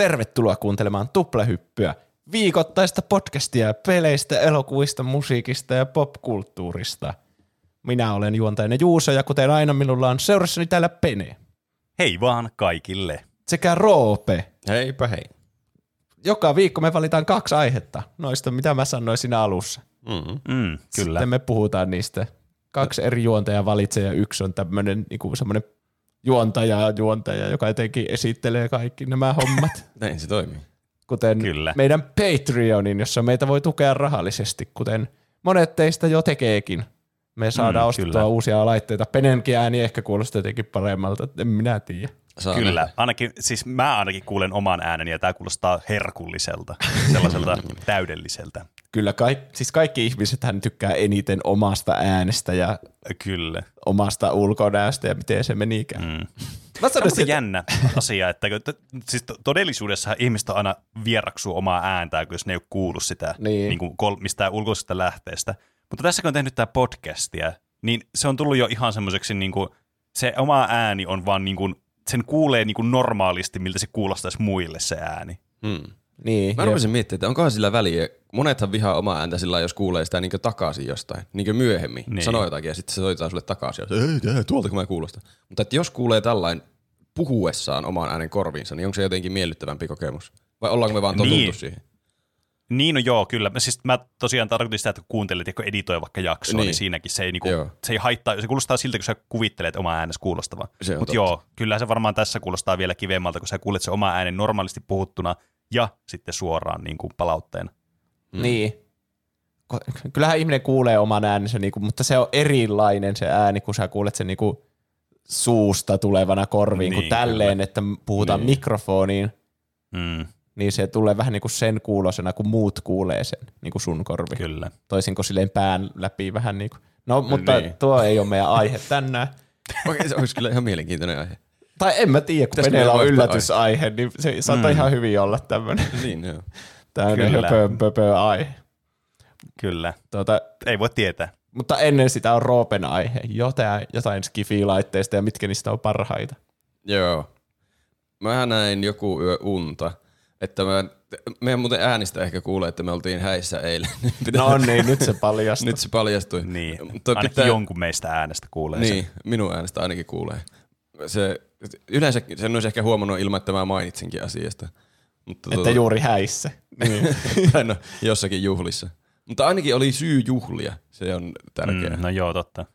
Tervetuloa kuuntelemaan Tuplahyppyä, viikoittaista podcastia peleistä, elokuvista, musiikista ja popkulttuurista. Minä olen juontajana Juuso ja kuten aina minulla on seurassani täällä Pene Hei vaan kaikille. sekä Roope. Heipä hei. Joka viikko me valitaan kaksi aihetta noista, mitä mä sanoin siinä alussa. Mm. Mm, kyllä. Sitten me puhutaan niistä. Kaksi eri juontajaa valitsee ja yksi on tämmöinen niin semmoinen juontaja, juontaja, joka jotenkin esittelee kaikki nämä hommat. Näin se toimii. Kuten Kyllä. meidän Patreonin, jossa meitä voi tukea rahallisesti, kuten monet teistä jo tekeekin. Me saadaan Mm, ostettua kyllä. uusia laitteita. Penenkin ääni ehkä kuulostaa jotenkin paremmalta, en minä tiedä. Saa Kyllä, nähdä. ainakin, siis mä ainakin kuulen oman ääneni ja tämä kuulostaa herkulliselta, sellaiselta täydelliseltä. Kyllä kaik, siis kaikki ihmiset hän tykkää eniten omasta äänestä ja Kyllä. omasta ulkonäöstä ja miten se menikään. Mm. Mm. Mä Se on että jännä asia, että siis to- todellisuudessa ihmiset aina vieraksuu omaa ääntään, kun jos ne ei ole kuullut sitä Niin. niin kuin kol- mistään ulkoisesta lähteestä. Mutta tässä kun on tehnyt tätä podcastia, niin se on tullut jo ihan semmoiseksi, niin kuin, se oma ääni on vaan niin kuin, sen kuulee niin kuin normaalisti, miltä se kuulostaisi muille se ääni. Mm. niin, Mä jep. rupesin miettimään, että onkohan sillä väliä. Monethan vihaa omaa ääntä sillä jos kuulee sitä niin takaisin jostain, niin myöhemmin. Niin. Niin. Sanoo jotakin ja sitten se soittaa sulle takaisin. Ja, ei, ei, tuolta kun mä kuulostan. Mutta että jos kuulee tällainen puhuessaan oman äänen korviinsa, niin onko se jotenkin miellyttävämpi kokemus? Vai ollaanko me vaan totuttu Niin. siihen? Niin, no joo, kyllä. Mä, siis mä tosiaan tarkoitin sitä, että kun kuuntelet ja kun editoi vaikka jaksoa, niin, Niin. niin siinäkin se ei, niinku, Joo. se ei haittaa. Se kuulostaa siltä, kun sä kuvittelet omaa äänesi kuulostavan. On Mutta joo, kyllä se varmaan tässä kuulostaa vielä kivemmalta, kun sä kuulet se oma äänen normaalisti puhuttuna ja sitten suoraan niin kuin palautteena. Mm. Niin. Kyllähän ihminen kuulee oman äänensä, niinku, mutta se on erilainen se ääni, kun sä kuulet sen niinku suusta tulevana korviin, niin, Niin, kun tälleen, että puhutaan niin. Niin. mikrofoniin, Mm, niin se tulee vähän niin kuin sen kuulosena, kun muut kuulee sen, niin kuin sun korvi. kyllä. Toisin kuin silleen pään läpi vähän niin kuin. No, mutta niin. Tuo ei ole meidän aihe tänään. Okei, se olisi kyllä ihan mielenkiintoinen aihe. Tai en mä tiedä, kun meillä on yllätysaihe, niin se saattaa mm. ihan hyvin olla tämmöinen, niin, joo. tämmöinen höpö, pöpö aihe. Kyllä. Tuota, Ei voi tietää. Mutta ennen sitä on Roopen aihe, jotain, jotain skifi-laitteista ja mitkä niistä on parhaita. Joo. Mä näin joku yö unta, että mä, meidän muuten äänistä ehkä kuulee, että me oltiin häissä eilen. No niin, nyt se paljastui. Nyt se paljastui. Niin, Mutta ainakin pitää- jonkun meistä äänestä kuulee Niin, minun äänestä ainakin kuulee. Se, yleensä sen olisi ehkä huomannut ilman, että mä mainitsinkin asiasta. Mutta että juuri häissä. niin, no, jossakin juhlissa. Mutta ainakin oli syy juhlia, se on tärkeää. Mm, no joo, totta.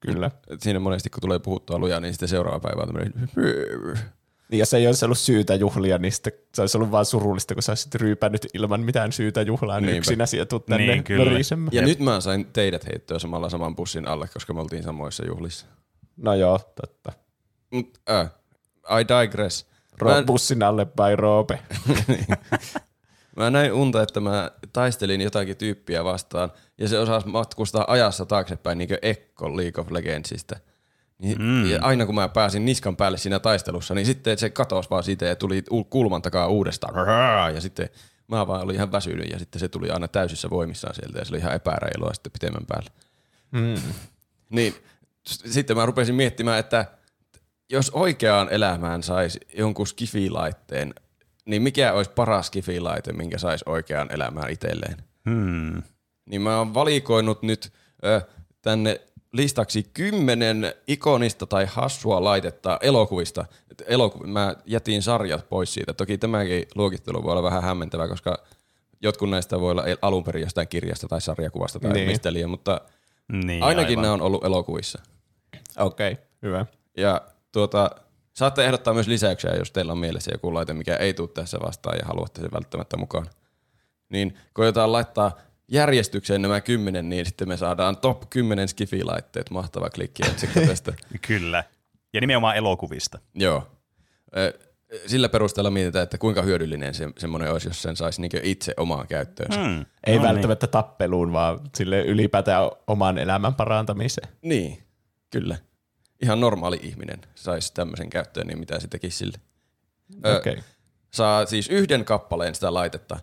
Kyllä. Siinä monesti kun tulee puhuttua lujaa, niin sitten seuraava päivä on tämmöinen Niin jos ei olisi ollut syytä juhlia, niin sitten se olisi ollut vaan surullista, kun sä olisit ryypännyt ilman mitään syytä juhlaan Niinpä. yksinäsi ja tuut tänne Niin, kyllä. Ja nyt mä sain teidät heittyä samalla saman bussin alle, koska me oltiin samoissa juhlissa. No joo, totta. Mut, äh, I digress. Ro- Mä, bussin alle by Roope. mä näin unta, että mä taistelin jotakin tyyppiä vastaan, ja se osasi matkustaa ajassa taaksepäin niin kuin Ekko League of Legendsista. Niin, mm. Ja aina kun mä pääsin niskan päälle siinä taistelussa, niin sitten se katosi vaan siitä ja tuli kulman takaa uudestaan. Ja sitten mä vaan olin ihan väsynyt ja sitten se tuli aina täysissä voimissaan sieltä ja se oli ihan epäreilua sitten pitemmän päälle. Mm. Niin sitten mä rupesin miettimään, että jos oikeaan elämään saisi jonkun skifilaitteen, niin mikä olisi paras skifilaite, minkä saisi oikeaan elämään itselleen? Hmm. Niin mä oon valikoinut nyt ö, tänne listaksi kymmenen ikonista tai hassua laitetta elokuvista. Et Eloku- mä jätin sarjat pois siitä. Toki tämäkin luokittelu voi olla vähän hämmentävä, koska jotkut näistä voi olla alun perin jostain kirjasta tai sarjakuvasta tai Niin. mistä liian, mutta Niin, ainakin aivan. nämä on ollut elokuvissa. Okei, okay, hyvä. Ja tuota, saatte ehdottaa myös lisäyksiä, jos teillä on mielessä joku laite, mikä ei tule tässä vastaan ja haluatte sen välttämättä mukaan. Niin koetaan laittaa järjestykseen nämä kymmenen, niin sitten me saadaan top 10 skifi-laitteet. Mahtava klikki otsikko tästä. Kyllä. Ja nimenomaan elokuvista. Joo. Sillä perusteella mietitään, että kuinka hyödyllinen se, semmoinen olisi, jos sen saisi niinku itse omaan käyttöönsä. Mm. Hmm. Ei no välttämättä tappeluun, vaan sille ylipäätään oman elämän parantamiseen. Niin, kyllä. Ihan normaali ihminen saisi tämmöisen käyttöön, niin mitä se tekisi sille. Ö. Okay. saa siis yhden kappaleen sitä laitetta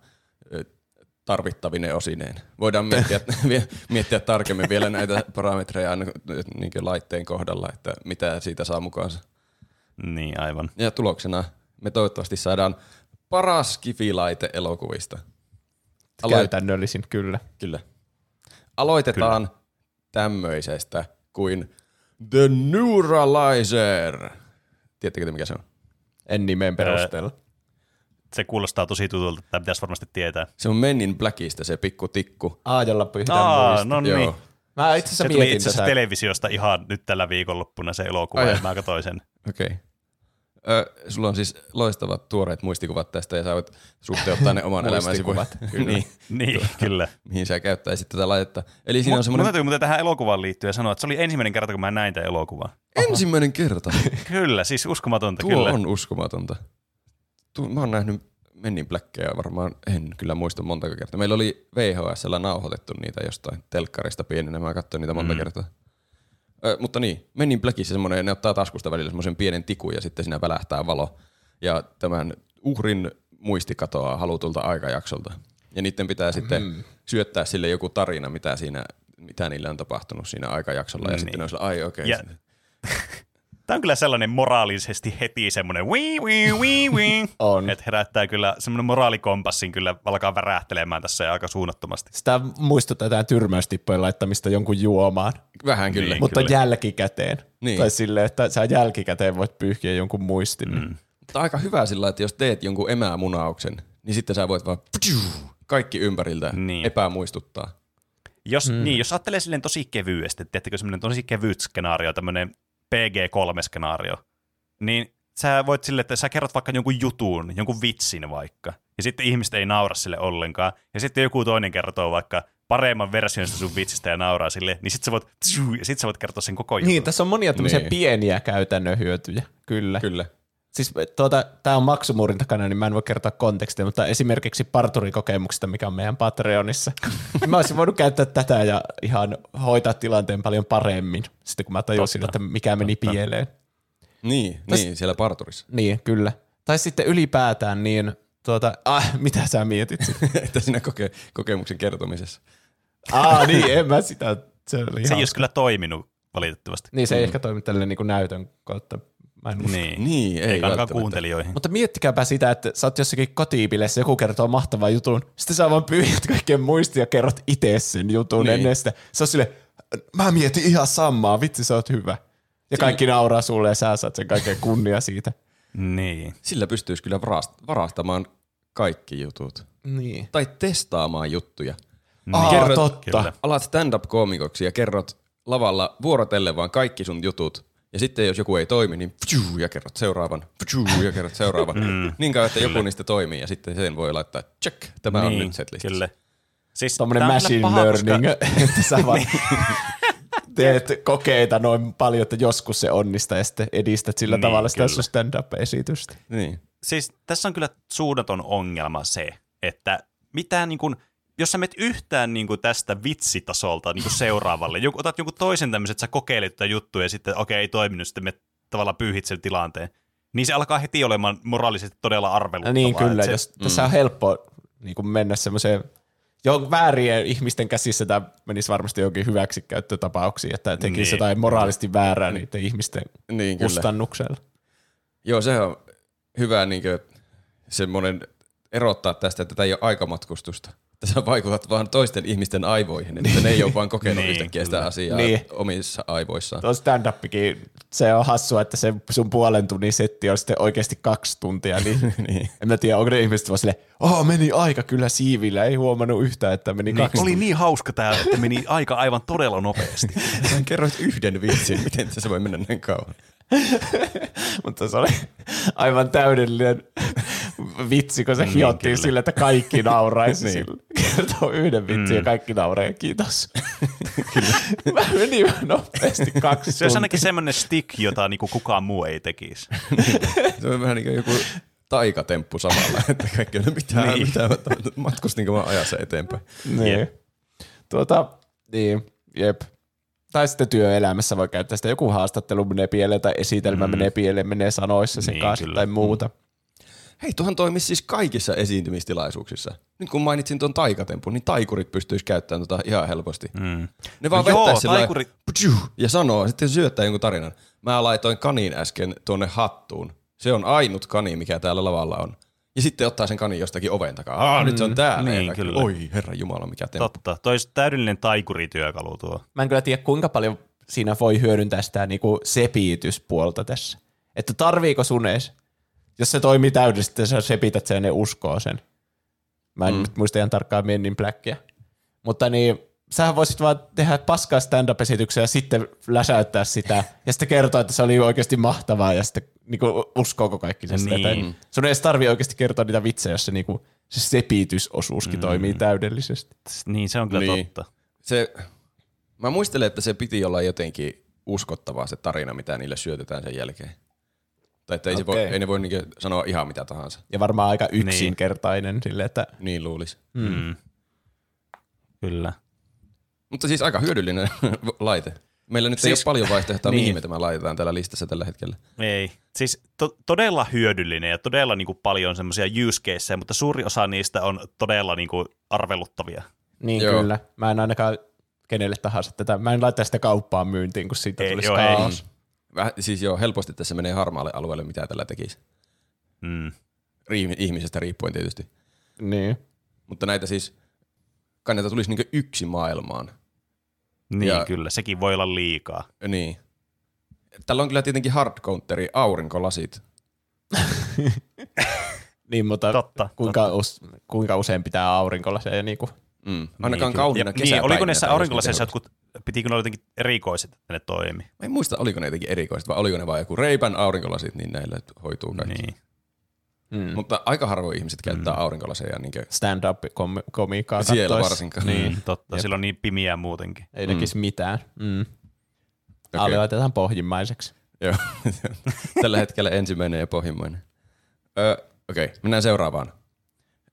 tarvittavine osineen. Voidaan miettiä, miettiä tarkemmin vielä näitä parametreja niin laitteen kohdalla, että mitä siitä saa mukaansa. Niin, aivan. Ja tuloksena me toivottavasti saadaan paras kifilaite elokuvista. Aloit- Käytännöllisin, kyllä. Kyllä. Aloitetaan Kyllä. tämmöisestä kuin The Neuralizer. Tiedättekö te, mikä se on? En nimen perusteella. Se kuulostaa tosi tutulta, että pitäisi varmasti tietää. Se on Men in Blackista se pikku tikku. Aa, jolla pyhitään Aa, muista. no niin. Joo. Mä itse asiassa Se tuli mietin itse asiassa televisiosta ihan nyt tällä viikonloppuna se elokuva, Ai ja mä katsoin sen. Okei. Okay. Ö, sulla on siis loistavat tuoreet muistikuvat tästä ja sä voit suhteuttaa ne oman elämäsi. Muistikuvat, niin, Niin, kyllä. mihin sä käyttäisit tätä laitetta. Eli siinä Mun on semmoinen täytyy muuten tähän elokuvaan liittyen sanoa, että se oli ensimmäinen kerta, kun mä näin tämän elokuvan. ensimmäinen kerta. Kyllä, siis uskomatonta, Tuo kyllä. on uskomatonta. Mä oon nähnyt Men in Blackia varmaan, en kyllä muista monta kertaa. Meillä oli VHSllä nauhoitettu niitä jostain telkkarista pienenä, mä katsoin niitä monta mm. kertaa. Ö, mutta niin, Men in Blackissa semmoinen, ne ottaa taskusta välillä semmoisen pienen tikun ja sitten siinä välähtää valo. Ja tämän uhrin muisti katoaa halutulta aikajaksolta. Ja niiden pitää sitten Mm-hmm. syöttää sille joku tarina, mitä, siinä, mitä niille on tapahtunut siinä aikajaksolla. Ja Niin. sitten ne on sillä, ai okei. Ja- Tämä on kyllä sellainen moraalisesti heti semmoinen wii, wii, wii, wii. On. Että herättää kyllä semmoinen moraalikompassin kyllä alkaa värähtelemään tässä ja aika suunnattomasti. Sitä muistuttaa tämän tyrmäystippojen laittamista jonkun juomaan, Vähän kyllä. Niin. mutta kyllä. jälkikäteen. Niin. Tai silleen, että sä jälkikäteen voit pyyhkiä jonkun muistin. Mm. Mutta aika hyvä sillä, että jos teet jonkun emämunauksen, niin sitten sä voit vaan kaikki ympäriltä Niin. epämuistuttaa. Jos, mm. niin, jos ajattelee silleen tosi kevyesti, semmoinen tosi kevyt skenaario, tämmöinen PG-3-skenaario, niin sä voit sille, että sä kerrot vaikka jonkun jutun, jonkun vitsin vaikka, ja sitten ihmiset ei naura sille ollenkaan, ja sitten joku toinen kertoo vaikka paremman version sun vitsistä ja nauraa sille, niin sitten sä voit, ja sit sä voit kertoa sen koko jutun. Niin, tässä on monia tämmöisiä Niin. pieniä käytännön hyötyjä, kyllä. Kyllä. Siis tuota, tämä on maksumuurin takana, niin mä en voi kertoa kontekstia, mutta esimerkiksi parturikokemuksesta, mikä on meidän Patreonissa. mä olisin voinut käyttää tätä ja ihan hoitaa tilanteen paljon paremmin, sitten kun mä tajusin, Totta. että mikä meni Totta. pieleen. Niin, niin, siellä parturissa. Niin, kyllä. Tai sitten ylipäätään niin, tuota, ah, mitä sä mietit sitten? että siinä koke- kokemuksen kertomisessa. ah, niin, en mä sitä, se Se ei olisi kyllä toiminut valitettavasti. Niin, se ei ehkä toimi tälleen niin kuin näytön kautta. Mä en usko. Niin, Niin, ei ei ainakaan kuuntelijoihin. Mutta miettikääpä sitä, että sä oot jossakin kotiipileissä, joku kertoo mahtavan jutun, sitten sä vaan pyyhät kaikkien muistia ja kerrot itse sen jutun Niin. niin. ennen sitä. Se on sille, mä mietin ihan samaa, vitsi sä oot hyvä. Ja kaikki nauraa sulle ja sä saat sen kaiken kunnia siitä. Niin. Sillä pystyisi kyllä varast- varastamaan kaikki jutut. Niin. Tai testaamaan juttuja. Aa, Kerrot- totta. kyllä. Alat stand-up-koomikoksi ja kerrot lavalla vuorotellen vaan kaikki sun jutut. Ja sitten jos joku ei toimi, niin pju, ja kerrot seuraavan, pju, ja kerrot seuraavan. Mm, niin kauan, että joku niistä toimii ja sitten sen voi laittaa check, tämä on nyt. Niin, Kyllä. Siis on machine kyllä paha, learning, Koska, että sä vaan teet kokeita noin paljon, että joskus se onnistaa ja sitten edistät sillä Niin, tavalla sitä kyllä. sun stand-up-esitystä. Niin. siis tässä on kyllä suunnaton ongelma se, että mitään niin kuin, jos sä menet yhtään niin kuin tästä vitsitasolta niin kuin seuraavalle, joku, otat jonkun toisen tämmöisen, että sä kokeilet tätä juttua ja sitten okei, ei toiminut, sitten me tavallaan pyyhit sen tilanteen, niin se alkaa heti olemaan moraalisesti todella arveluttavaa. Niin kyllä, se, jos, tässä on helppo niin kuin mennä semmoiseen, jo väärien ihmisten käsissä tämä menisi varmasti jonkin hyväksikäyttötapauksiin, että tekisi Niin, jotain moraalisesti väärää niiden ihmisten Niin, kyllä. kustannuksella. Joo, se on hyvä niin semmoinen erottaa tästä, että tämä ei ole aikamatkustusta. Että sä vaikutat vaan toisten ihmisten aivoihin, että ne ei ole vaan kokenut Niin, yhtäkkiä sitä asiaa Niin. omissa aivoissaan. Tuo stand-upikin, se on hassua, että se sun puolen tunnin setti on sitten oikeasti kaksi tuntia, niin, niin. en mä tiedä, onko ne ihmiset vaan silleen, oh, meni aika kyllä siivillä, ei huomannut yhtään, että meni niin, kaksi oli niin hauska tämä, että meni aika aivan todella nopeasti. Sä kerroit yhden vitsin, miten se voi mennä näin kauan. Mutta se oli aivan täydellinen vitsi, kun se Niin, hiottiin kyllä. sille, että kaikki nauraisi Niin. sille. Kertoo yhden vitsin ja kaikki nauraa ja kiitos. Mä menin nopeasti kaksi Se olisi tuntia. ainakin semmoinen stick, jota niinku kukaan muu ei tekisi. Se on vähän niin kuin joku taikatemppu samalla, että kaikki on mitään, Niin. niin. mitään matkustinko mä ajassa eteenpäin. Niin. Jep. Tuota, niin, jep. Tai sitten työelämässä voi käyttää sitä. Joku haastattelu menee pieleen tai esitelmä mm. menee pieleen, menee sanoissa Niin, sekaisin kyllä. tai muuta. Hei, tuohan toimisi siis kaikissa esiintymistilaisuuksissa. Nyt kun mainitsin tuon taikatempun, niin taikurit pystyisi käyttämään tota ihan helposti. Mm. Ne vaan No joo, sillä lailla, ja sanoo, sitten syöttää jonkun tarinan. Mä laitoin kanin äsken tuonne hattuun. Se on ainut kani, mikä täällä lavalla on. Ja sitten ottaa sen kanin jostakin oven takaa. Aa, nyt se on täällä. niin, kyllä. Oi, herra jumala, mikä temppu. Totta. Toi olisi täydellinen taikurityökalu tuo. Mä en kyllä tiedä, kuinka paljon siinä voi hyödyntää sitä niinku sepityspuolta tässä. Että tarviiko sun edes, jos se toimii täydellisesti, sä sepität sen ja ne uskoo sen. Mä en mm. nyt muista ihan tarkkaan Men in Blackia. Mutta niin, sähän voisit vaan tehdä paskaa stand-up-esityksiä ja sitten läsäyttää sitä ja sitten kertoa, että se oli oikeasti mahtavaa ja sitten niinku, uskooko kaikki sen sitä. Niin. Niin. Sun ei edes tarvii oikeasti kertoa niitä vitsejä, jos se, niinku, se sepitysosuuskin mm. toimii täydellisesti. Niin, se on kyllä Niin. totta. Se, mä muistelen, että se piti olla jotenkin uskottavaa se tarina, mitä niille syötetään sen jälkeen. Tai että ei, se voi, ei ne voi niinku sanoa ihan mitä tahansa. Ja varmaan aika yksinkertainen niin. sille, että Niin luulisi. Mm. Kyllä. Mutta siis aika hyödyllinen laite. Meillä nyt siis, ei ole paljon vaihtoehtoja, niin. mihin me tämä laitetaan täällä listassa tällä hetkellä. Ei. Siis to- todella hyödyllinen ja todella niinku paljon semmoisia use caseja, mutta suuri osa niistä on todella niinku arveluttavia. Niin Joo. kyllä. Mä en ainakaan kenelle tahansa tätä. Mä en laita sitä kauppaan myyntiin, kun siitä Ei, tulisi joo, ei. kaos. Väh, siis joo, helposti tässä menee harmaalle alueelle, mitä tällä tekisi. Mm. Ihmisestä riippuen tietysti. Niin. Mutta näitä siis, kai näitä tulisi niinku yksi maailmaan. Niin Ja- kyllä, sekin voi olla liikaa. Niin. Tällä on kyllä tietenkin hard counteri, aurinkolasit. Niin, mutta Totta, kuinka, us, kuinka usein pitää aurinkolla se ja niinku, Mm. Ainakaan niin, kauniina ja, kesäpäivinä. niin, oliko näissä aurinkolaseissa jotkut, pitikö ne olla jotenkin erikoiset, että ne toimi? Mä en muista, oliko ne jotenkin erikoiset, vai oliko ne vaan joku reipän aurinkolasit, niin näillä hoituu kaikki. Niin. Mm. Mutta aika harvoin ihmiset käyttää aurinkolaseja niin stand-up-komiikkaa siellä kattoessa. varsinkaan. Niin, totta. Jep. Sillä on niin pimiä muutenkin. Ei tekisi mitään. Mm. Okei. Okay. laitetaan pohjimmaiseksi. Joo. Tällä hetkellä ensimmäinen ja pohjimmainen. Öö, Okei, okay, mennään seuraavaan.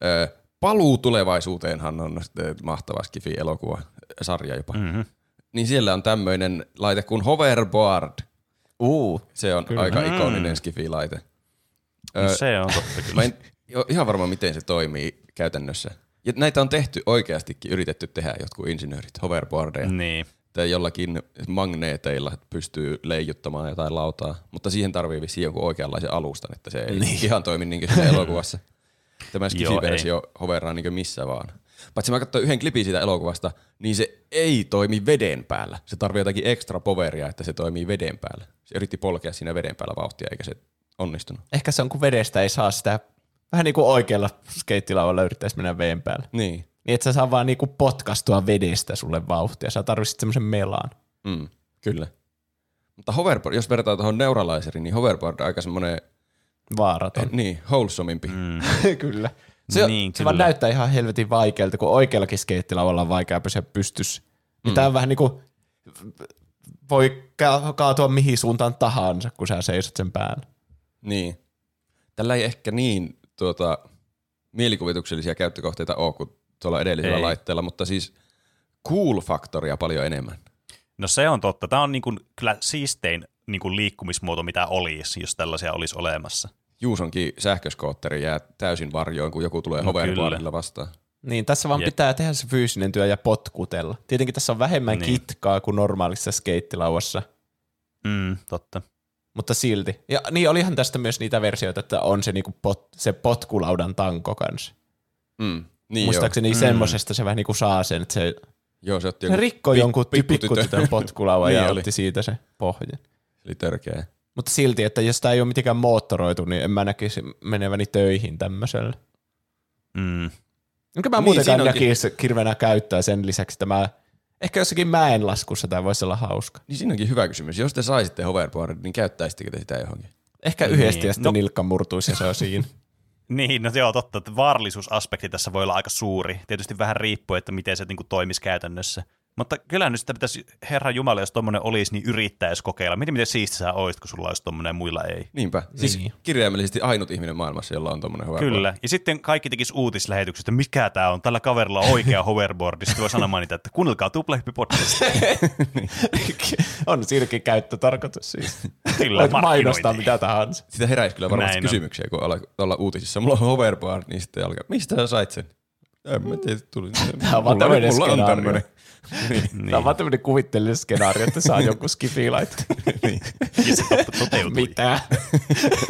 Öö, Paluu tulevaisuuteenhan on sitten mahtava Skifi-elokuva, sarja jopa. Mm. Mm-hmm. Niin siellä on tämmöinen laite kuin hoverboard. Uh, Se on Kyllä. aika Mm. ikoninen Skifi-laite. No, se on totta kyllä. Mä en ole ihan varma, miten se toimii käytännössä. Ja näitä on tehty oikeastikin, yritetty tehdä jotkut insinöörit, hoverboardeja. Niin. Tai jollakin magneeteilla pystyy leijuttamaan jotain lautaa. Mutta siihen tarvii vissiin jonkun oikeanlaisen alustan, että se ei niin. ihan toimi niin kuin elokuvassa. Tämä Skifi-versio hoveraa niin missä vaan. Paitsi mä katsoin yhden klipin siitä elokuvasta, niin se ei toimi veden päällä. Se tarvii jotakin ekstra poveria, että se toimii veden päällä. Se yritti polkea siinä veden päällä vauhtia, eikä se onnistunut. ehkä se on, kun vedestä ei saa sitä, vähän niin kuin oikealla skeittilauvalla yrittäisi mennä veen päälle. Niin. Niin et sä saa vaan niinku potkastua vedestä sulle vauhtia. Sä tarvitset semmoisen melaan. Mm, kyllä. Mutta hoverboard, jos vertaa tuohon neuralaiseriin, niin hoverboard on aika semmoinen, Vaaraton. niin, wholesomempi. Mm. kyllä. Se, Niin, se vaan kyllä. näyttää ihan helvetin vaikealta, kun oikeallakin skeittilauvalla on vaikea pysyä pystyssä. Niin Mm. tää on vähän niinku, voi ka- kaatua mihin suuntaan tahansa, kun sä seisot sen päällä. Niin. Tällä ei ehkä niin tuota, mielikuvituksellisia käyttökohteita ole kuin tuolla edellisellä Ei. laitteella, mutta siis cool-faktoria paljon enemmän. No se on totta. Tämä on niin kuin, kyllä siistein niin kuin liikkumismuoto, mitä olisi, jos tällaisia olisi olemassa. Juusonkin sähköskootteri jää täysin varjoon, kun joku tulee No hoverboardilla vastaan. Niin, tässä vaan Jep. pitää tehdä se fyysinen työ ja potkutella. Tietenkin tässä on vähemmän niin. kitkaa kuin normaalissa skeittilauassa, Mm, totta. Mutta silti. Ja niin olihan tästä myös niitä versioita, että on se, niinku pot, se potkulaudan tanko kanssa. Mm. Niin Muistaakseni Mm. semmosesta se vähän niinku saa sen, että se, joo. se otti se rikkoi pik- jonkun pikkutytön. potkulauan Niin ja oli. otti siitä se pohjan. Eli törkeä. Mutta silti, että jos tämä ei ole mitenkään moottoroitu, niin en mä näkisi meneväni töihin tämmöisellä. Mm. Enkä mä Niin, muutenkaan näkisi kirvenä käyttää sen lisäksi, että mä, ehkä jossakin mäenlaskussa tämä voisi olla hauska. Niin siinä onkin hyvä kysymys. Jos te saisitte hoverboardin, niin käyttäisittekö te sitä johonkin? Ehkä Niin. yhdesti ja sitten No- no. nilkka murtuisi ja se on siinä. Niin, no joo, totta, että vaarallisuusaspekti tässä voi olla aika suuri. Tietysti vähän riippuu, että miten se niin kuin, toimisi käytännössä. Mutta kyllä nyt sitä pitäisi, herra Jumala, jos tuommoinen olisi, niin yrittäisi kokeilla. Miten, miten siisti sä olisit, kun sulla olisi tuommoinen ja muilla ei? Niinpä. Siis Niin. kirjaimellisesti ainut ihminen maailmassa, jolla on tommonen hoverboard. Kyllä. Ja sitten kaikki tekisi uutislähetyksestä, mikä tämä on. Tällä kaverilla on oikea hoverboard. Sitten voi sanoa niitä, että kuunnelkaa Tuplahyppi podcast. on siinäkin käyttötarkoitus siis. Kyllä, Voit mainostaa mitä tahansa. Sitä heräisi kyllä varmasti Näin on. kysymyksiä, kun olla, olla uutisissa. Mulla on hoverboard, niin sitten alkaa, mistä sä sait sen? En mä tiedä, tuli. Tää on vaan Mulla- tämmönen mulla on skenaario. Niin. Tämä on vaan tämmöinen kuvitteellinen skenaario, että saa jonkun skifilaitteen. Niin. Ja se totta toteutui. Mitä?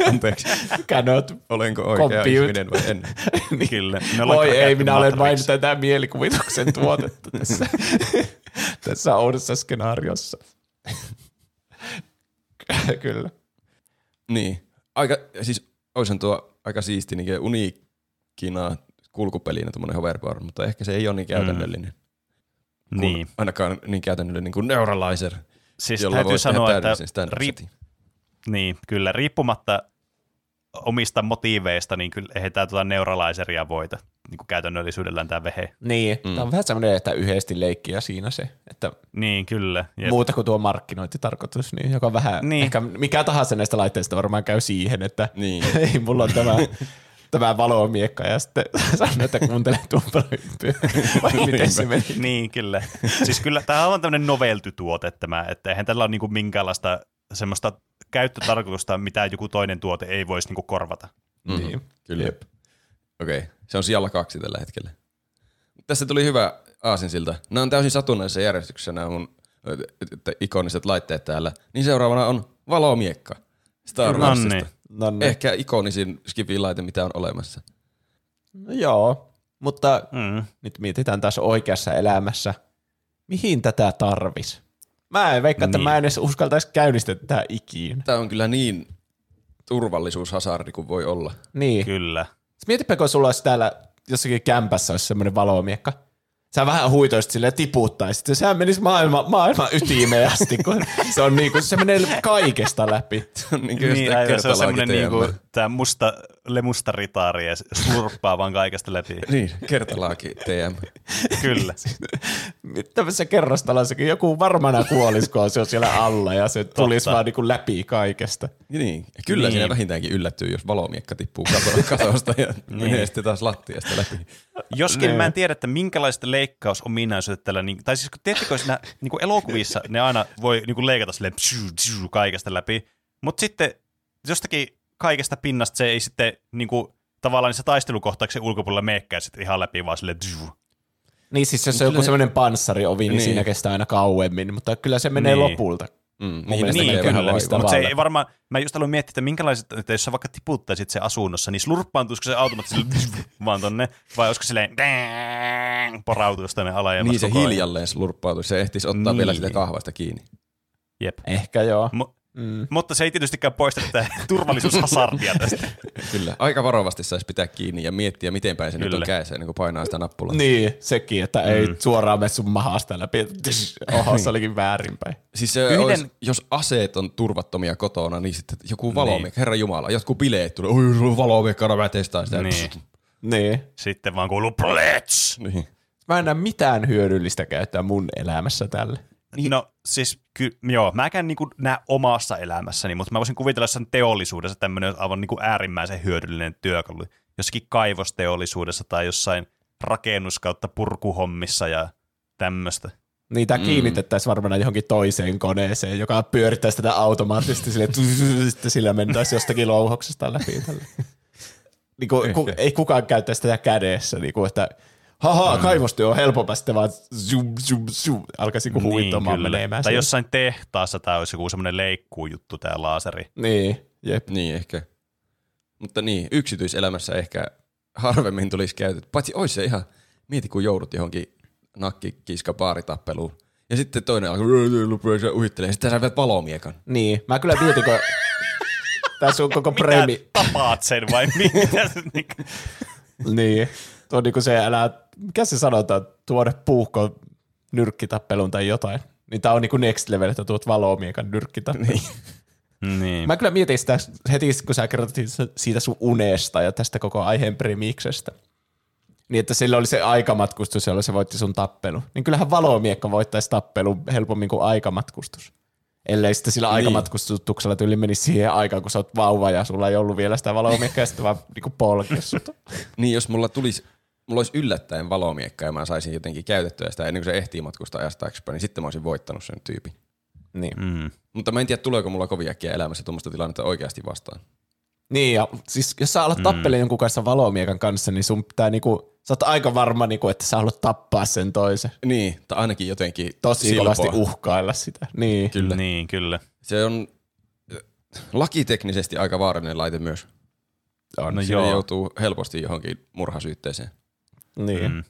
Anteeksi, Cannot. olenko oikea Compute. ihminen vai en? Kyllä. Me ollaan Voi kyllä ei, minä olen vain tätä mielikuvituksen tuotetta tässä, tässä oudossa skenaariossa. Kyllä. Niin. Aika, siis olisin tuo aika siisti niin uniikkina kulkupelinä tuommoinen hoverboard, mutta ehkä se ei ole niin käytännöllinen. Kun Niin. Ainakaan niin käytännöllinen niin kuin Neuralizer, Siis jolla täytyy tehdä sanoa, että riip- niin, kyllä, riippumatta omista motiiveista, niin kyllä eihän tämä tuota neuralizeria voita niin kuin käytännöllisyydellään tämä vehe. Niin, mm. tämä on vähän semmoinen, että yhdesti leikkiä siinä se, että Niin, kyllä. Jep. muuta kuin tuo markkinointitarkoitus, niin joka vähän, Niin. niin. ehkä mikä tahansa näistä laitteista varmaan käy siihen, että Niin. ei, mulla on tämä, tämä valomiekka ja sitten sanon, että kuuntele tumpalohyppyä, vai miten se meni. Niin, kyllä. Siis kyllä tämä on tämmöinen novelty-tuote tämä, että eihän tällä ole niinku minkäänlaista semmoista käyttötarkoitusta, mitä joku toinen tuote ei voisi niinku korvata. Mm. Niin. Kyllä. Jep. Okei, okay. se on sijalla kaksi tällä hetkellä. Tässä tuli hyvä aasinsilta. Nämä on täysin satunnaisessa järjestyksessä nämä mun ikoniset laitteet täällä. Niin seuraavana on valomiekka Star No Warsista. niin. No niin. Ehkä ikonisin Skifi-laite, mitä on olemassa. No joo, mutta Mm. nyt mietitään taas oikeassa elämässä, mihin tätä tarvis? Mä en veikkaa, että Niin. mä en edes uskaltaisi käynnistää tätä ikiin. Tämä on kyllä niin turvallisuushasardi kuin voi olla. Niin. Kyllä. Mietipä, kun sulla olisi täällä jossakin kämpässä olisi semmoinen valomiekka. Sä vähän huitoisit silleen tiputtaisit. ja Sehän menisi maailma, maailman ytimeen asti, kun se on niinku, se menee kaikesta läpi. Se on niin, Niin, niin se on semmoinen niinku, tämä musta, lemusta ritaari ja se slurppaa vaan kaikesta läpi. Niin, kertalaaki TM. Kyllä. Tämmöisessä kerrostalossakin joku varmana kuolisi, kun se on siellä alla ja se tulisi Totta. vaan niinku läpi kaikesta. Niin, kyllä Niin. siinä vähintäänkin yllättyy, jos valomiekka tippuu kato- katosta ja menee sitten taas lattiasta läpi. Joskin mä en tiedä, että minkälaiset leikkausominaisuudet tällä, niin, tai siis kun tiedättekö, siinä niin kuin elokuvissa ne aina voi niin kuin leikata silleen psyu, psyu, kaikesta läpi, mutta sitten jostakin kaikesta pinnasta se ei sitten niin kuin, tavallaan niissä taistelukohtauksen ulkopuolella meekään sitten ihan läpi, vaan psyu. Niin siis jos se on joku se- semmoinen panssariovi, niin, Niin. siinä kestää aina kauemmin, mutta kyllä se menee Niin. lopulta. Mm, niin, niin, kyllä, Mutta se ei varmaan, mä just aloin miettiä, että minkälaiset, että jos sä vaikka tiputtaisit se asunnossa, niin slurppaantuisiko se automaattisesti vaan tonne, vai olisiko silleen porautuisi tänne alajamas Niin se hiljalleen slurppautui, se ehtisi ottaa Niin. vielä sitä kahvasta kiinni. Jep. Ehkä joo. Mu- Mm. Mutta se ei tietystikään poista tätä turvallisuushasardia tästä. Kyllä, aika varovasti saisi pitää kiinni ja miettiä, miten päin se nyt on Kyllä. kädessä ennen kuin painaa sitä nappulaa. Niin, sekin, että mm. ei suoraan mene sun mahasta läpi. Oho, se olikin väärinpäin. Siis se Yhden- olisi, jos aseet on turvattomia kotona, niin sitten joku valomiekka, herra Jumala, jotkut bileet tulee, oi, sulla on valomiekka, mä testaan sitä. Niin. Niin. Sitten vaan kuuluu bullets. Niin. Mä en näe mitään hyödyllistä käyttää mun elämässä tälle. Niin. No siis ky- joo, mäkään niinku näe omassa elämässäni, mutta mä voisin kuvitella jossain teollisuudessa tämmöinen aivan niinku äärimmäisen hyödyllinen työkalu. Jossakin kaivosteollisuudessa tai jossain rakennus kautta purkuhommissa ja tämmöistä. Niitä mm. kiinnitettäisiin varmaan johonkin toiseen koneeseen, joka pyörittäisi tätä automaattisesti sille, sitten sillä mentäisi jostakin louhoksesta läpi. Tälle. Niin kuin, ku, ei kukaan käyttäisi tätä kädessä, niin kuin, että haha, mm. kaivostyö on helpompaa, sitten vaan zoom, zoom, zoom, alkaisi niin huvittamaan menemään. Tai jossain tehtaassa tämä olisi joku semmoinen leikkuujuttu, tämä laaseri. Niin, jep. Niin, ehkä. Mutta niin, yksityiselämässä ehkä harvemmin tulisi käytetty. Paitsi olisi se ihan, mieti kun joudut johonkin nakkikiska baaritappeluun. Ja sitten toinen alkoi uhittelee, sitten sä viet valomiekan. Niin, mä kyllä mietin, kun tässä on koko premi... Mitä tapaat sen vai mitä? se niinku- Niin, tuo on niinku se, älä, mikä se sanotaan, tuoda puuhko nyrkkitappelun tai jotain. Niin tää on niinku next level, että tuot valomiekan nyrkkitappelun. Niin. niin. Mä kyllä mietin sitä heti, kun sä kerrot siitä sun unesta ja tästä koko aiheen premiksestä. Niin, että sillä oli se aikamatkustus, jolla se voitti sun tappelu. Niin kyllähän valomiekka voittaisi tappelun helpommin kuin aikamatkustus. Ellei sitten sillä Niin. aikamatkustuksella tyyli menisi siihen aikaan, kun sä oot vauva ja sulla ei ollut vielä sitä valomiekkaa ja sitten vaan niinku. Niin, jos mulla tulisi, mulla olisi yllättäen valomiekka ja mä saisin jotenkin käytettyä sitä ennen kuin se ehtii matkustaa ajasta taaksepäin, niin sitten mä olisin voittanut sen tyypin. Niin. Mm. Mutta mä en tiedä, tuleeko mulla kovin äkkiä elämässä tuommoista tilannetta oikeasti vastaan. Niin, ja siis jos sä alat tappelemaan jonkun kanssa valomiekan kanssa, niin sun pitää niinku sä oot aika varma, niinku, että sä haluat tappaa sen toisen. Niin, tai ainakin jotenkin Tosi silpoa. kovasti uhkailla sitä. Niin. Kyllä. Niin, kyllä. Se on äh, lakiteknisesti aika vaarallinen laite myös. On. No Siinä joo. joutuu helposti johonkin murhasyytteeseen. Niin. Mm.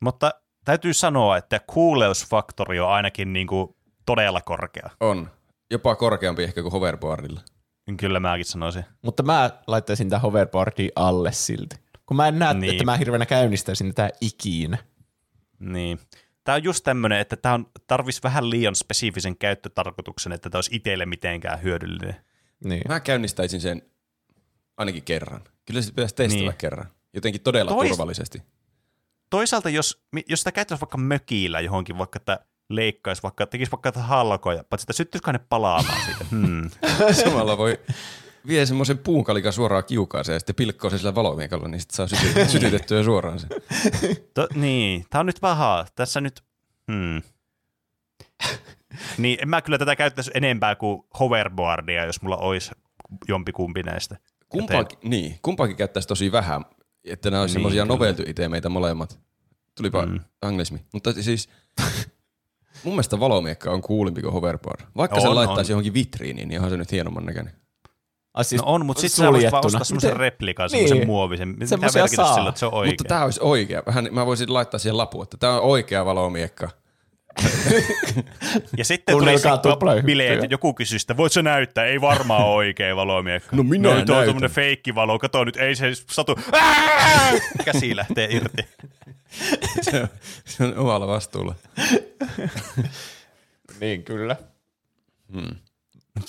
Mutta täytyy sanoa, että kuuleusfaktori on ainakin niin kuin todella korkea. On. Jopa korkeampi ehkä kuin hoverboardilla. Kyllä mäkin sanoisin. Mutta mä laittaisin tämän hoverboardin alle silti. Kun mä en näe, Niin. että mä hirveänä käynnistäisin tätä ikinä. Niin. Tämä on just tämmöinen, että tämä on tarvis vähän liian spesifisen käyttötarkoituksen, että tämä olisi itselle mitenkään hyödyllinen. Niin. Mä käynnistäisin sen ainakin kerran. Kyllä se pitäisi testata niin. kerran. Jotenkin todella Tois- turvallisesti. Toisaalta, jos, jos sitä käyttäisi vaikka mökillä johonkin, vaikka että leikkaisi, vaikka tekisi vaikka tätä halkoja, paitsi että syttyisikö ne palaamaan siitä? Hmm. Samalla voi vie semmoisen puunkalikan suoraan kiukaaseen ja sitten pilkkoo sen sillä valomiekalla, niin sitten saa syty- sytytettyä suoraan sen. To, niin, tämä on nyt paha. Tässä nyt... Hmm. niin, en mä kyllä tätä käyttäisi enempää kuin hoverboardia, jos mulla olisi jompikumpi näistä. Kumpaakin, niin, kumpaakin käyttäisi tosi vähän, että nämä olisi Niin, semmoisia kyllä. novelty-itemeitä molemmat. Tulipa Mm. anglismi. Mutta siis mun mielestä valomiekka on coolimpi kuin hoverboard. Vaikka On, se on. laittaisi johonkin vitriiniin, niin onhan se nyt hienomman näköinen. Ai siis No on, mutta sitten sä voisit vaan ostaa semmoisen replikan, semmoisen Niin. muovisen. Mitä Semmoisia merkitystä saa. sillä, että se on oikein? Mutta tämä olisi oikea. Vähän, mä voisin laittaa siihen lapun, että tämä on oikea valomiekka. Ja sitten tuli se bileet, joku kysyi sitä, voit sä näyttää? Ei varmaan oikea valomiekka. No minä no, tuo on tämmönen feikkivalo, kato nyt, ei se satu. Ää! Käsi lähtee irti. se, on, se on omalla vastuulla. Niin, kyllä.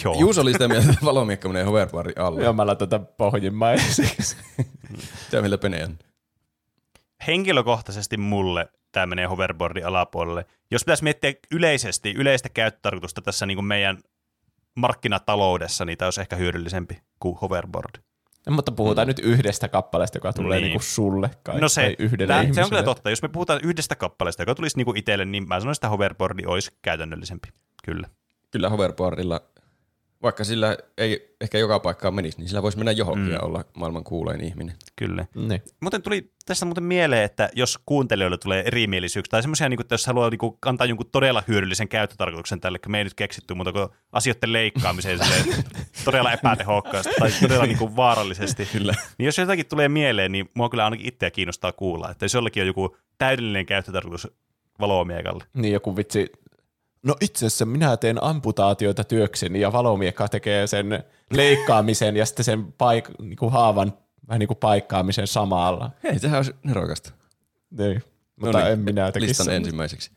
Joo. Juuso oli sitä mieltä, että valomiekka menee hoverboardin alle. Joo, mä laitan tätä pohjimmaiseksi. Mitä Pene on? Henkilökohtaisesti mulle tämä menee hoverboardin alapuolelle. Jos pitäisi miettiä yleisesti, yleistä käyttötarkoitusta tässä niin kuin meidän markkinataloudessa, niin tämä olisi ehkä hyödyllisempi kuin hoverboard. No, mutta puhutaan mm. nyt yhdestä kappaleesta, joka tulee Niin. niin. niinku sulle kai, No se, tai yhdelle tää, se on kyllä totta. Jos me puhutaan yhdestä kappaleesta, joka tulisi niinku itselle, niin mä sanoisin, että hoverboardi olisi käytännöllisempi. Kyllä. Kyllä hoverboardilla, vaikka sillä ei ehkä joka paikkaan menisi, niin sillä voisi mennä johonkin Mm. ja olla maailman kuulein ihminen. Kyllä. Niin. Muuten tuli tästä muuten mieleen, että jos kuuntelijoille tulee erimielisyyksiä, tai semmoisia, niin että jos haluaa niin kuin, antaa jonkun todella hyödyllisen käyttötarkoituksen tälle, kun me ei nyt keksitty muuta kuin asioiden leikkaamiseen silleen, todella epätehokkaasti tai todella niin kuin, vaarallisesti. Kyllä. Niin jos jotakin tulee mieleen, niin mua kyllä ainakin itseä kiinnostaa kuulla, että jos jollakin on joku täydellinen käyttötarkoitus valomiekalle. Niin joku vitsi, no itse asiassa minä teen amputaatioita työkseni ja valomiekka tekee sen leikkaamisen ja sitten sen paik- niinku haavan vähän niin kuin paikkaamisen samalla. Hei, sehän olisi nerokasta. Niin. Mutta niin, en minä tekisi Listan semmoista. ensimmäiseksi.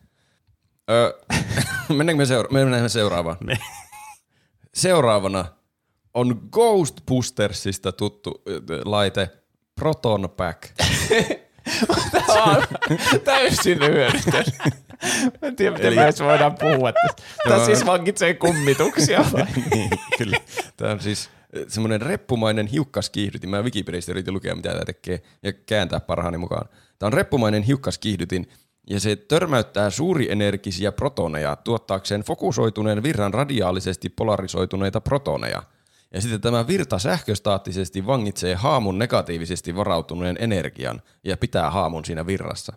Öö, mennäänkö me, seura- me mennään seuraavaan? Niin. Seuraavana on Ghostbustersista tuttu laite Proton Pack. Tämä on täysin hyödytön. Mä en tiedä, miten Eli- me edes voidaan puhua tästä. Tämä siis vankitsee kummituksia vai? niin, kyllä. Tämä on siis semmoinen reppumainen hiukkaskiihdytin. Mä Wikipediasta yritin lukea, mitä tämä tekee, ja kääntää parhaani mukaan. Tämä on reppumainen hiukkaskiihdytin, ja se törmäyttää suurienergisiä protoneja tuottaakseen fokusoituneen virran radiaalisesti polarisoituneita protoneja. Ja sitten tämä virta sähköstaattisesti vangitsee haamun negatiivisesti varautuneen energian ja pitää haamun siinä virrassa.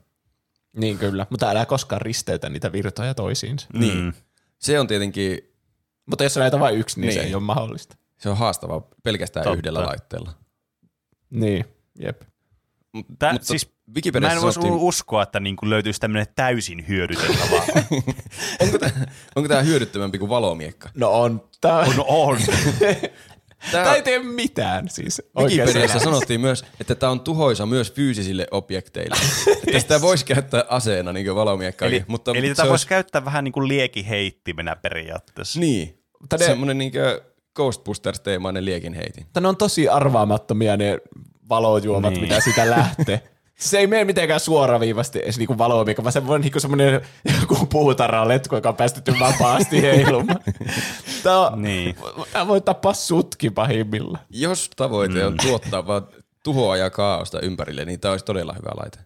Niin kyllä, mutta älä koskaan risteytä niitä virtoja toisiinsa. Niin. Mm. Se on tietenkin, Mutta jos näitä vain yksi, niin, niin, se ei ole mahdollista. se on haastavaa pelkästään Totta. yhdellä laitteella. Niin, jep. Tää, Mutta siis, mä en voisi sanottiin- uskoa, että niin kuin löytyisi tämmöinen täysin hyödytön tapa. onko, tämä, onko tämä hyödyttömämpi kuin valomiekka? No on. Tämä, no on. tämä ei tee mitään siis. Wikipediassa sanottiin myös, että tämä on tuhoisa myös fyysisille objekteille. että sitä voisi käyttää aseena niin kuin valomiekkakin. eli mutta eli tätä voisi olisi- käyttää vähän niin kuin liekiheittimenä periaatteessa. Niin, Mutta ne- semmoinen niin Ghostbusters-teemainen liekinheitin. Mutta ne on tosi arvaamattomia ne valojuomat, niin. mitä sitä lähtee. Se ei mene mitenkään suoraviivasti edes niinku valomiekka, vaan se on niinku semmoinen joku puutarha letku, joka on päästetty vapaasti heilumaan. Tämä, on, Niin. tämä voi tappaa sutki pahimmillaan. Jos tavoite on tuottaa vaan tuhoa ja kaaosta ympärille, niin tämä olisi todella hyvä laite.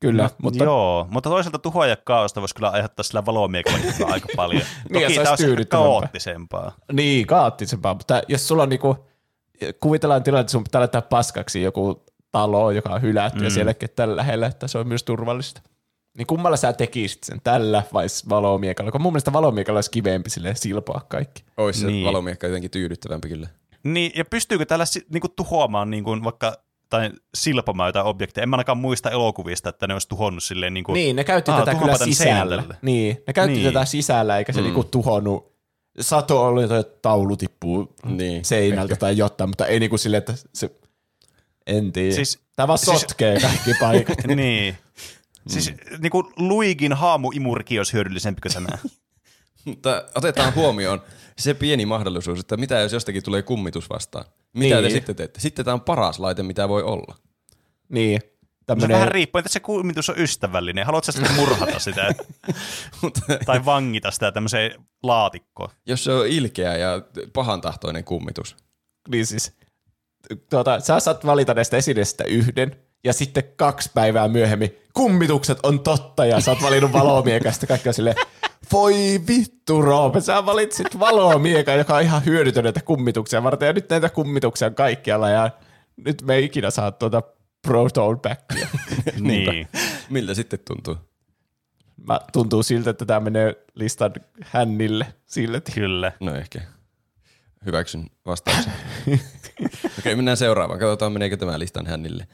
Kyllä, No, mutta Joo, mutta toisaalta tuhoa ja kaaosta voisi kyllä aiheuttaa sillä valomiekalla aika paljon. Niin, Toki se tämä olisi kaoottisempaa. niin, kaoottisempaa. Mutta jos sulla on niinku, kuvitellaan tilanne, että sun pitää laittaa paskaksi joku taloon, joka on hylätty mm. ja Mm. siellä ketään lähellä, että se on myös turvallista. Niin kummalla sä tekisit sen, tällä vai valomiekalla? Kun mun mielestä valomiekalla olisi kivempi sille silpoa kaikki. Ois se Niin. valomiekka jotenkin tyydyttävämpi kyllä. Niin, ja pystyykö tällä si- niinku tuhoamaan niinku vaikka tai silpomaan jotain objekteja? En mä ainakaan muista elokuvista, että ne olisi tuhonnut silleen niinku, Niin, ne käytti Aa, tätä kyllä sisällä. seinälle. Niin, ne käytti Niin. tätä sisällä, eikä se Mm. niinku tuhonnut. Sato oli että taulu tippuu Niin, seinältä ehkä. tai jotain, mutta ei niinku silleen, että se... En tiedä. Siis- Siis, Tämä vaan siis- sotkee kaikki paikat. niin. Siis niinku Luigin haamuimurki olisi hyödyllisempi kuin tämä. Mutta otetaan huomioon se pieni mahdollisuus, että mitä jos jostakin tulee kummitus vastaan. Mitä Niin. te sitten teette? Sitten tämä on paras laite, mitä voi olla. niin. Se Tämmönen, vähän riippuu, että se kummitus on ystävällinen. Haluatko sitten murhata sitä Mutta tai vangita sitä tämmöiseen laatikkoon? jos se on ilkeä ja pahantahtoinen kummitus. niin siis, tuota, sä saat valita näistä esineistä yhden, ja sitten kaksi päivää myöhemmin kummitukset on totta, ja sä oot valinnut valomiekasta. Kaikki on silleen, voi vittu Roope, sä valitsit valomiekan, joka on ihan hyödytön näitä kummituksia varten, ja nyt näitä kummituksia on kaikkialla, ja nyt me ei ikinä saa tuota proton backia. niin. Miltä sitten tuntuu? Mä, tuntuu siltä, että tämä menee listan hännille silti. Kyllä. No ehkä. Hyväksyn vastauksen. Okei, mennään seuraavaan. Katsotaan, meneekö tämä listan hännille.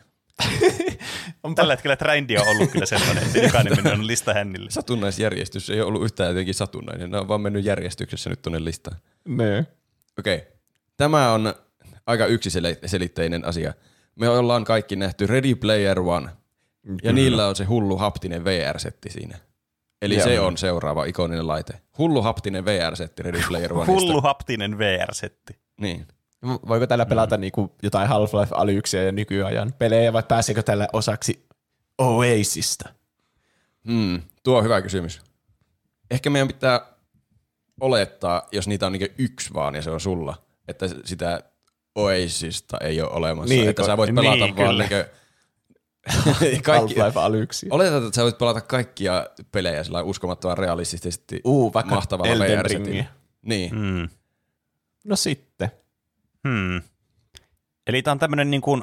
Tällä hetkellä trendi on ollut kyllä sellainen, että jokainen menee on lista hännille. Satunnaisjärjestys ei ole ollut yhtään jotenkin satunnainen. Ne on vaan mennyt järjestyksessä nyt tuonne listaan. Ne. Okei. Tämä on aika yksiselitteinen asia. Me ollaan kaikki nähty Ready Player One. Ja niillä on se hullu haptinen VR-setti siinä. Eli Joo. se on seuraava ikoninen laite. Hullu haptinen VR-setti Ready Player Oneista. Hullu haptinen VR-setti. Niin. Voiko tällä pelata niinku jotain Half-Life Alyxia ja nykyajan pelejä, vai pääseekö tällä osaksi Oasista? Hmm, tuo on hyvä kysymys. Ehkä meidän pitää olettaa, jos niitä on niinku yksi vaan ja se on sulla, että sitä Oasista ei ole olemassa. Niin, että sä voit pelata niin, vaan niinku kaikki, Half-Life Alyxia. Oletetaan, että sä voit pelata kaikkia pelejä sillä uskomattoman realistisesti Uu, vaikka mahtavalla Elden. Niin. Hmm. No sitten. Hmm. Eli tämä on tämmöinen niin kuin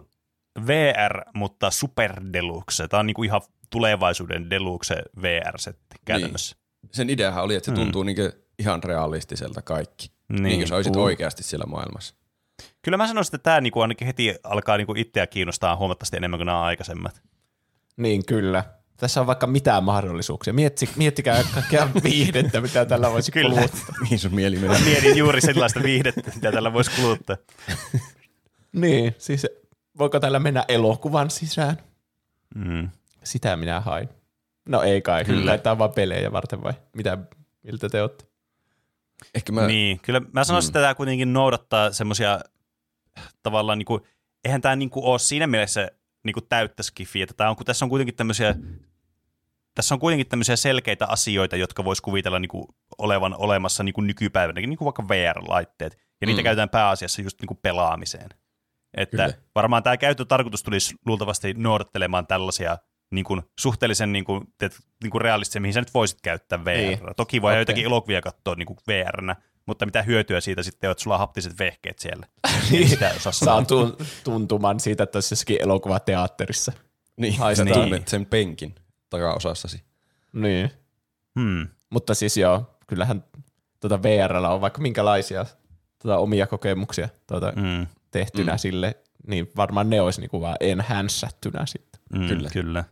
VR, mutta super deluxe. Tämä on niin kuin ihan tulevaisuuden deluxe VR-setti käytännössä. Sen ideahan oli, että se Hmm. tuntuu niinku ihan realistiselta kaikki. Niin, Niin. niin kuin sä olisit Uh. oikeasti siellä maailmassa. Kyllä mä sanoisin, että tämä niin kuin ainakin heti alkaa niin kuin itseä kiinnostaa huomattavasti enemmän kuin nämä aikaisemmat. Niin kyllä. Tässä on vaikka mitään mahdollisuuksia. Mietsi, miettikää kaikkea viihdettä, mitä tällä voisi Kyllä. kuluttaa. Mihin sun mieli menee? Mietin juuri sellaista viihdettä, mitä tällä voisi kuluttaa. Niin, siis voiko tällä mennä elokuvan sisään? Mm. Sitä minä hain. No ei kai, Kyllä. Tämä on vaan pelejä varten vai mitä, miltä te olette? Ehkä mä, Niin, kyllä mä sanoisin, että tämä kuitenkin noudattaa semmoisia tavallaan, niin kuin, eihän tämä niin kuin ole siinä mielessä niin kuin täyttä skifiä, että tämä on, kun tässä on kuitenkin tämmöisiä tässä on kuitenkin tämmöisiä selkeitä asioita, jotka voisi kuvitella niin kuin olevan olemassa niin kuin nykypäivänäkin, niin kuin vaikka VR-laitteet, ja niitä Mm. käytetään pääasiassa just niin kuin pelaamiseen. Että Kyllä. varmaan tämä käyttötarkoitus tulisi luultavasti noudattelemaan tällaisia niin kuin suhteellisen niin kuin, teet, niin kuin realistisia, mihin sä nyt voisit käyttää VR. Niin. Toki voi Okei. joitakin elokuvia katsoa niin kuin VR, mutta mitä hyötyä siitä sitten on, että sulla on haptiset vehkeet siellä. Niin. Sitä osaa Saa tuntuman siitä, että olisi jossakin elokuvateatterissa. niin, Haistaa. sä Niin. sen penkin takaosassasi. Niin. Hmm. Mutta siis joo, kyllähän tuota VRllä on vaikka minkälaisia tuota omia kokemuksia tuota Hmm. tehtynä Mm. sille, niin varmaan ne olisi niinku vaan enhancettynä sitten. Hmm. Kyllä. Kyllä.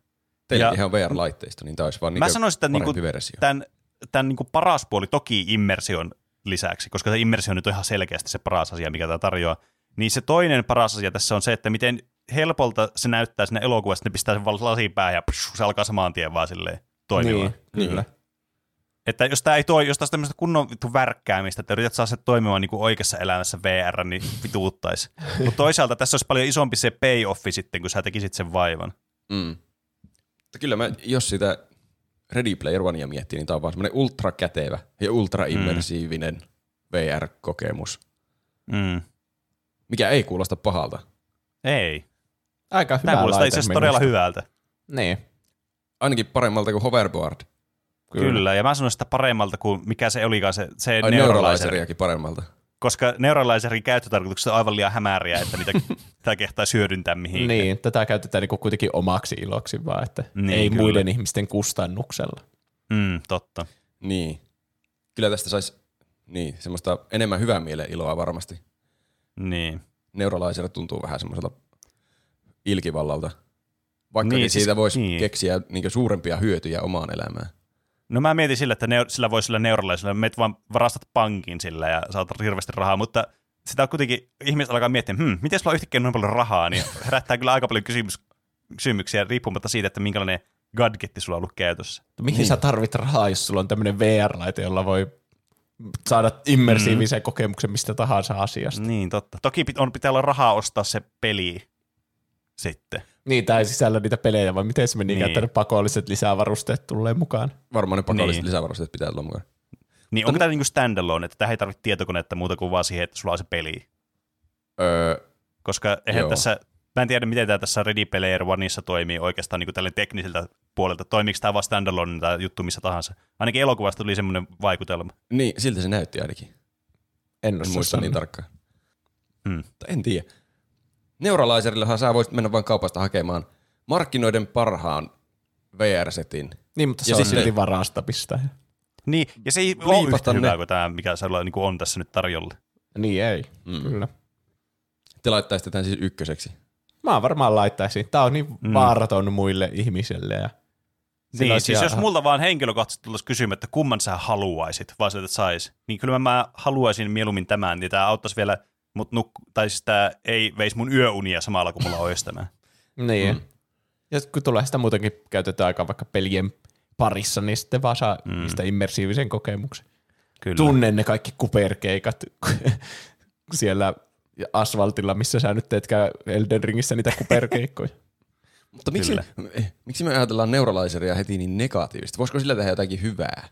Teillä ihan VR-laitteisto, niin tämä olisi vaan Mä niinku sanoisin, että parempi niinku versio. tämän, tämän niin kuin paras puoli toki immersion lisäksi, koska se immersio nyt on ihan selkeästi se paras asia, mikä tämä tarjoaa, niin se toinen paras asia tässä on se, että miten helpolta se näyttää sinne elokuvassa, että ne pistää sen vaan lasin päähän ja psh, se alkaa saman tien vaan silleen toimimaan. Niin, kyllä. Että jos tämä ei toi, jos taas tämmöistä kunnon vittu värkkäämistä, että yrität saada se toimimaan niin kuin oikeassa elämässä VR, niin vituuttaisi. Mutta toisaalta tässä olisi paljon isompi se payoffi sitten, kun sä tekisit sen vaivan. Mm. Mutta kyllä mä, jos sitä Ready Player Onea miettii, niin tämä on vaan semmoinen ultrakätevä ja ultra-immersiivinen VR-kokemus, Mm. mikä ei kuulosta pahalta. Ei. Aika hyvä Tämä kuulostaa itse asiassa todella hyvältä. Niin, Ainakin paremmalta kuin hoverboard. Kyllä. Kyllä, ja mä sanoin sitä paremmalta kuin mikä se olikaan se, se Ai neuralaiseriakin paremmalta. Koska neuralaiserin käyttötarkoitukset on aivan liian hämäriä, että niitä sitä kehtaisi hyödyntää mihinkään. Niin, tätä käytetään niinku kuitenkin omaksi iloksi vaan, että Niin, ei kyllä. muiden ihmisten kustannuksella. Mm, totta. Niin. Kyllä tästä saisi niin, semmoista enemmän hyvän mielen iloa varmasti. Niin. Neuralaiselle tuntuu vähän semmoiselta ilkivallalta. Vaikka Niin, siis- siitä voisi niin. keksiä niin suurempia hyötyjä omaan elämään. No mä mietin sillä, että neur- sillä voi sillä neuralaisella, meet vaan varastat pankin sillä ja saat hirveästi rahaa, mutta sitä on kuitenkin, ihmiset alkaa miettiä, hmm, miten sulla on yhtäkkiä noin paljon rahaa, niin herättää kyllä aika paljon kysymys, kysymyksiä riippumatta siitä, että minkälainen gadgetti sulla on ollut käytössä. Mihin niin. sä tarvit rahaa, jos sulla on tämmöinen VR-laite, jolla voi saada immersiivisen mm. kokemuksen mistä tahansa asiasta. Niin, totta. Toki on, pitää olla rahaa ostaa se peli sitten. Niin, tämä ei sisällä niitä pelejä, vai miten se meni, Niin. että ne pakolliset lisävarusteet tulee mukaan. Varmaan ne pakolliset Niin. lisävarusteet pitää olla mukaan. Niin onko tämä niinku standalone, että tähän ei tarvitse tietokonetta muuta kuin vaan siihen, että sulla on se peli? Öö, Koska eihän Joo. tässä, mä en tiedä miten tämä tässä Ready Player Oneissa toimii oikeastaan niin tällä tekniseltä puolelta. Toimiiko tämä vaan standalone tai juttu missä tahansa? Ainakin elokuvasta tuli semmoinen vaikutelma. niin, siltä se näytti ainakin. En En osaa muista sanoa. niin tarkkaan. Hmm. En tiedä. Neuralaiserillehan sä voisit mennä vain kaupasta hakemaan markkinoiden parhaan VR-setin. Niin, mutta se Ja on silti varastamista. Niin, ja se ei ole yhtä ne. hyvää kuin tämä, mikä sulla niin on tässä nyt tarjolla. Niin ei, Mm. kyllä. Te laittaisitte tämän siis ykköseksi. Mä varmaan laittaisin. Tää on niin Mm. vaaraton muille ihmisille. Ja Niin, siis jos multa vaan henkilökohtaisesti tulisi kysymään, että kumman sä haluaisit, vaan sä et sais, niin kyllä mä haluaisin mieluummin tämän, niin tämä auttaisi vielä, mut nuk- tai siis tämä ei veisi mun yöunia samalla, kun mulla olisi tämä. Niin. Mm. Ja kun tulee sitä muutenkin käytetään aikaa vaikka pelien parissa, niin sitten vaan saa Mm. niistä immersiivisen kokemuksen. Kyllä. Tunnen ne kaikki kuperkeikat siellä asfaltilla, missä sä nyt teetkään Elden Ringissä niitä kuperkeikkoja. Mutta miksi, eh, miksi me ajatellaan neuralaiseria heti niin negatiivisesti? Voisiko sillä tehdä jotakin hyvää?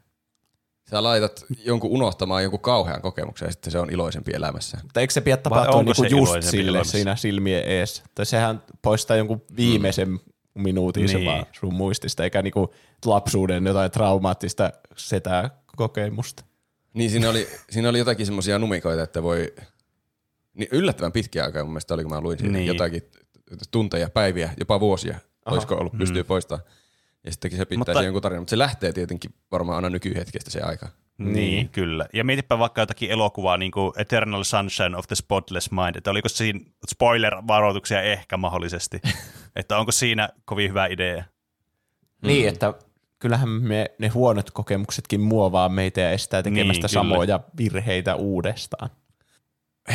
Sä laitat jonkun unohtamaan jonkun kauhean kokemuksen ja sitten se on iloisempi elämässä. Mutta eikö se pidä tapahtua onko niinku se just sille elämässä? siinä silmien ees? Tai sehän poistaa jonkun viimeisen mm. minuutin se Niin. vaan sun muistista, eikä niinku lapsuuden jotain traumaattista setää kokemusta. Niin siinä oli, siinä oli jotakin semmoisia numikoita, että voi niin yllättävän pitkiä aikaa mun mielestä oli, kun mä luin siinä Niin. niin. jotakin tunteja, päiviä, jopa vuosia, Aha. olisiko ollut, pystyy Mm. poistamaan. Ja sittenkin se pitää Mutta- jonkun tarinan, mutta se lähtee tietenkin varmaan aina nykyhetkestä se aika. Niin, Niin. kyllä. Ja mietipä vaikka jotakin elokuvaa, niin kuin Eternal Sunshine of the Spotless Mind, että oliko siinä spoiler-varoituksia ehkä mahdollisesti, että onko siinä kovin hyvä idea. Mm. Niin, että kyllähän me, ne huonot kokemuksetkin muovaa meitä ja estää tekemästä Niin, niin, kyllä. samoja virheitä uudestaan.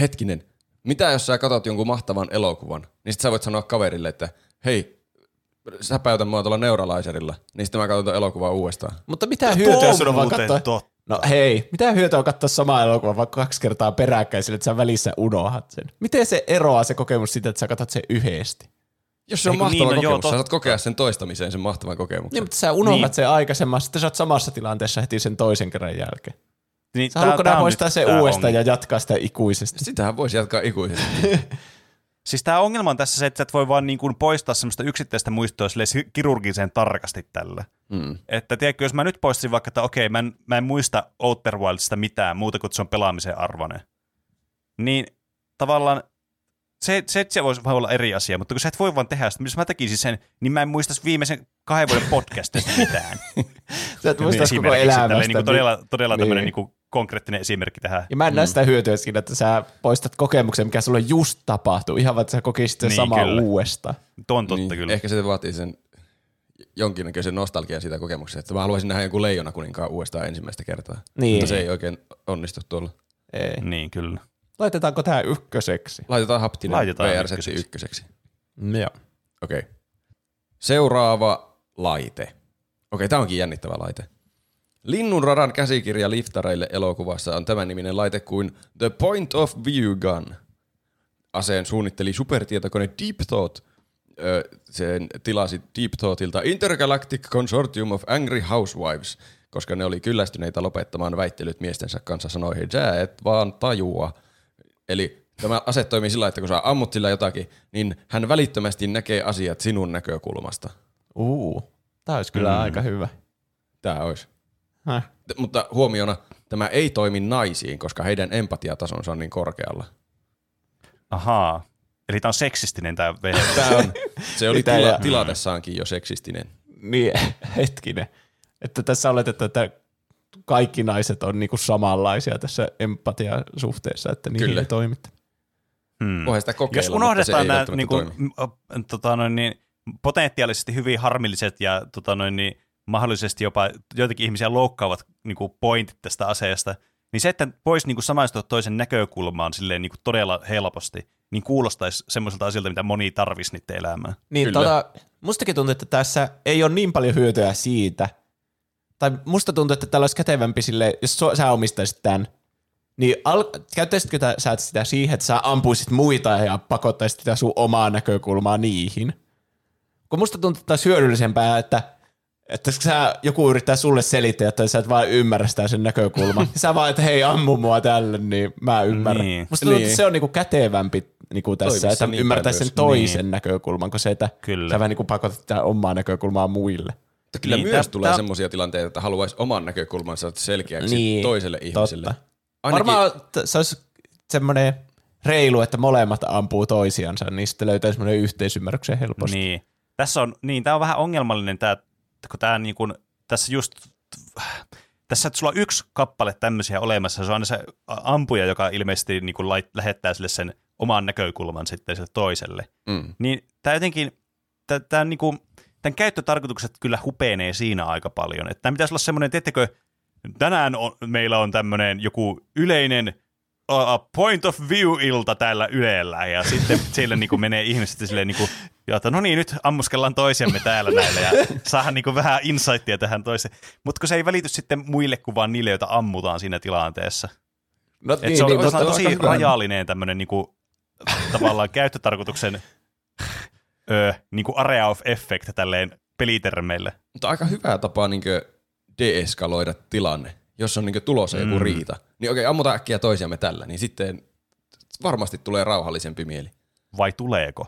Hetkinen, mitä jos sä katsot jonkun mahtavan elokuvan, niin sit sä voit sanoa kaverille, että hei, säpäytä mua tuolla neuralaiserilla, niin sitten mä katson tuon elokuvaa uudestaan. Mutta mitä hyötyä on sun on vaan muuten katsoa? totta. No hei, mitä hyötyä on katsoa samaa elokuvaa vaikka kaksi kertaa peräkkäin sille, että sä välissä unohat sen? Miten se eroaa se kokemus siitä, että sä katsot sen yhdesti? Jos se on Eiku niin, mahtava no joo, kokemus, sä saat kokea sen toistamiseen sen mahtavan kokemuksen. Niin, mutta sä unohdat Niin. niin. sen aikaisemmin, sitten sä oot samassa tilanteessa heti sen toisen kerran jälkeen. Niin, Sä haluatko nyt sen uudestaan ja jatkaa sitä ikuisesti? Sitähän voisi jatkaa ikuisesti. Siis tämä ongelma on tässä se, että sä et voi vaan niin kuin poistaa semmoista yksittäistä muistoa silleen kirurgisen tarkasti tällä. Mm. Että tiedätkö, jos mä nyt poistaisin vaikka, että okei, mä en, mä en muista Outer Wildsista mitään muuta kuin se on pelaamisen arvoinen, niin tavallaan se, se, se voisi vaan olla eri asia, mutta kun sä et voi vaan tehdä sitä, jos mä tekisin sen, niin mä en muistaisi viimeisen kahden vuoden podcastista mitään. Sä et muista koko elämästä. tälleen niin kuin todella, todella Niin. tämmöinen niin kuin konkreettinen esimerkki tähän. Ja mä en näe sitä hyötyä siinä, että sä poistat kokemuksen, mikä sulle just tapahtuu, ihan vaan, että sä kokisit sen Niin, samaa kyllä. uudestaan. Tuo on totta niin, kyllä. Ehkä se vaatii sen jonkinnäköisen nostalgian siitä kokemuksesta, että mä haluaisin nähdä jonkun leijona kuninkaan uudestaan ensimmäistä kertaa. Niin. Mutta se ei oikein onnistu tuolla. Ei. Niin, kyllä. Laitetaanko tää ykköseksi? Laitetaan haptinen Laitetaan VR-setti ykköseksi. ykköseksi. Joo. Okei. Okay. Seuraava laite. Okei, tämä onkin jännittävä laite. Linnunradan käsikirja liftareille elokuvassa on tämän niminen laite kuin The Point of View Gun. Aseen suunnitteli supertietokone Deep Thought. Öö, sen tilasi Deep Thoughtilta Intergalactic Consortium of Angry Housewives, koska ne oli kyllästyneitä lopettamaan väittelyt miestensä kanssa sanoihin, sä et vaan tajua. Eli tämä ase toimii sillä, että kun sä ammut sillä jotakin, niin hän välittömästi näkee asiat sinun näkökulmasta. Uu, tää olisi kyllä mm. aika hyvä. Tämä olisi. Häh? T- Mutta huomiona, tämä ei toimi naisiin, koska heidän empatiatasonsa on niin korkealla. Ahaa. Eli tämä on seksistinen tämä vehje. Tää on, se oli tila, ja- tilatessaankin jo seksistinen. Niin, hetkinen. Että tässä oletetaan, että kaikki naiset on niinku samanlaisia tässä empatiasuhteessa, että niin Kyllä. ei toimita. Hmm. Sitä kokeilla, Jos unohdetaan nämä niin o- tota noin, niin, potentiaalisesti hyvin harmilliset ja tota noin, niin, mahdollisesti jopa joitakin ihmisiä loukkaavat niin kuin pointit tästä asiasta, niin se, että voisi niin kuin samaistua toisen näkökulmaan silleen niin kuin todella helposti, niin kuulostaisi semmoiselta asialta, mitä moni tarvisi niiden elämään. Niin, Kyllä. tota, mustakin tuntuu, että tässä ei ole niin paljon hyötyä siitä, tai musta tuntuu, että tällä olisi kätevämpi sille, jos so, sä omistaisit tämän, niin al- käyttäisitkö tä, sä sitä siihen, että sä ampuisit muita ja pakottaisit sitä sun omaa näkökulmaa niihin? Kun musta tuntuu, että olisi hyödyllisempää, että että sä, joku yrittää sulle selittää, että sä et vaan ymmärrä sitä sen näkökulman. sä vaan, että hei, ammu mua tälle, niin mä ymmärrän. Niin. Musta tuntuu, että Niin. se on niinku kätevämpi niinku tässä, Toimisi että niin ymmärtää sen myös. toisen Niin. näkökulman, kuin se, että Kyllä. sä vähän niinku pakotat sitä omaa näkökulmaa muille. Mutta kyllä Niin, myös tää- tulee semmoisia tilanteita, että haluaisi oman näkökulmansa selkeäksi Niin, toiselle ihmiselle. Totta. Ainakin, Varmaan t- se olisi semmoinen reilu, että molemmat ampuu toisiansa, niin sitten löytää semmoinen yhteisymmärryksen helposti. Niin. Tässä on, niin, tämä on vähän ongelmallinen, tämä, kun tämä niin kuin, tässä just, tässä että sulla on yksi kappale tämmöisiä olemassa, se on aina se ampuja, joka ilmeisesti niin kuin lait, lähettää sille sen oman näkökulman sitten sille toiselle. mm, Niin tämä jotenkin, tämä, niin kuin, tämän käyttötarkoitukset kyllä hupenee siinä aika paljon. Että tämä pitäisi olla semmoinen, tiedättekö, tänään on, meillä on tämmöinen joku yleinen uh, point of view-ilta täällä Ylellä, ja sitten siellä niin kuin menee ihmiset silleen, niin kuin, ja että no niin, nyt ammuskellaan toisiamme täällä näillä, ja saadaan niin kuin vähän insightia tähän toiseen. Mutta kun se ei välity sitten muille kuin vaan niille, joita ammutaan siinä tilanteessa. No, Et se on, niin, niin, se on mutta tosi hyvä. rajallinen tämmöinen niinku, tavallaan käyttötarkoituksen ö, niinku area of effect tälleen pelitermeille. mutta aika hyvä tapa niin deeskaloida tilanne, jos on niin tulossa joku Mm. riita. Niin okei, ammutaan äkkiä toisiamme tällä, niin sitten varmasti tulee rauhallisempi mieli. Vai tuleeko?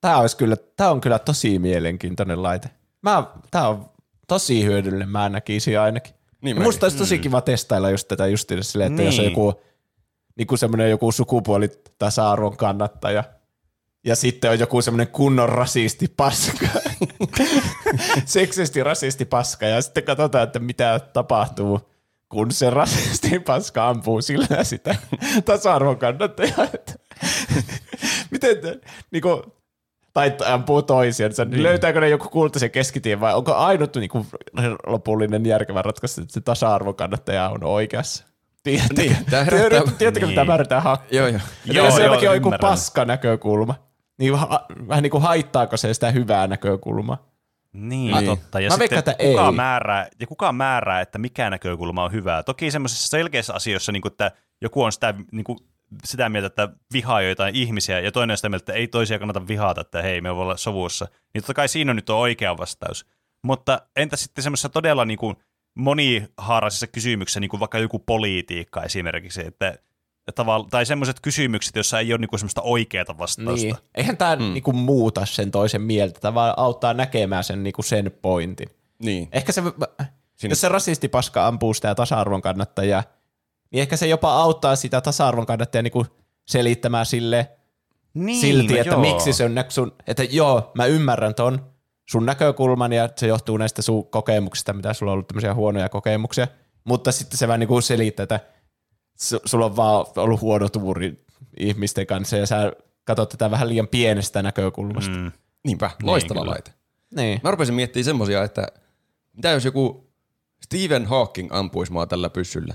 Tämä, olisi kyllä, tämä on kyllä tosi mielenkiintoinen laite. Mä, tämä on tosi hyödyllinen, mä näkisin ainakin. Niin Ja musta olisi tosi kiva testailla just tätä just silleen, että jos on Niin. joku, niin kuin semmoinen joku sukupuolitasa-arvon kannattaja, ja sitten on joku semmoinen kunnon rasisti paska, seksisti rasisti paska, ja sitten katsotaan, että mitä tapahtuu, kun se rasisti paska ampuu sillä sitä tasa-arvon kannattajaa. Miten te, niin kuin, tai ampuu toisiansa, niin löytääkö ne joku kultaisen keskitien vai onko ainut niin kuin, lopullinen järkevä ratkaisu, että se tasa-arvon kannattaja on oikeassa? Tiedättekö, Niin, tää herättää- tiedättekö, mitä Niin. mä yritän hakea? Joo, joo. Joo, Joo, joo, on joku paska näkökulma, niin ha- vähän niin kuin haittaako se sitä hyvää näkökulmaa? Niin, Niin. totta. Ja Mä sitten veikkaan, että kuka ei. määrää, ja kuka määrää, että mikä näkökulma on hyvää. Toki semmoisissa selkeissä asioissa, niin kuin, että joku on sitä, niin kuin, sitä mieltä, että vihaa joitain ihmisiä, ja toinen on sitä mieltä, että ei toisia kannata vihata, että hei, me voi olla sovussa. Niin totta kai siinä on nyt on oikea vastaus. Mutta entä sitten semmoisessa todella niin kuin, monihaaraisissa kysymyksissä, niin kuin vaikka joku politiikka esimerkiksi, että tavalla, tai semmoiset kysymykset, joissa ei ole niin kuin semmoista oikeaa vastausta. Niin. Eihän tämä mm. niinku muuta sen toisen mieltä, tämä vaan auttaa näkemään sen, niinku sen pointin. Niin. Ehkä se, Siinä- jos se rasistipaska ampuu sitä tasa-arvon kannattajaa, niin ehkä se jopa auttaa sitä tasa-arvon kannattajaa niinku selittämään sille Niin, silti, no että joo. miksi se on nä- sun, että joo, mä ymmärrän ton sun näkökulman ja se johtuu näistä sun kokemuksista, mitä sulla on ollut tämmöisiä huonoja kokemuksia, mutta sitten se vähän niinku selittää, että sulla on vaan ollut huono tuuri ihmisten kanssa ja sä katsot tätä vähän liian pienestä näkökulmasta. Mm. Mm. Niinpä, loistava kyllä. laite. Niin. Mä rupesin miettimään semmosia, että mitä jos joku Stephen Hawking ampuisi mua tällä pyssyllä?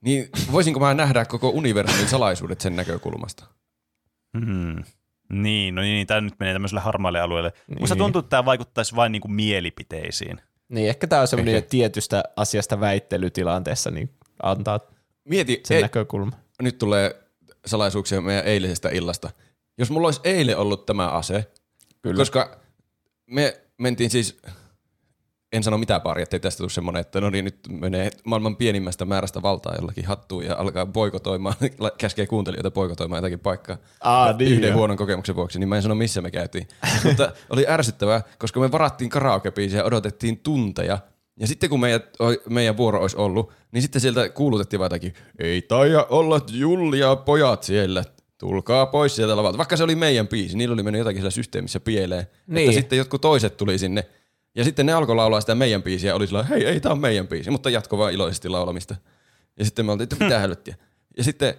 Niin voisinko mä nähdä koko universumin salaisuudet sen näkökulmasta? Hmm. Niin, no niin, tämä nyt menee tämmöiselle harmaalle alueelle. Niin. Musta Niin. tuntuu, että tämä vaikuttaisi vain niinku mielipiteisiin. niin, ehkä tämä on semmoinen tietystä asiasta väittelytilanteessa, niin antaa Mieti, sen ei, näkökulma. nyt tulee salaisuuksia meidän eilisestä illasta. Jos mulla olisi eilen ollut tämä ase, Kyllä. koska me mentiin siis, en sano mitään pari, ettei tästä tule semmoinen, että no niin, nyt menee maailman pienimmästä määrästä valtaa jollakin hattuun ja alkaa boikotoimaan, käskee kuuntelijoita boikotoimaan jotakin paikkaa Aa, niin yhden joo. huonon kokemuksen vuoksi, niin mä en sano missä me käytiin. Mutta oli ärsyttävää, koska me varattiin karaokebiisiä ja odotettiin tunteja. Ja sitten kun meidän, meidän vuoro olisi ollut, niin sitten sieltä kuulutettiin vaan jotakin, ei taida olla Julia pojat siellä. tulkaa pois sieltä lavalta. Vaikka se oli meidän biisi, niillä oli mennyt jotakin siellä systeemissä pieleen. Niin. Että sitten jotkut toiset tuli sinne. Ja sitten ne alkoi laulaa sitä meidän biisiä ja oli sillä hei, ei, tää on meidän biisi. Mutta jatko vaan iloisesti laulamista. Ja sitten me oltiin, että mitä helvettiä. Ja sitten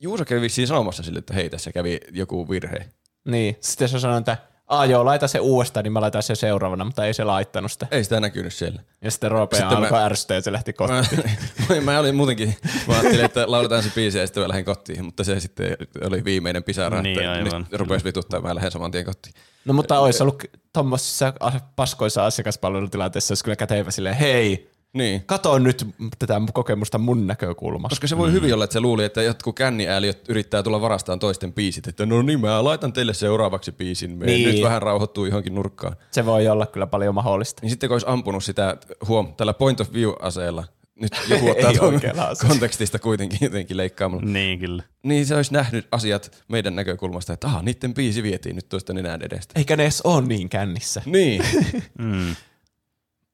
Juuso kävi vissiin sanomassa sille, että hei, tässä kävi joku virhe. Niin, sitten se sanoi, että Aa joo, laita se uudestaan, niin mä laitan sen seuraavana, mutta ei se laittanut sitä. Ei sitä näkynyt siellä. Ja sitten Roope Sitten alkoi mä- ärsyttää ja se lähti kotiin. Mä, mä olin muutenkin, mä ajattelin, että lauletaan se biisi ja sitten mä lähden kotiin, mutta se sitten oli viimeinen pisara, Niin, että aivan. nyt rupesi vituttaa, mä lähden saman tien kotiin. No mutta olisi ollut tuommoisissa paskoissa asiakaspalvelutilanteissa, olisi kyllä kätevä silleen, hei, Niin. kato nyt tätä kokemusta mun näkökulmasta. Koska se voi mm. hyvin olla, että se luuli, että jotkut känniääliöt yrittää tulla varastaan toisten biisit, että no niin, mä laitan teille seuraavaksi biisin, me Niin. nyt vähän rauhoittuu johonkin nurkkaan. Se voi olla kyllä paljon mahdollista. Niin sitten kun olisi ampunut sitä, huom, tällä point of view-aseella, nyt joku ottaa tuon kontekstista kuitenkin jotenkin leikkaamalla, Niin kyllä. niin se olisi nähnyt asiat meidän näkökulmasta, että aha, niiden biisi vietiin nyt tuosta nenän edestä. Eikä ne edes ole niin kännissä. Niin, Mm.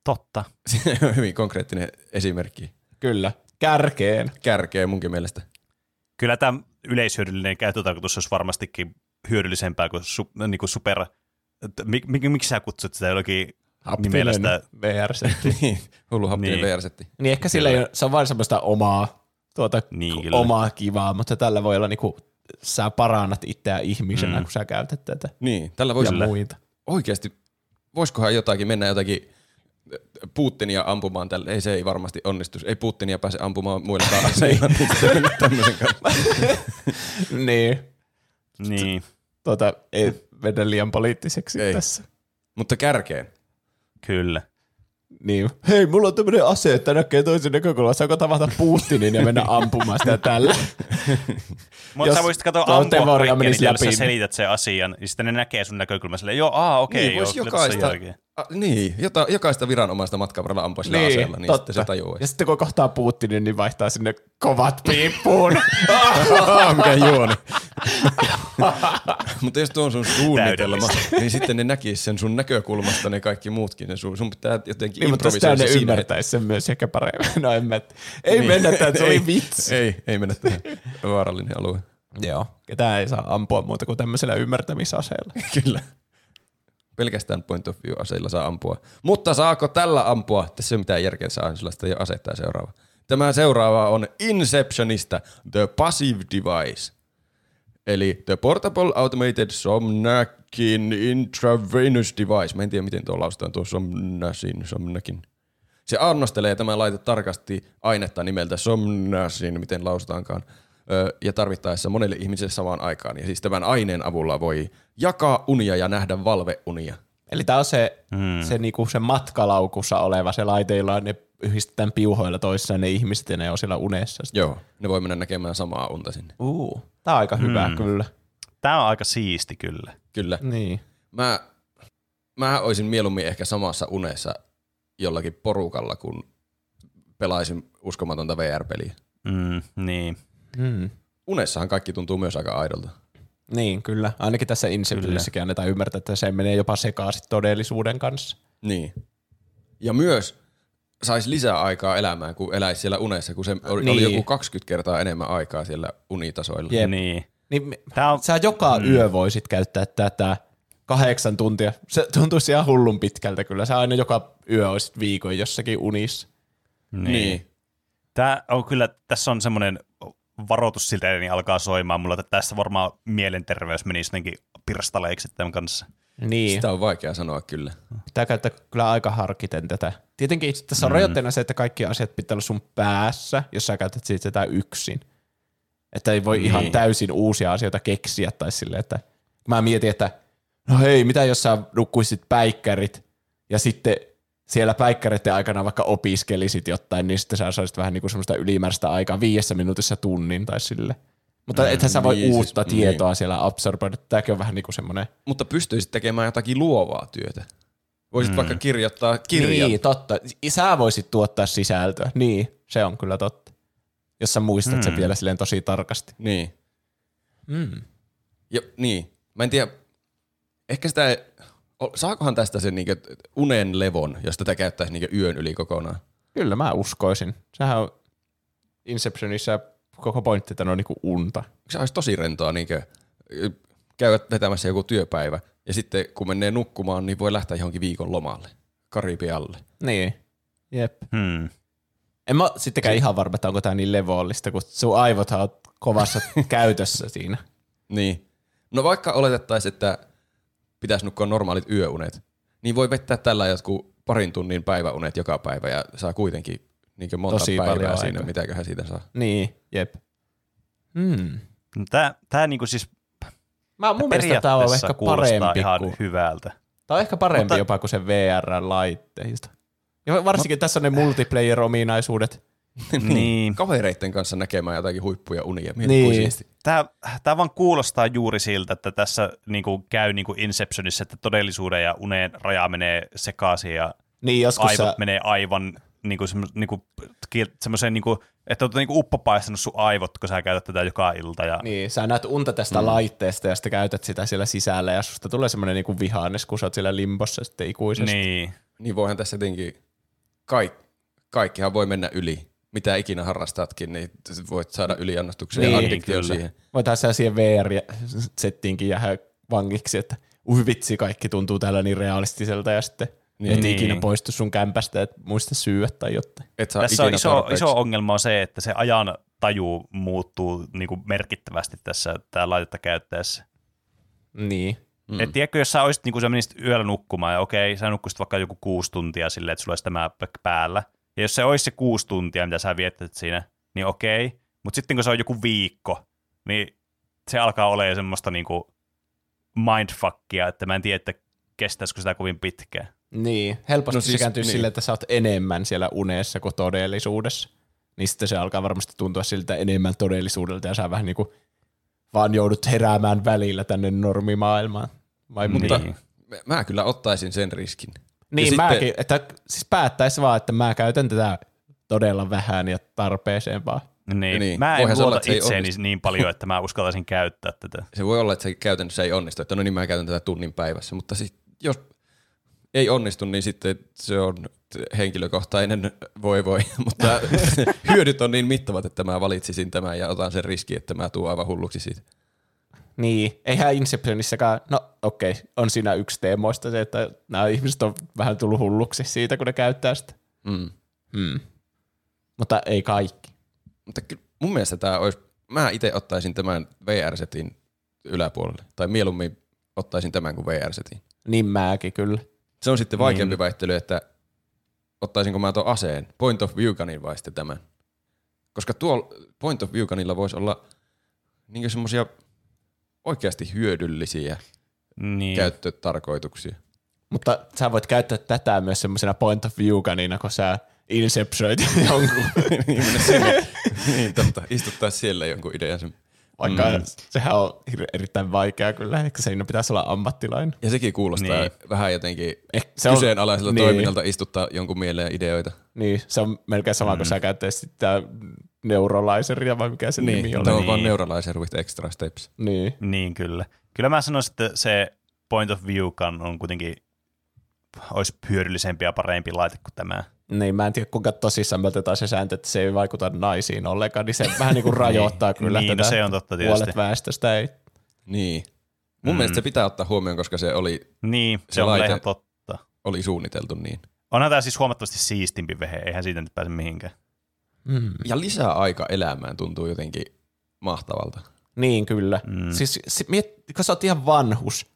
Totta. se on hyvin konkreettinen esimerkki. Kyllä. Kärkeen. Kärkeä munkin mielestä. Kyllä tämä yleishyödyllinen käyttötarkoitus olisi varmastikin hyödyllisempää kuin, su, niin kuin super... Mik, mik, miksi sä kutsut sitä jollakin nimellä sitä? VR-setti. niin, hullu haptinen Niin. VR-setti. niin ehkä sillä ei, ole- se on vain semmoista omaa, tuota, Niin, kyllä. omaa kivaa, mutta tällä voi olla niinku, sä parannat itseä ihmisenä, Mm. kun sä käytät tätä. Niin, tällä voisi ja muita. oikeasti, voisikohan jotakin mennä jotakin Putinia ampumaan tälle. Ei se ei varmasti onnistu. Ei Putinia pääse ampumaan muille aseilla. niin sitten mennä tämmöisen kanssa. niin. Niin, Tuota, ei mennä liian poliittiseksi Ei. tässä. Mutta kärkeen. kyllä. Niin. Hei, mulla on tämmönen ase, että näkee toisen näkökulmasta. Saanko tavata Putinin ja mennä ampumaan sitä tällä? Mutta sä voisit katsoa ampua niin jos sä selität sen asian, niin sitten ne näkee sun näkökulmasta silleen, joo, aa, okei, niin, joo, jokaista, a, niin, jota, jokaista viranomaista matkan varrella ampua sillä niin, aseella, niin sitten se tajuu. Ja sitten kun kohtaa Putinin, niin vaihtaa sinne kovat piippuun. Mikä juoni. Mutta jos tuo on sun suunnitelma, niin sitten ne näkis sen sun näkökulmasta ne kaikki muutkin. Ne sun, sun pitää jotenkin niin, improvisoida ne se siinä ymmärtäisi sen myös ehkä paremmin. No en mä, ei Niin. mennä tähän, se oli vitsi. Ei, ei mennä tähän vaarallinen alue. Joo, ketään ei saa ampua muuta kuin tämmöisellä ymmärtämisaseella. Kyllä. Pelkästään point of view aseilla saa ampua. Mutta saako tällä ampua? Tässä ei ole mitään järkeä saa, sillä sitä ei ole asetta seuraava. Tämä seuraava on Inceptionista, The Passive Device. Eli The Portable Automated Somnakin Intravenous Device. Mä en tiedä, miten tuo lausutaan tuo Somnasin, Somnakin. Se annostelee tämä laite tarkasti ainetta nimeltä Somnasin, miten lausutaankaan, ja tarvittaessa monelle ihmiselle samaan aikaan. Ja siis tämän aineen avulla voi jakaa unia ja nähdä valveunia. Eli tämä on se, Hmm. mm. se, niinku se matkalaukussa oleva se laite, jolla ne yhdistetään piuhoilla toissaan ne ihmiset ja ne on siellä unessa. sitten. Joo, ne voi mennä näkemään samaa unta sinne. Uh, tämä on aika hyvä Mm. kyllä. Tämä on aika siisti kyllä. Kyllä. Niin. Mä, mä olisin mieluummin ehkä samassa unessa jollakin porukalla, kun pelaisin uskomatonta VR-peliä. Mm, niin. Mm. Unessahan kaikki tuntuu myös aika aidolta. Niin, kyllä. Ainakin tässä Inceptionissakin annetaan ymmärtää, että se menee jopa sekaisin todellisuuden kanssa. Niin. Ja myös saisi lisää aikaa elämään, kun eläisi siellä unessa, kun se oli, niin. oli joku 20 kertaa enemmän aikaa siellä unitasoilla. Jep. Niin. Niin me- Tää on, sä joka mm. yö voisit käyttää tätä kahdeksan tuntia. Se tuntuisi ihan hullun pitkältä kyllä. Sä aina joka yö olisit viikon jossakin unissa. niin. niin. Tää on kyllä, tässä on semmoinen varoitus siltä, niin alkaa soimaan mulla, että tässä varmaan mielenterveys menisi jotenkin pirstaleiksi tämän kanssa. Niin. Sitä on vaikea sanoa kyllä. Pitää käyttää kyllä aika harkiten tätä. Tietenkin tässä on mm. rajoitteena se, että kaikki asiat pitää olla sun päässä, jos sä käytät siitä tätä yksin. Että ei voi niin. ihan täysin uusia asioita keksiä tai silleen, että mä mietin, että no hei, mitä jos sä nukkuisit päikkärit ja sitten siellä päikkäreiden aikana vaikka opiskelisit jotain, niin sitten sä saisit vähän niin kuin semmoista ylimääräistä aikaa viidessä minuutissa tunnin tai sille. Mutta mm, ethän sä voi niin, siis- uutta siis, tietoa niin. siellä absorboida. Tämäkin on vähän niin kuin semmoinen Mutta pystyisit tekemään jotakin luovaa työtä. Voisit mm. vaikka kirjoittaa kirjan. Niin, totta. Sä voisit tuottaa sisältöä. Niin, se on kyllä totta. Jos sä muistat mm. sen vielä silleen tosi tarkasti. Niin. Mm. Ja, niin. Mä en tiedä, ehkä sitä, saakohan tästä sen niinku unen levon, jos tätä käyttäisi niinku yön yli kokonaan? Kyllä mä uskoisin. Sehän on Inceptionissa koko pointti, että ne on niinku unta. Se olisi tosi rentoa niinkö, käydä vetämässä joku työpäivä ja sitten kun menee nukkumaan, niin voi lähteä johonkin viikon lomalle, Karibialle. Niin, jep. Hmm. En mä sittenkään ihan varma, että onko tää niin levollista, kun sun aivothan on kovassa käytössä siinä. Niin. No vaikka oletettaisiin, että pitäisi nukkua normaalit yöunet, niin voi vettää tällä jotkut parin tunnin päiväunet joka päivä ja saa kuitenkin niin monta Tosi päivää paljon siinä, aikaa. mitäköhän siitä saa. Niin, jep. Hmm. Tää, tää niinku siis Mä, mun mielestä tää on ehkä parempi ihan kuin, hyvältä. tää on ehkä parempi Mutta- jopa kuin se VR-laitteista. Ja varsinkin tässä on ne multiplayer-ominaisuudet. niin. Kavereitten kanssa näkemään jotakin huippuja unia. Niin. Tämä, tämä vaan kuulostaa juuri siltä, että tässä niinku käy niinku Inceptionissa, että todellisuuden ja unen raja menee sekaisin ja Niin, joskus aivot sä, menee aivan niinku, semmo- niinku, semmoiseen, niinku, että olet niinku uppopaistanut sun aivot, kun sä käytät tätä joka ilta. Ja, niin, sä näet unta tästä mm. laitteesta ja sitten käytät sitä siellä sisällä ja susta tulee semmoinen niinku vihannes, kun sä oot siellä limbossa sitten ikuisesti. niin. Niin voihan tässä jotenkin, kaik, kaikkihan voi mennä yli. Mitä ikinä harrastatkin, niin voit saada yliannostuksen Niin, ja addiktion siihen. Voitaisiin siellä siihen VR-settiinkin jäädä vangiksi, että ui vitsi, kaikki tuntuu täällä niin realistiselta ja sitten niin. et Niin. ikinä poistu sun kämpästä, et muista syyä tai jotain. Et Tässä on iso, tarpeeksi. iso ongelma on se, että se ajan taju muuttuu niinku merkittävästi tässä tämä laitetta käyttäessä. Niin. Mm. Et tiedätkö, jos sä, olisit, niin sä menisit yöllä nukkumaan ja okei, sä nukkuisit vaikka joku kuusi tuntia silleen, että sulla olisi tämä päällä. Ja jos se olisi se kuusi tuntia, mitä sä viettät siinä, niin okei. Mutta sitten kun se on joku viikko, niin se alkaa olemaan semmoista niinku mindfuckia, että mä en tiedä, että kestäisikö sitä kovin pitkään. Niin, helposti No siis- se kääntyy niin. niin. sille, että sä oot enemmän siellä unessa kuin todellisuudessa. Niin sitten se alkaa varmasti tuntua siltä enemmän todellisuudelta ja sä vähän niinku vaan joudut heräämään välillä tänne normimaailmaan. Vai Mutta Niin. mä- mä kyllä ottaisin sen riskin. Niin, sitten- mäkin, että siis päättäisi vaan, että mä käytän tätä todella vähän ja tarpeeseen vaan. Niin. Niin. Mä en Voihan se olla, luota että se ei itseeni niin paljon, että mä uskaltaisin käyttää tätä. Se voi olla, että se käytännössä ei onnistu, että no niin mä käytän tätä tunnin päivässä, mutta sit, jos ei onnistu, niin sitten se on henkilökohtainen voi voi, mutta hyödyt on niin mittavat, että mä valitsisin tämän ja otan sen riski, että mä tuun aivan hulluksi siitä. Niin, eihän Inceptionissakaan, no okei, okay, on siinä yksi teemoista se, että nämä ihmiset on vähän tullut hulluksi siitä, kun ne käyttää sitä. Mm. Hmm. Mutta ei kaikki. Mutta kyllä mun mielestä tämä olisi, mä itse ottaisin tämän VR-setin yläpuolelle, tai mieluummin ottaisin tämän kuin VR-setin. Niin mäkin kyllä. Se on sitten vaikeampi niin. väittely, että ottaisinko mä tuon aseen, point of view gunin vai sitten tämän. Koska tuolla point of view gunilla voisi olla niin semmoisia oikeasti hyödyllisiä Niin. käyttötarkoituksia. Mutta sä voit käyttää tätä myös semmoisena point of view gunina, kun sä inceptioit jonkun. niin, sinne. niin totta, istuttaa siellä jonkun idean. Vaikka mm. sehän on erittäin vaikea kyllä, ehkä siinä pitäisi olla ammattilainen. Ja sekin kuulostaa Niin. niin. vähän jotenkin Eh, se on- kyseenalaiselta niin. toiminnalta istuttaa jonkun mieleen ideoita. Niin, se on melkein sama, mm. kun sä käyttäisit sitä neurolaiseria vai mikä se Niin, nimi tämä oli. on Niin. vaan Neuralizer with extra steps. Niin. Niin kyllä. Kyllä mä sanoisin, että se point of view on kuitenkin olisi hyödyllisempi ja parempi laite kuin tämä. Niin, mä en tiedä kuinka tosissaan me otetaan se sääntö, että se ei vaikuta naisiin ollenkaan, niin se vähän niin kuin rajoittaa kyllä niin, no tätä se on totta tietysti. puolet väestöstä. Ei. Niin. Mun mm. mielestä se pitää ottaa huomioon, koska se oli, Niin, se, Se on laite- ihan totta. oli suunniteltu niin. Onhan tämä siis huomattavasti siistimpi vehe, eihän siitä nyt pääse mihinkään. Mm. Ja lisää aika elämään tuntuu jotenkin mahtavalta. Niin kyllä. Mm. Siis si- miet, kun sä oot ihan vanhus,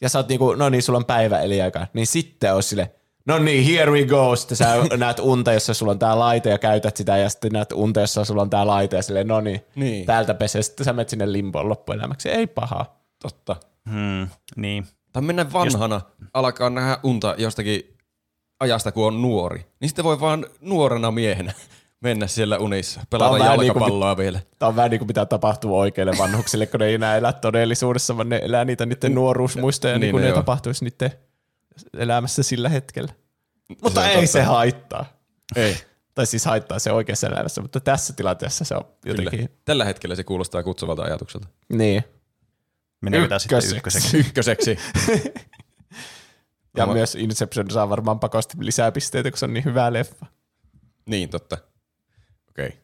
ja sä oot niinku, no niin, sulla on päivä eliaika, niin sitten on sille, no niin, here we go. Sitten sä näet unta, jossa sulla on tää laite ja käytät sitä, ja sitten näet unta, jossa sulla on tää laite, ja silleen, no niin, Niin. täältä pesee. Sitten sä menet sinne limboon loppuelämäksi. Ei paha. Totta. Hmm, niin. Tai mennä vanhana, Just... alkaa nähdä unta jostakin ajasta, kun on nuori. Niin sitten voi vaan nuorena miehenä mennä siellä unissa, pelata niinku- jalkapalloa vielä. Tämä on vähän niin kuin mitä tapahtuu oikeille vanhuksille, kun ne ei enää elä todellisuudessa, vaan ne elää niitä niiden nuoruusmuistoja, niin, Niin niin kuin ne ne tapahtuisi niiden elämässä sillä hetkellä. Mutta on ei totta. se haittaa. Ei, Tai siis haittaa se oikeassa elämässä, mutta tässä tilanteessa se on kyllä. jotenkin... Tällä hetkellä se kuulostaa kutsuvalta ajatukselta. Niin. Meneekö tämä sitten Ykköseksi. ykköseksi? Ja Oma- myös Inception saa varmaan pakosti lisää pisteitä, kun se on niin hyvä leffa. niin, totta. Okei.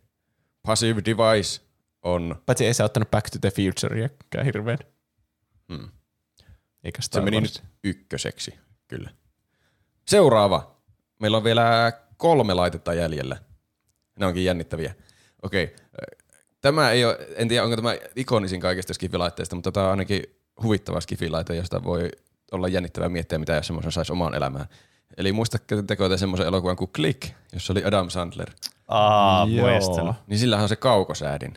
Passive Device on, Paitsi ei se ottanut Back to the Futureäkään hirveän. Hmm. Eikä se meni Wars. nyt ykköseksi, kyllä. Seuraava. Meillä on vielä kolme laitetta jäljellä. Ne onkin jännittäviä. Okei. Tämä ei ole, en tiedä onko tämä ikonisin kaikista skifilaitteista, mutta tämä on ainakin huvittava skifilaite, josta voi olla jännittävää miettiä, mitä jos semmoisen saisi omaan elämään. Eli muistatteko te semmoisen elokuvan kuin Click, jossa oli Adam Sandler? Aa, muistan. Niin sillähän on se kaukosäädin.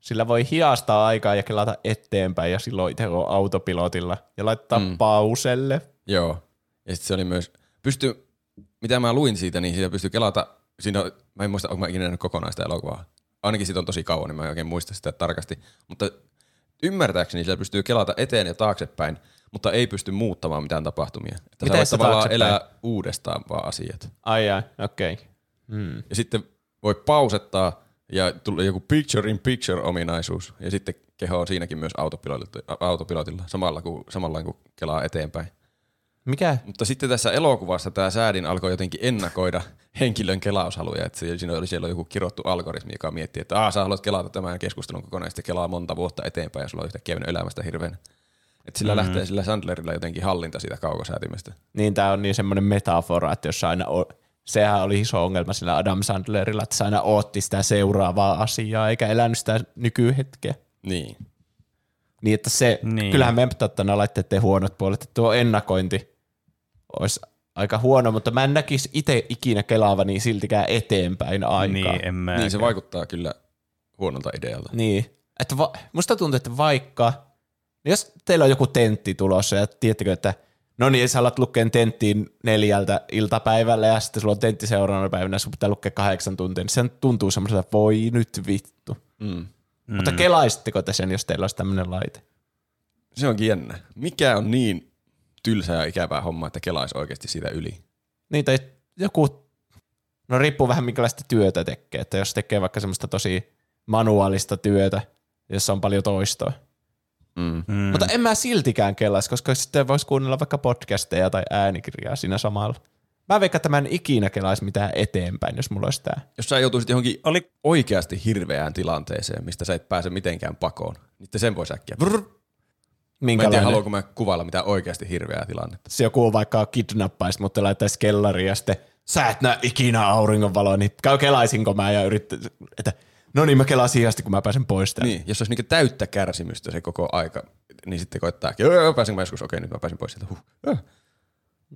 Sillä voi hiastaa aikaa ja kelata eteenpäin ja silloin itse on autopilotilla ja laittaa mm. pauselle. Joo. Ja sitten se oli myös, pysty, mitä mä luin siitä, niin siitä pystyy kelata, siinä on, mä en muista, onko mä ikinä nähnyt kokonaista elokuvaa. Ainakin siitä on tosi kauan, niin mä en oikein muista sitä tarkasti. Mutta ymmärtääkseni siellä pystyy kelata eteen ja taaksepäin, mutta ei pysty muuttamaan mitään tapahtumia. Että Miten sä voit tavallaan taaksepäin? elää uudestaan vaan asiat. Ai ai, okei. Okay. Hmm. Ja sitten voi pausettaa ja tulee joku picture in picture ominaisuus. Ja sitten keho on siinäkin myös autopilotilla, autopilotilla samalla kuin, samalla kun kelaa eteenpäin. Mikä? Mutta sitten tässä elokuvassa tämä säädin alkoi jotenkin ennakoida henkilön kelaushaluja. Että siinä oli siellä joku kirottu algoritmi, joka miettii, että Aa, sä haluat kelata tämän keskustelun kokonaan, ja sitten kelaa monta vuotta eteenpäin, ja sulla on yhtäkkiä mennyt elämästä hirveän. Että sillä mm. lähtee sillä Sandlerilla jotenkin hallinta siitä kaukosäätimestä. Niin tää on niin semmoinen metafora, että jos aina o- sehän oli iso ongelma sillä Adam Sandlerilla, että se aina ootti sitä seuraavaa asiaa, eikä elänyt sitä nykyhetkeä. Niin. Niin, että se, Niin. kyllähän me ottaen laitteiden huonot puolet, että tuo ennakointi olisi aika huono, mutta mä en näkisi itse ikinä kelaavani siltikään eteenpäin aikaa. Niin, en mä. niin se vaikuttaa kyllä huonolta idealta. Niin. Että va- musta tuntuu, että vaikka, jos teillä on joku tentti tulossa ja tiedättekö, että no niin, sä alat lukeen tenttiin neljältä iltapäivällä ja sitten sulla on tentti seuraavana päivänä, sun pitää lukea kahdeksan tuntia, niin se tuntuu semmoiselta, että voi nyt vittu. Mm. Mm. Mutta kelaisitteko te sen, jos teillä olisi tämmöinen laite? Se onkin jännä. Mikä on niin tylsää ja ikävää hommaa, että kelaisi oikeasti siitä yli? Niin, tai joku, no riippuu vähän minkälaista työtä tekee, että jos tekee vaikka semmoista tosi manuaalista työtä, jossa on paljon toistoa. Mm. Mm. Mutta en mä siltikään kellaisi, koska sitten voisi kuunnella vaikka podcasteja tai äänikirjaa siinä samalla. Mä veikkaan, että mä en ikinä kelaisi mitään eteenpäin, jos mulla olisi tää. Jos sä joutuisit johonkin Oli, oikeasti hirveään tilanteeseen, mistä sä et pääse mitenkään pakoon, niin sen voi äkkiä. Brr. Mä en tiedä, Minkälainen? haluanko mä kuvailla mitään oikeasti hirveää tilannetta. Se joku vaikka kidnappaisi, mutta laittaisi kellariin ja sitten sä et näe ikinä auringonvaloa, niin käy kelaisinko mä ja yrittää, että no niin mä kelasin asti, kun mä pääsen pois täältä. Niin, jos olisi niinku täyttä kärsimystä se koko aika, niin sitten koittaa, joo, joo, pääsenkö mä joskus, okei, nyt mä pääsin pois sieltä. Huh.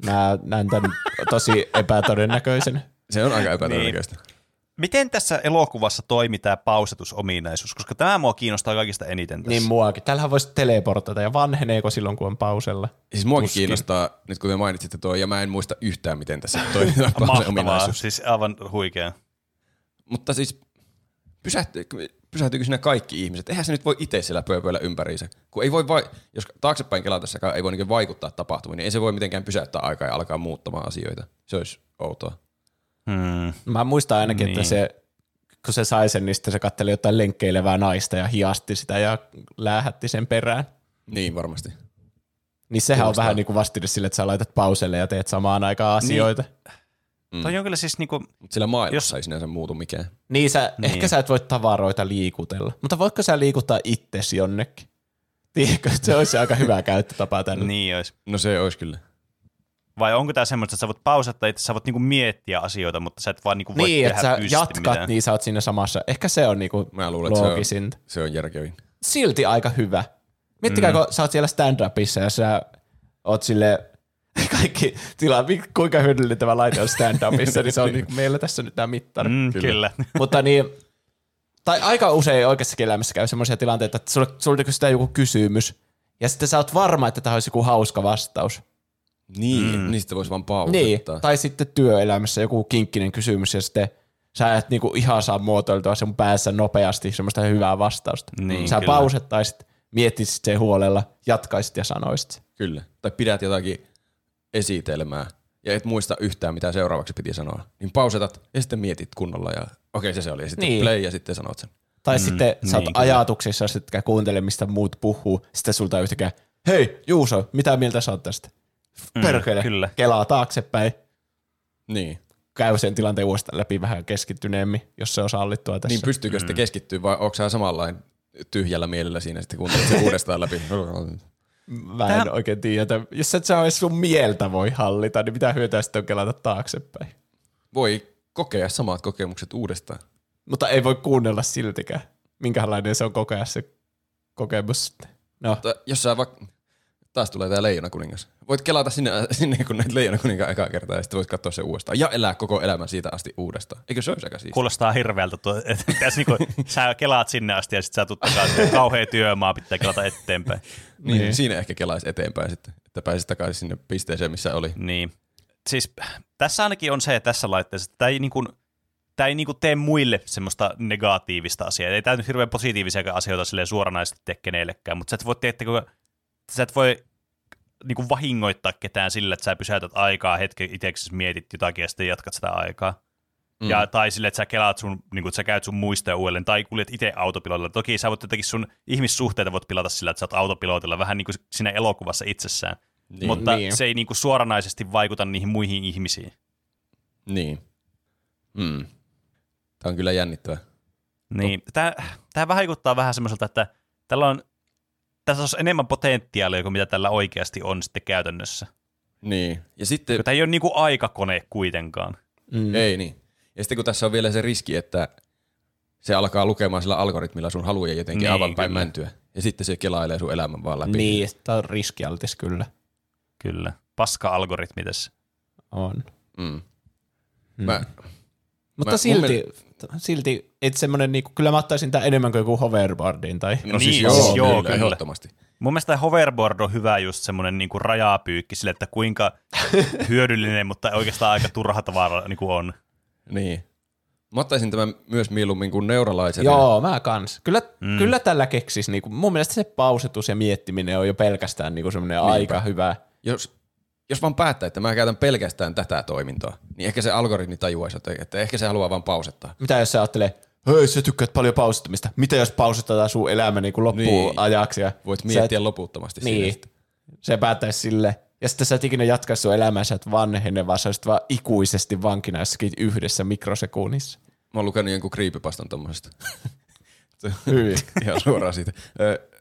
Mä näen tämän tosi epätodennäköisen. Se on aika epätodennäköistä. Miten tässä elokuvassa toimii tämä pausetusominaisuus? Koska tämä mua kiinnostaa kaikista eniten tässä. Niin muakin. Täällähän voisi teleportata ja vanheneeko silloin, kun on pausella? Siis muakin Tuskin. kiinnostaa, nyt kun te mainitsitte tuo, ja mä en muista yhtään, miten tässä toimii tämä Mahtavaa, ominaisuus. siis aivan huikea. Mutta siis pysähty, pysähtyykö siinä kaikki ihmiset? Eihän se nyt voi itse siellä pööpöillä ympäriinsä. Kun ei voi vai, jos taaksepäin kelatessakaan ei voi niinku vaikuttaa tapahtumiin, niin ei se voi mitenkään pysäyttää aikaa ja alkaa muuttamaan asioita. Se olisi outoa. Hmm. Mä muistan ainakin, Niin. että se, kun se sai sen, niin sitten se katteli jotain lenkkeilevää naista ja hiasti sitä ja läähätti sen perään. Niin varmasti. Niin sehän Kuulostaa. on vähän niin kuin vastine sille, että sä laitat pauselle ja teet samaan aikaan asioita. Niin, Mm. Toi on kyllä siis niinku, Mutta sillä maailmassa Jos- jos... ei sinänsä muutu mikään. niin, sä, Niin. ehkä sä et voi tavaroita liikutella, mutta voitko sä liikuttaa itsesi jonnekin? Tiedätkö, että se olisi aika hyvä käyttötapa tänne. niin olisi. No se olisi kyllä. Vai onko tämä semmoista, että sä voit pausata itse, sä voit niinku miettiä asioita, mutta sä et vaan niinku voi Niin, tehdä että sä jatkat, mitään. niin sä oot siinä samassa. Ehkä se on niinku Mä luulen, että se on, se on järkevin. Silti aika hyvä. Miettikää, mm. kun sä oot siellä stand-upissa ja sä oot sille kaikki tilaa, kuinka hyödyllinen tämä laite on stand-upissa, niin se on niinku meillä tässä nyt tämä mittari. Mm, kyllä. kyllä. Mutta niin, tai aika usein oikeassakin elämässä käy semmoisia tilanteita, että sulle, sulle kysytään joku kysymys, ja sitten sä oot varma, että tämä olisi joku hauska vastaus. Niin, mm. niin sitten voisi vaan Niin, pausettaa. tai sitten työelämässä joku kinkkinen kysymys, ja sitten sä et niinku ihan saa muotoiltua sen päässä nopeasti semmoista hyvää vastausta. Niin, sä kyllä. pausettaisit, miettisit sen huolella, jatkaisit ja sanoisit. sen. Kyllä. Tai pidät jotakin esitelmää ja et muista yhtään, mitä seuraavaksi piti sanoa. Niin pausetat ja sitten mietit kunnolla ja okei se se oli. Ja sitten Niin. niin. play ja sitten sanot sen. Tai mm, sitten sä oot niin, kyllä. ajatuksissa, etkä kuuntele, mistä muut puhuu. Sitten sulta yhtäkään, hei Juuso, mitä mieltä sä oot tästä? Perkele, kyllä. kelaa taaksepäin. Niin. käy sen tilanteen uudestaan läpi vähän keskittyneemmin, jos se on sallittua tässä. Niin pystyykö mm. sitten keskittyä vai onko sä samanlainen tyhjällä mielellä siinä sitten kuuntelet se uudestaan läpi? Mä en Tää... oikein tiedä, että jos et sä edes sun mieltä voi hallita, niin mitä hyötyä sitten on kelata taaksepäin? Voi kokea samat kokemukset uudestaan. Mutta ei voi kuunnella siltikään. Minkälainen se on kokea se kokemus sitten. No. Mutta jos sä vaikka taas tulee tää Leijona kuningas. Voit kelata sinne, sinne kun näet Leijona kuninkaan ekaa kertaa ja sitten voit katsoa se uudestaan. Ja elää koko elämän siitä asti uudestaan. Eikö se olisi aika siistiä? Kuulostaa hirveältä, tuo, että niinku, sä kelaat sinne asti ja sitten sä tulet takaisin. Kauhea työmaa, pitää kelata eteenpäin. niin, niin, siinä ehkä kelaisi eteenpäin sitten, että pääsisi takaisin sinne pisteeseen, missä oli. Niin. Siis tässä ainakin on se tässä laitteessa, että tämä ei niin kuin, tämä ei niinku tee muille semmoista negatiivista asiaa. Ei tämä nyt hirveän positiivisia asioita sille suoranaisesti tee kenellekään, mutta sä et voi, kun sä et voi niin kuin vahingoittaa ketään sillä, että sä pysäytät aikaa hetken itseksi mietit jotakin ja sitten jatkat sitä aikaa. Mm. Ja, tai sille, että sä kelaat sun, niin kuin, että sä käyt sun muistoja uudelleen, tai kuljet itse autopilotilla. Toki sä voit jotenkin sun ihmissuhteita voit pilata sillä, että sä oot autopilotilla vähän niin kuin siinä elokuvassa itsessään. Niin. Mutta niin. se ei niin kuin suoranaisesti vaikuta niihin muihin ihmisiin. Niin. Mm. Tämä on kyllä jännittävä. Niin. Tämä, tämä vaikuttaa vähän semmoiselta, että tällä on tässä olisi enemmän potentiaalia kuin mitä tällä oikeasti on sitten käytännössä. Niin. Ja sitten... Tämä ei ole niin kuin aikakone kuitenkaan. Mm. Ei niin. Ja sitten kun tässä on vielä se riski, että se alkaa lukemaan sillä algoritmilla sun haluja jotenkin niin, aivan päin mäntyä. Ja sitten se kelailee sun elämän vaan läpi. Niin, tämä on riskialtis kyllä. Kyllä. Paska-algoritmi tässä. On. Mm. Mm. Mä, Mutta mä, silti, mielestä silti, että semmoinen, niin kyllä mä ottaisin tämän enemmän kuin joku hoverboardin. Tai... No siis niin, joo, siis joo kyllä, kyllä. ehdottomasti. Mun mielestä hoverboard on hyvä just semmoinen niin kuin rajapyykki sille, että kuinka hyödyllinen, mutta oikeastaan aika turha tavara niin kuin on. Niin. Mä ottaisin tämän myös mieluummin kuin neuralaisen. Joo, mä kans. Kyllä, mm. kyllä tällä keksis. Niin kuin, mun mielestä se pausetus ja miettiminen on jo pelkästään niin kuin semmoinen aika hyvä. Jos jos vaan päättää, että mä käytän pelkästään tätä toimintoa, niin ehkä se algoritmi tajuaisi, että ehkä se haluaa vaan pausettaa. Mitä jos se ajattelee, hei sä tykkäät paljon pausettamista, mitä jos pausetetaan sun elämä niin kuin loppuun niin. ajaksi? Ja Voit miettiä et, loputtomasti niin. Siitä. Se päättäisi sille. Ja sitten sä et ikinä jatkaisi sun elämää, sä et vanhene, vaan sä olisit vaan ikuisesti vankina jossakin yhdessä mikrosekunnissa. Mä oon lukenut jonkun creepypastan tommosesta. Hyvin. Ihan suoraan siitä.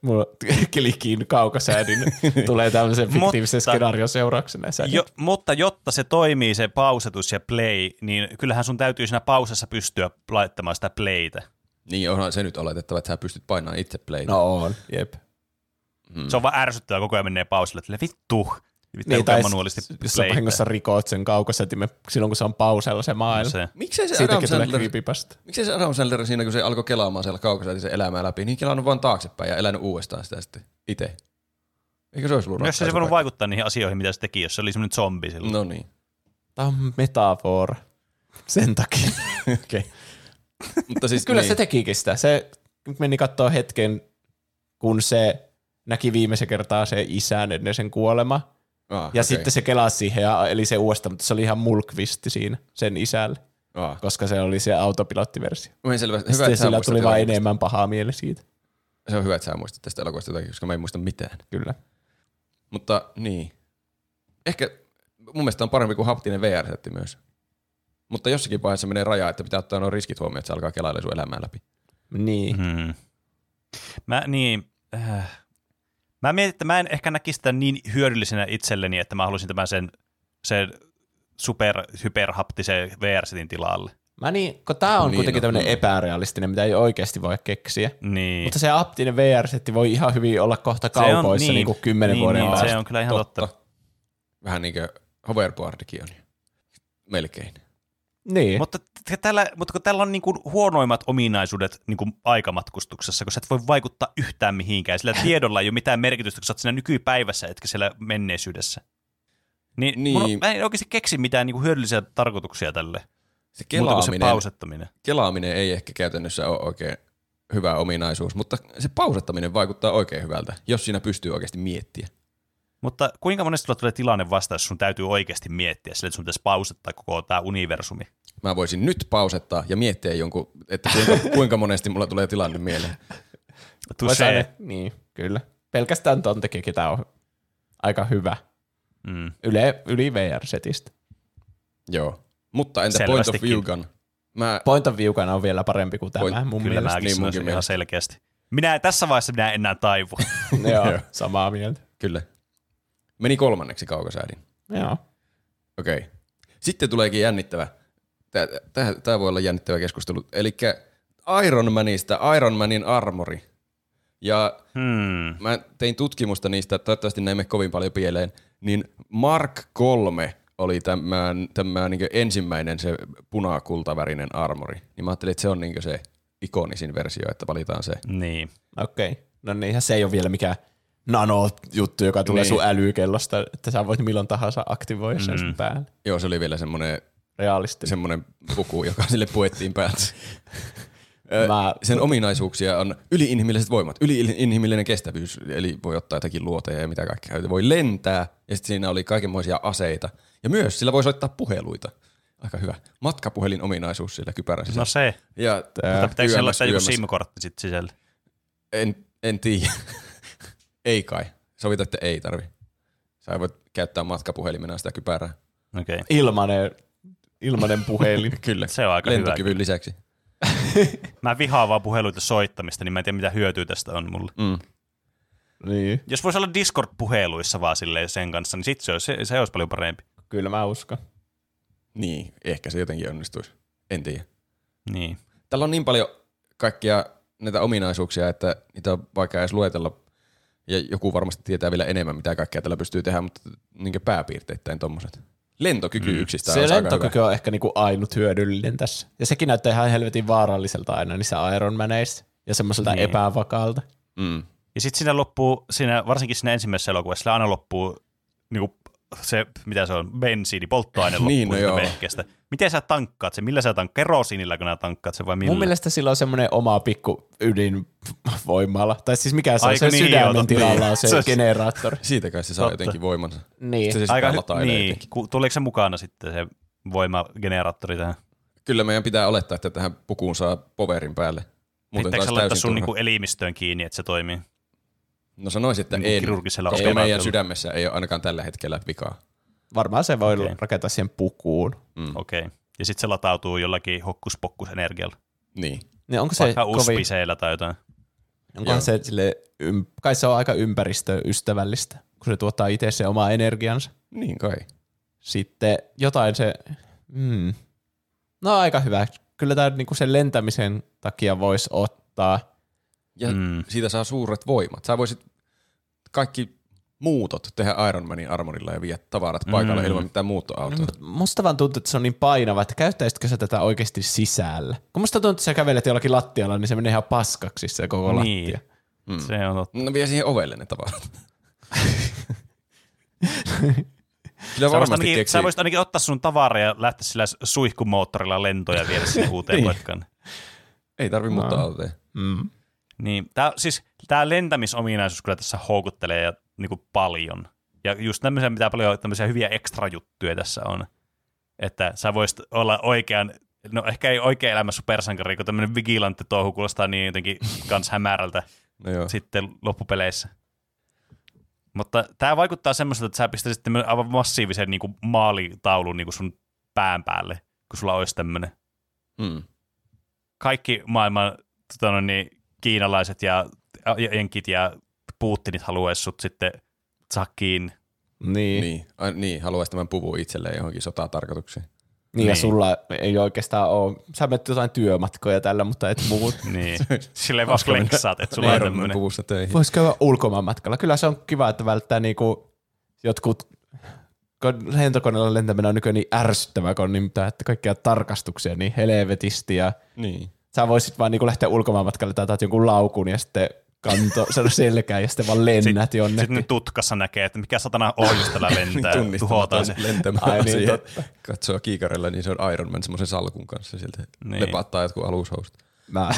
Mulla klikin kaukosäädin tulee tämmöisen fiktiivisen skenaarion seurauksena. Jo, mutta jotta se toimii se pausetus ja play, niin kyllähän sun täytyy siinä pausessa pystyä laittamaan sitä playtä. Niin onhan se nyt oletettava, että sä pystyt painamaan itse playtä. No on, jep. Hmm. Se on vaan ärsyttävää, koko ajan menee pausille, että vittu, niin, tai manuaalisesti jos sä vahingossa rikot sen kaukosetimen silloin, kun se on pausella se maailma. Se. Miksei se Adam Sandler, miksei se Adam Sandler siinä, kun se alkoi kelaamaan siellä kaukosetisen elämää läpi, niin kelannut vaan taaksepäin ja elänyt uudestaan sitä sitten itse. Eikö se olisi ollut Jos se voinut vaikuttaa niihin asioihin, mitä se teki, jos se oli semmoinen zombi silloin. No niin. Tämä on metafora. Sen takia. okay. Mutta siis, Kyllä niin. se tekikin sitä. Se meni katsoa hetken, kun se näki viimeisen kertaa se isän ennen sen kuolema Ah, ja okay. sitten se kelasi siihen ja eli se uudestaan, mutta se oli ihan mulkvisti siinä sen isälle. Ah. Koska se oli se autopilottiversio. Selvä. Hyvä, sitten sillä tuli vain enemmän pahaa mieli siitä. Se on hyvä, että sä muistat tästä elokuvasta jotakin, koska mä en muista mitään. Kyllä. Mutta niin. Ehkä mun mielestä on parempi kuin haptinen VR-setti myös. Mutta jossakin vaiheessa menee raja, että pitää ottaa nuo riskit huomioon, että se alkaa kelailla sun elämää läpi. Niin. Hmm. Mä niin, äh, Mä mietin, että mä en ehkä näkisi sitä niin hyödyllisenä itselleni, että mä haluaisin tämän sen, sen super hyperhaptisen VR-setin tilalle. Mä niin, kun tää on niin, kuitenkin no, tämmöinen no. epärealistinen, mitä ei oikeasti voi keksiä. Niin. Mutta se aptinen VR-setti voi ihan hyvin olla kohta kaupoissa niin, niin kuin kymmenen niin, vuoden niin, päästä. Se on kyllä ihan totta. totta. Vähän niin kuin hoverboardikin on. Melkein. Niin. Mutta, tällä, mutta kun tällä on niin kuin huonoimmat ominaisuudet niin kuin aikamatkustuksessa, kun sä et voi vaikuttaa yhtään mihinkään. Sillä tiedolla ei ole mitään merkitystä, kun sä oot siinä nykypäivässä, etkä siellä menneisyydessä. Niin, niin. Mun, mä en oikeasti keksi mitään niin kuin hyödyllisiä tarkoituksia tälle. Se kelaaminen, se pausettaminen. Kelaaminen ei ehkä käytännössä ole oikein hyvä ominaisuus, mutta se pausettaminen vaikuttaa oikein hyvältä, jos siinä pystyy oikeasti miettimään. Mutta kuinka monesti tulee tilanne vasta, jos sun täytyy oikeasti miettiä sille, että sun pitäisi pausettaa koko tämä universumi? Mä voisin nyt pausettaa ja miettiä jonkun, että kuinka, kuinka monesti mulla tulee tilanne mieleen. Touché. Niin, kyllä. Pelkästään ton takia tämä on aika hyvä. Mm. Yle, yli VR-setistä. Joo. Mutta entä point of view gun? Mä, Point of view on vielä parempi kuin tämä Point- mun Kyllä mielestä. mäkin niin ihan selkeästi. Minä tässä vaiheessa minä en enää taivu. Joo, samaa mieltä. kyllä. Meni kolmanneksi kaukosäädin. Joo. Okei. Okay. Sitten tuleekin jännittävä. Tämä voi olla jännittävä keskustelu. Eli Iron Manista Iron Manin armori. Ja Hmm. mä tein tutkimusta niistä, toivottavasti näimme kovin paljon pieleen, niin Mark 3 oli tämä, tämä niin ensimmäinen se punakultavärinen armori. Niin mä ajattelin, että se on niin se ikonisin versio, että valitaan se. Niin. Okei. Okay. No niinhän se ei ole vielä mikään nano-juttu, joka tulee Niin. sun älykellosta, että sä voit milloin tahansa aktivoida sen Mm. päälle. Joo, se oli vielä semmoinen, Realistinen. semmoinen puku, joka sille puettiin päältä. Mä- Sen ominaisuuksia on yliinhimilliset voimat, yliinhimillinen kestävyys, eli voi ottaa jotakin luoteja ja mitä kaikkea. Voi lentää, ja sitten siinä oli kaikenmoisia aseita. Ja myös sillä voi soittaa puheluita. Aika hyvä. Matkapuhelin ominaisuus sillä kypärässä. No se. ja Mutta pitääkö siellä joku. SIM-kortti sitten sisällä? En, en tiedä. ei kai. Sovita, että ei tarvi. Sä voit käyttää matkapuhelimena sitä kypärää. Okei. Okay. Ilmanen, ilmanen puhelin. Kyllä. Se on aika hyvä. Lentokyvyn lisäksi. Mä vihaan vaan puheluita soittamista, niin mä en tiedä mitä hyötyä tästä on mulle. Mm. niin, Jos voisi olla Discord-puheluissa vaan silleen sen kanssa, niin sit se olisi, se, se olisi paljon parempi. kyllä mä uskon. Niin, ehkä se jotenkin onnistuisi. En tiedä. Niin. Tällä on niin paljon kaikkia näitä ominaisuuksia, että niitä on vaikea edes luetella. Ja joku varmasti tietää vielä enemmän, mitä kaikkea tällä pystyy tehdä, mutta niin pääpiirteittäin tommoset. Lentokyky mm. yksistään Se on lentokyky hyvä. on ehkä niinku ainut hyödyllinen tässä. Ja sekin näyttää ihan helvetin vaaralliselta aina niissä Iron Maneissa ja semmoiselta Niin. epävakaalta. Mm. Ja sitten siinä loppuu, siinä, varsinkin siinä ensimmäisessä elokuvassa, aina loppuu niinku, se, mitä se on, bensiini, polttoaine loppuu Niin, no vehkeestä. Miten sä tankkaat se? Millä sä tankkaat? Kerosiinilla, kun tankkaat se vai millä? Mun mielestä sillä on semmoinen oma pikku ydinvoimala. Tai siis mikä se on, Aika se niin, sydämen tilalla on Niin. se, Se- generaattori. Siitä kai se saa Totta. jotenkin voimansa. Niin. Sitten se Aika sitä hy- niin. Tuliko se mukana sitten se voimageneraattori tähän? Kyllä meidän pitää olettaa, että tähän pukuun saa poverin päälle. Muuten Pitääkö se laittaa sun niinku elimistöön kiinni, että se toimii? No sanoisin, että en, kirurgisella koska meidän sydämessä ei ole ainakaan tällä hetkellä vikaa. Varmaan se voi Okei. rakentaa siihen pukuun. Mm. Okei. Okay. Ja sitten se latautuu jollakin hokkuspokkusenergialla. Niin. Niin onko se Vaikka kovin, uspiseillä tai jotain. onkohan Joo. se sille, ym, kai se on aika ympäristöystävällistä, kun se tuottaa itse se oma energiansa. Niin kai. Sitten jotain se, mm, no aika hyvä. Kyllä tämä niinku sen lentämisen takia voisi ottaa. Ja mm. siitä saa suuret voimat. Sä voisit kaikki muutot tehdä Iron Manin armorilla ja viedä tavarat paikalle Mm. ilman mitään muuttoautoa. Mut Musta vaan tuntuu, että se on niin painava, että käyttäisitkö sä tätä oikeasti sisällä? Kun musta tuntuu, että sä kävelet jollakin lattialla, niin se menee ihan paskaksi se koko Niin. lattia. Mm. Se on totta. No vie siihen ovelle ne tavarat. Kyllä Sä voisit, ainakin, sä voisit ainakin ottaa sun tavaraa ja lähteä sillä suihkumoottorilla lentoja viedä sinne uuteen Niin. paikkaan. Ei tarvi No. muuttoautoja. Mm. Niin, tää, siis tämä lentämisominaisuus kyllä tässä houkuttelee ja, niinku paljon. Ja just tämmöisiä, mitä paljon tämmöisiä hyviä ekstra juttuja tässä on. Että sä voisit olla oikean, no ehkä ei oikea elämä supersankari, kun tämmöinen vigilantti touhu kuulostaa niin jotenkin kans hämärältä No joo. sitten loppupeleissä. Mutta tämä vaikuttaa semmoiselta, että sä pistäisit aivan massiivisen niin kuin maalitaulun niin kuin sun pään päälle, kun sulla olisi tämmöinen. Mm. Kaikki maailman tota, no niin, kiinalaiset ja ja jenkit ja Putinit haluaisi sut sitten saa kiinni. Niin. Niin. Ai, niin, haluaisi tämän puvun itselleen johonkin sotatarkoituksiin. Niin, ja Niin. sulla ei oikeastaan ole, sä menet jotain työmatkoja tällä, mutta et muut. Niin. Silleen vaan flexaat, että sulla on tämmöinen. puvussa töihin. Voisi käydä ulkomaan matkalla. Kyllä se on kiva, että välttää niinku jotkut, kun lentokoneella lentäminen on nykyään niin ärsyttävää, kun on niin että kaikkia tarkastuksia niin helvetisti ja Niin. Sä voisit vaan niinku lähteä ulkomaan matkalle tai otat jonkun laukun ja sitten kanto sen selkään ja sitten vaan lennät jonnekin. Sitten tutkassa näkee, että mikä satana ohjus tällä lentää. Tuhotaan se. lentämään Ai niin, siihen. totta. Katsoo kiikarilla, niin se on Iron Man semmoisen salkun kanssa sieltä. Niin. Niin. Lepattaa jotkut alushousut. Mä.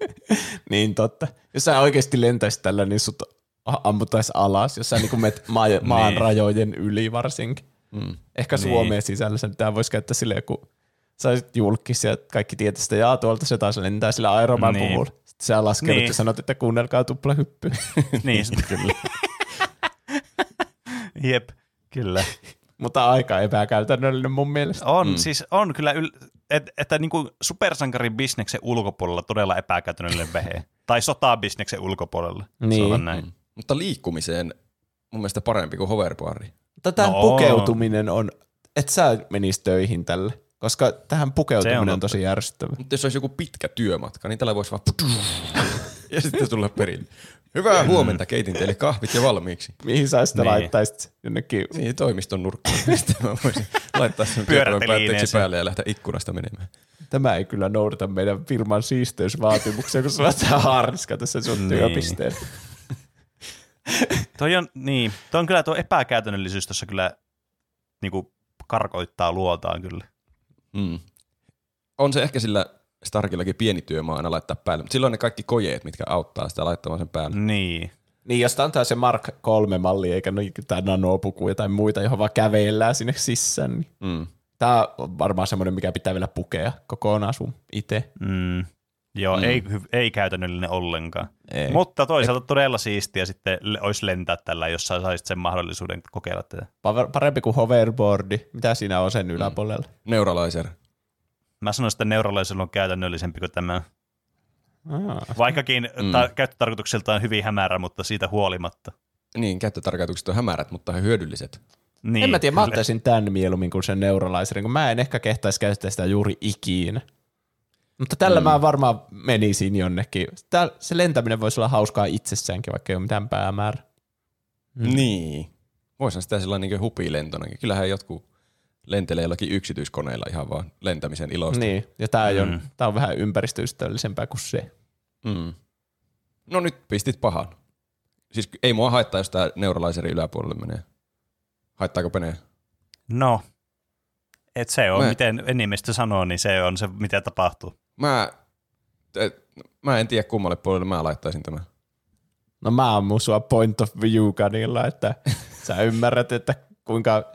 niin totta. Jos sä oikeasti lentäisit tällä, niin sut ammuttaisi alas, jos sä niinku met maa, maan Niin. rajojen yli varsinkin. Mm. Ehkä Niin. Suomeen sisällä sen tämä voisi käyttää silleen, kun sä olisit julkis ja kaikki tietää sitä, jaa tuolta se taas lentää sillä Iron Man Niin. puvulla. Sitten sä laskeudut Niin. ja sanot, että kuunnelkaa tuplahyppy. Niin, kyllä. Jep, kyllä. Mutta aika epäkäytännöllinen mun mielestä. On, mm. siis on kyllä, yl- et, että niin kuin supersankarin bisneksen ulkopuolella todella epäkäytännöllinen vehe. tai sotabisneksen ulkopuolella. Niin. Se on näin. Mutta liikkumiseen mun mielestä parempi kuin hoverboardi. Tämä No pukeutuminen on, että sä menis töihin tälle. Koska tähän pukeutuminen on on, tosi järsyttävä. Mutta jos olisi joku pitkä työmatka, niin tällä voisi vaan ja sitten tulla perille. Hyvää huomenta, keitin teille kahvit jo valmiiksi. Mihin sä sitä Niin. niin. laittaisit jonnekin? Niin, toimiston nurkkaan. Mistä mä voisin laittaa sen päätteeksi päälle ja lähteä ikkunasta menemään. Tämä ei kyllä noudata meidän firman siisteysvaatimuksia, kun sulla on tämä haariska tässä sun Niin. työpisteellä. Toi on, niin, toi on kyllä tuo epäkäytännöllisyys tuossa kyllä niin kuin karkoittaa luotaan kyllä. Mm. On se ehkä sillä Starkillakin pieni työmaa aina laittaa päälle, mutta silloin ne kaikki kojeet, mitkä auttaa sitä laittamaan sen päälle. Niin. Niin, jos tää on se Mark 3 malli, eikä no, tää nanopuku tai muita, johon vaan kävellään sinne sisään, niin Mm. tää on varmaan semmoinen, mikä pitää vielä pukea kokonaan sun itse. Mm. Joo, Mm. ei, ei käytännöllinen ollenkaan. Ei. Mutta toisaalta todella siistiä sitten olisi lentää tällä, jos sä saisit sen mahdollisuuden kokeilla tätä. Pa- Parempi kuin hoverboardi. Mitä siinä on sen yläpuolella? Neuralizer. Mä sanoisin, että neuralaisella on käytännöllisempi kuin tämä. Aa. Vaikkakin Mm. mm. ta- käyttötarkoitukseltaan hyvin hämärä, mutta siitä huolimatta. Niin, käyttötarkoitukset on hämärät, mutta he hyödylliset. Niin, en mä tiedä, mä kyllä. ottaisin tämän mieluummin kuin sen neuralizerin, kun mä en ehkä kehtaisi käyttää sitä juuri ikiin. Mutta tällä mm. mä varmaan menisin jonnekin. Tää, se lentäminen voisi olla hauskaa itsessäänkin, vaikka ei ole mitään päämäärä. Mm. Niin. Voisihan sitä sellainen niin hupilentonakin. Kyllähän jotkut lentelee jollakin yksityiskoneilla ihan vaan lentämisen ilosta. Niin, ja tää, mm. On, tää on vähän ympäristöystävällisempää kuin se. Mm. No nyt pistit pahan. Siis ei mua haittaa, jos tää neuraliseri yläpuolelle menee. Haittaako penee? No, et se on, Mä- mä... miten enimmäistä sanoo, niin se on se, mitä tapahtuu. Mä, et, mä en tiedä kummalle puolelle mä laittaisin tämän. No mä ammun sua point of view kanilla, että sä ymmärrät, että kuinka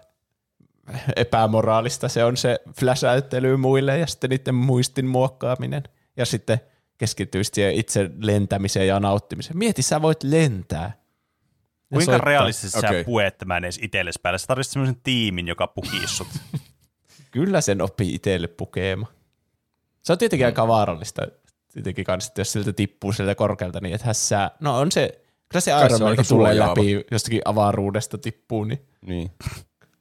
epämoraalista se on se fläsäyttely muille ja sitten niiden muistin muokkaaminen. Ja sitten keskittyy siihen itse lentämiseen ja nauttimiseen. Mieti, sä voit lentää. Ja Kuinka soittaa. realistisesti okay. sä puet tämän edes itsellesi päälle? Sä tarvitset sellaisen tiimin, joka pukii sut. Kyllä sen oppii itselle pukeema. Se on tietenkin aika vaarallista. Tietenkin kanssa, jos siltä tippuu sieltä korkealta, niin ethän sä... No on se... Kyllä se Mankin tulee suojaava. läpi jostakin avaruudesta tippuu, niin Niin.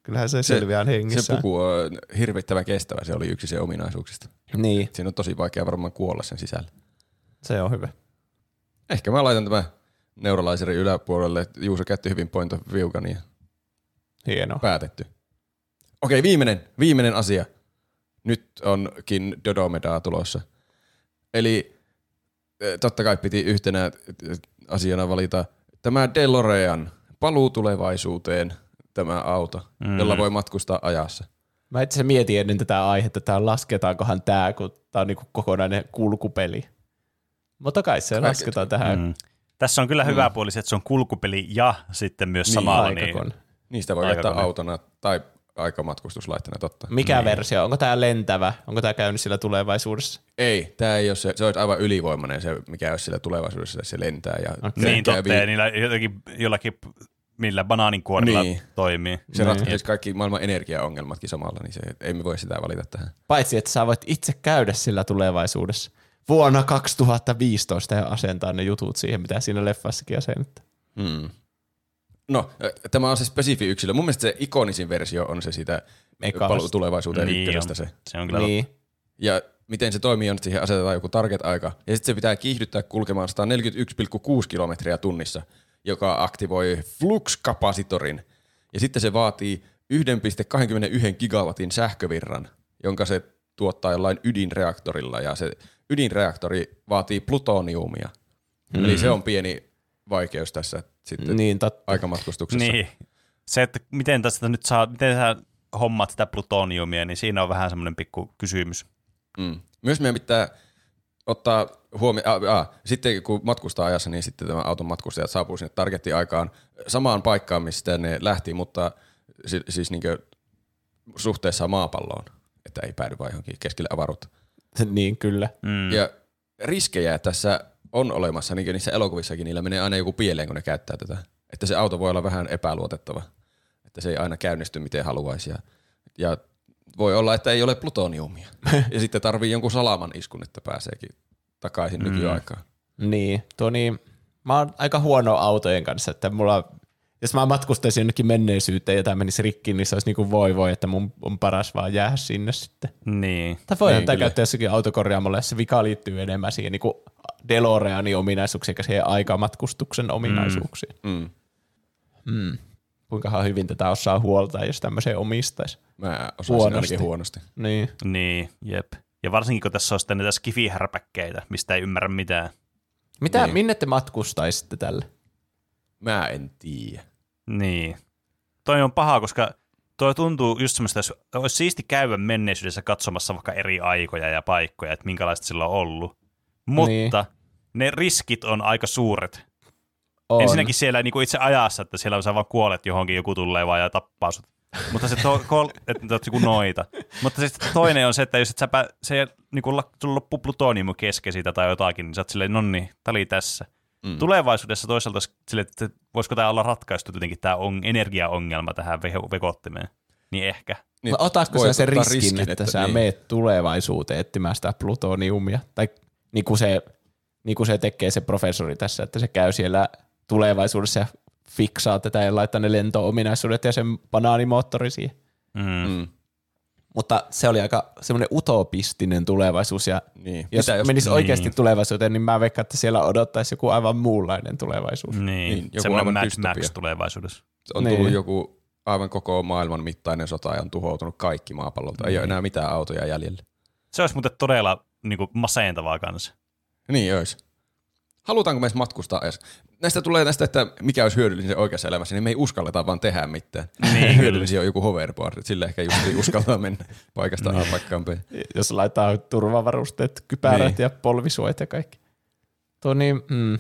kyllähän se, Se- selviää hengissä. Se puku on hirvittävän kestävä, se oli yksi se ominaisuuksista. Niin, Siinä on tosi vaikea varmaan kuolla sen sisällä. se on hyvä. Ehkä mä laitan tämän neuralizerin yläpuolelle. Juuso käytti hyvin point of viewkan ja Hienoa. päätetty. Okei, viimeinen, viimeinen asia. Nyt onkin Dodomedaa tulossa. Eli eh, totta kai piti yhtenä eh, asiana valita tämä DeLorean paluu tulevaisuuteen tämä auto, mm. jolla voi matkustaa ajassa. Mä itse mietin ennen tätä aihetta, että lasketaankohan tämä, kun tämä on niinku kokonainen kulkupeli. Mutta kai se Kaikki- lasketaan tähän Mm. Tässä on kyllä Mm. hyvä puoli se, että se on kulkupeli ja sitten myös Niin, samalla niin, aikakone. Niistä voi käyttää Aikakone. autona tai aikamatkustuslaitteena, totta. Mikä Niin. versio? Onko tämä lentävä? Onko tämä käynyt sillä tulevaisuudessa? Ei, tämä ei ole se, se olisi aivan ylivoimainen se, mikä olisi sillä tulevaisuudessa, se lentää ja Okei. niin totta, ja niillä jotenkin, jollakin, millä banaaninkuorilla Niin. niin. toimii. Se Niin. ratkaisi kaikki maailman energiaongelmatkin samalla, niin se, ei me voi sitä valita tähän. Paitsi, että sä voit itse käydä sillä tulevaisuudessa. Vuonna 2015 ja asentaa ne jutut siihen, mitä siinä leffassakin asennettaa. Hmm. No, tämä on se spesifi yksilö. Mun mielestä se ikonisin versio on se siitä Ekasta. paluu tulevaisuuteen Niin ykkösestä se. Se on kyllä Niin. Ja miten se toimii on, että siihen asetetaan joku target-aika. Ja sitten se pitää kiihdyttää kulkemaan 141,6 kilometriä tunnissa, joka aktivoi flux-kapasitorin. Ja sitten se vaatii 1,21 gigawatin sähkövirran, jonka se tuottaa jollain ydinreaktorilla. Ja se ydinreaktori vaatii plutoniumia. Mm. Eli se on pieni vaikeus tässä sitten Niin, totta. aikamatkustuksessa. Niin. Se, että miten tästä nyt saa, miten sä hommat sitä plutoniumia, niin siinä on vähän semmoinen pikku kysymys. Mm. Myös meidän pitää ottaa huomioon, ah, ah, sitten kun matkustaa ajassa, niin sitten tämä auton matkustajat saapuu sinne targettiaikaan samaan paikkaan, mistä ne lähti, mutta si- siis niin suhteessa maapalloon, että ei päädy vain johonkin keskelle avaruutta. niin, kyllä. Mm. Ja riskejä tässä on olemassa, niin niissä elokuvissakin, niillä menee aina joku pieleen, kun ne käyttää tätä. Että se auto voi olla vähän epäluotettava. Että se ei aina käynnisty miten haluaisi. Ja, ja voi olla, että ei ole plutoniumia. ja sitten tarvii jonkun salaman iskun, että pääseekin takaisin mm. nykyaikaan. Niin, tuo niin, mä oon aika huono autojen kanssa, että mulla, jos mä matkustaisin jonnekin menneisyyteen ja tämä menisi rikki, niin se olisi niin kuin voi voi, että mun on paras vaan jäädä sinne sitten. Niin. Tai voidaan Niin, tämä käyttää jossakin autokorjaamolla, jos se vika liittyy enemmän siihen niin kuin DeLoreanin ominaisuuksiin, eikä siihen aikamatkustuksen ominaisuuksiin. Mm. Mm. Kuinkahan hyvin tätä osaa huoltaa, jos tämmöiseen omistaisi. Mä osaisin Huonosti. huonosti. Niin. Niin, jep. Ja varsinkin kun tässä on sitten näitä skifihärpäkkeitä, mistä ei ymmärrä mitään. Mitä, Niin. minne te matkustaisitte tälle? Mä en tiedä. Niin. Toi on paha, koska toi tuntuu just semmoista, jos olisi siisti käydä menneisyydessä katsomassa vaikka eri aikoja ja paikkoja, että minkälaista sillä on ollut. Mutta Niin. ne riskit on aika suuret. On. Ensinnäkin siellä niin kuin itse ajassa, että siellä sä vaan kuolet johonkin, joku tulee vaan ja tappaa sut. Mutta se to, kol, että oot joku noita. Mutta sitten toinen on se, että jos et sä pää, se niin kuin sulla loppuu plutonium kesken siitä tai jotakin, niin sä oot silleen, nonni, tää oli tässä. Mm. Tulevaisuudessa toisaalta sille, että voisiko tämä olla ratkaistu jotenkin tämä on, energiaongelma tähän ve- vekottimeen. Niin ehkä. Niin, Vai Otatko sä sen riskin, riskin, että, että sä niin. meet tulevaisuuteen etsimään sitä plutoniumia? Tai niin kuin se, niin kuin se tekee se professori tässä, että se käy siellä tulevaisuudessa ja fiksaa tätä ja laittaa ne lento-ominaisuudet ja sen banaanimoottori siihen. Mm. Mm. Mutta se oli aika semmoinen utopistinen tulevaisuus ja Niin. jos, Mitä jos- menisi niin. oikeasti tulevaisuuteen, niin mä veikkaan, että siellä odottaisi joku aivan muunlainen tulevaisuus. Niin, Niin, niin joku semmoinen Mad. Max tulevaisuudessa. on Niin. tullut joku aivan koko maailman mittainen sota ja on tuhoutunut kaikki maapallolta. Ei ole enää mitään autoja jäljellä. Se olisi muuten todella niin kuin, masentavaa kanssa. Niin olisi. Halutaanko me edes matkustaa edes? Näistä tulee tästä, että mikä olisi hyödyllistä oikeassa elämässä, niin me ei uskalleta vaan tehdä mitään. Niin, Hyödyllisiä on joku hoverboard, että sillä ehkä just ei uskaltaa mennä paikasta A paikkaan B. Jos laittaa turvavarusteet, kypärät Niin. niin. ja polvisuojat ja kaikki. Tuo niin, mm.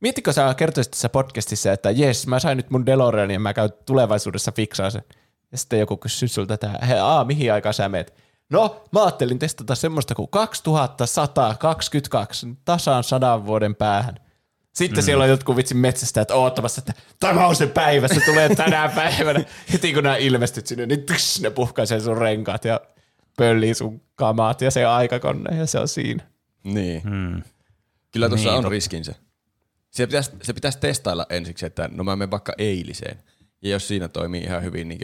Miettikö sä kertoisit tässä podcastissa, että jes, mä sain nyt mun DeLorean ja mä käyn tulevaisuudessa fiksaa sen. Ja sitten joku kysyy sulta, että hei, aa, mihin aikaan sä meet? No, mä ajattelin testata semmoista kuin 2122, tasan sadan vuoden päähän. Sitten mm. siellä on jotkut vitsin metsästä, että oottamassa, että tämä on se päivä, se tulee tänä päivänä. Heti kun nämä ilmestyt sinne, niin tys, ne puhkaisee sun renkaat ja pöllii sun kamaat ja se aikakone ja se on siinä. Niin. Mm. Kyllä tuossa Niin, on riskinsä. Se pitäisi, se pitäisi testailla ensiksi, että no mä menen vaikka eiliseen. Ja jos siinä toimii ihan hyvin niin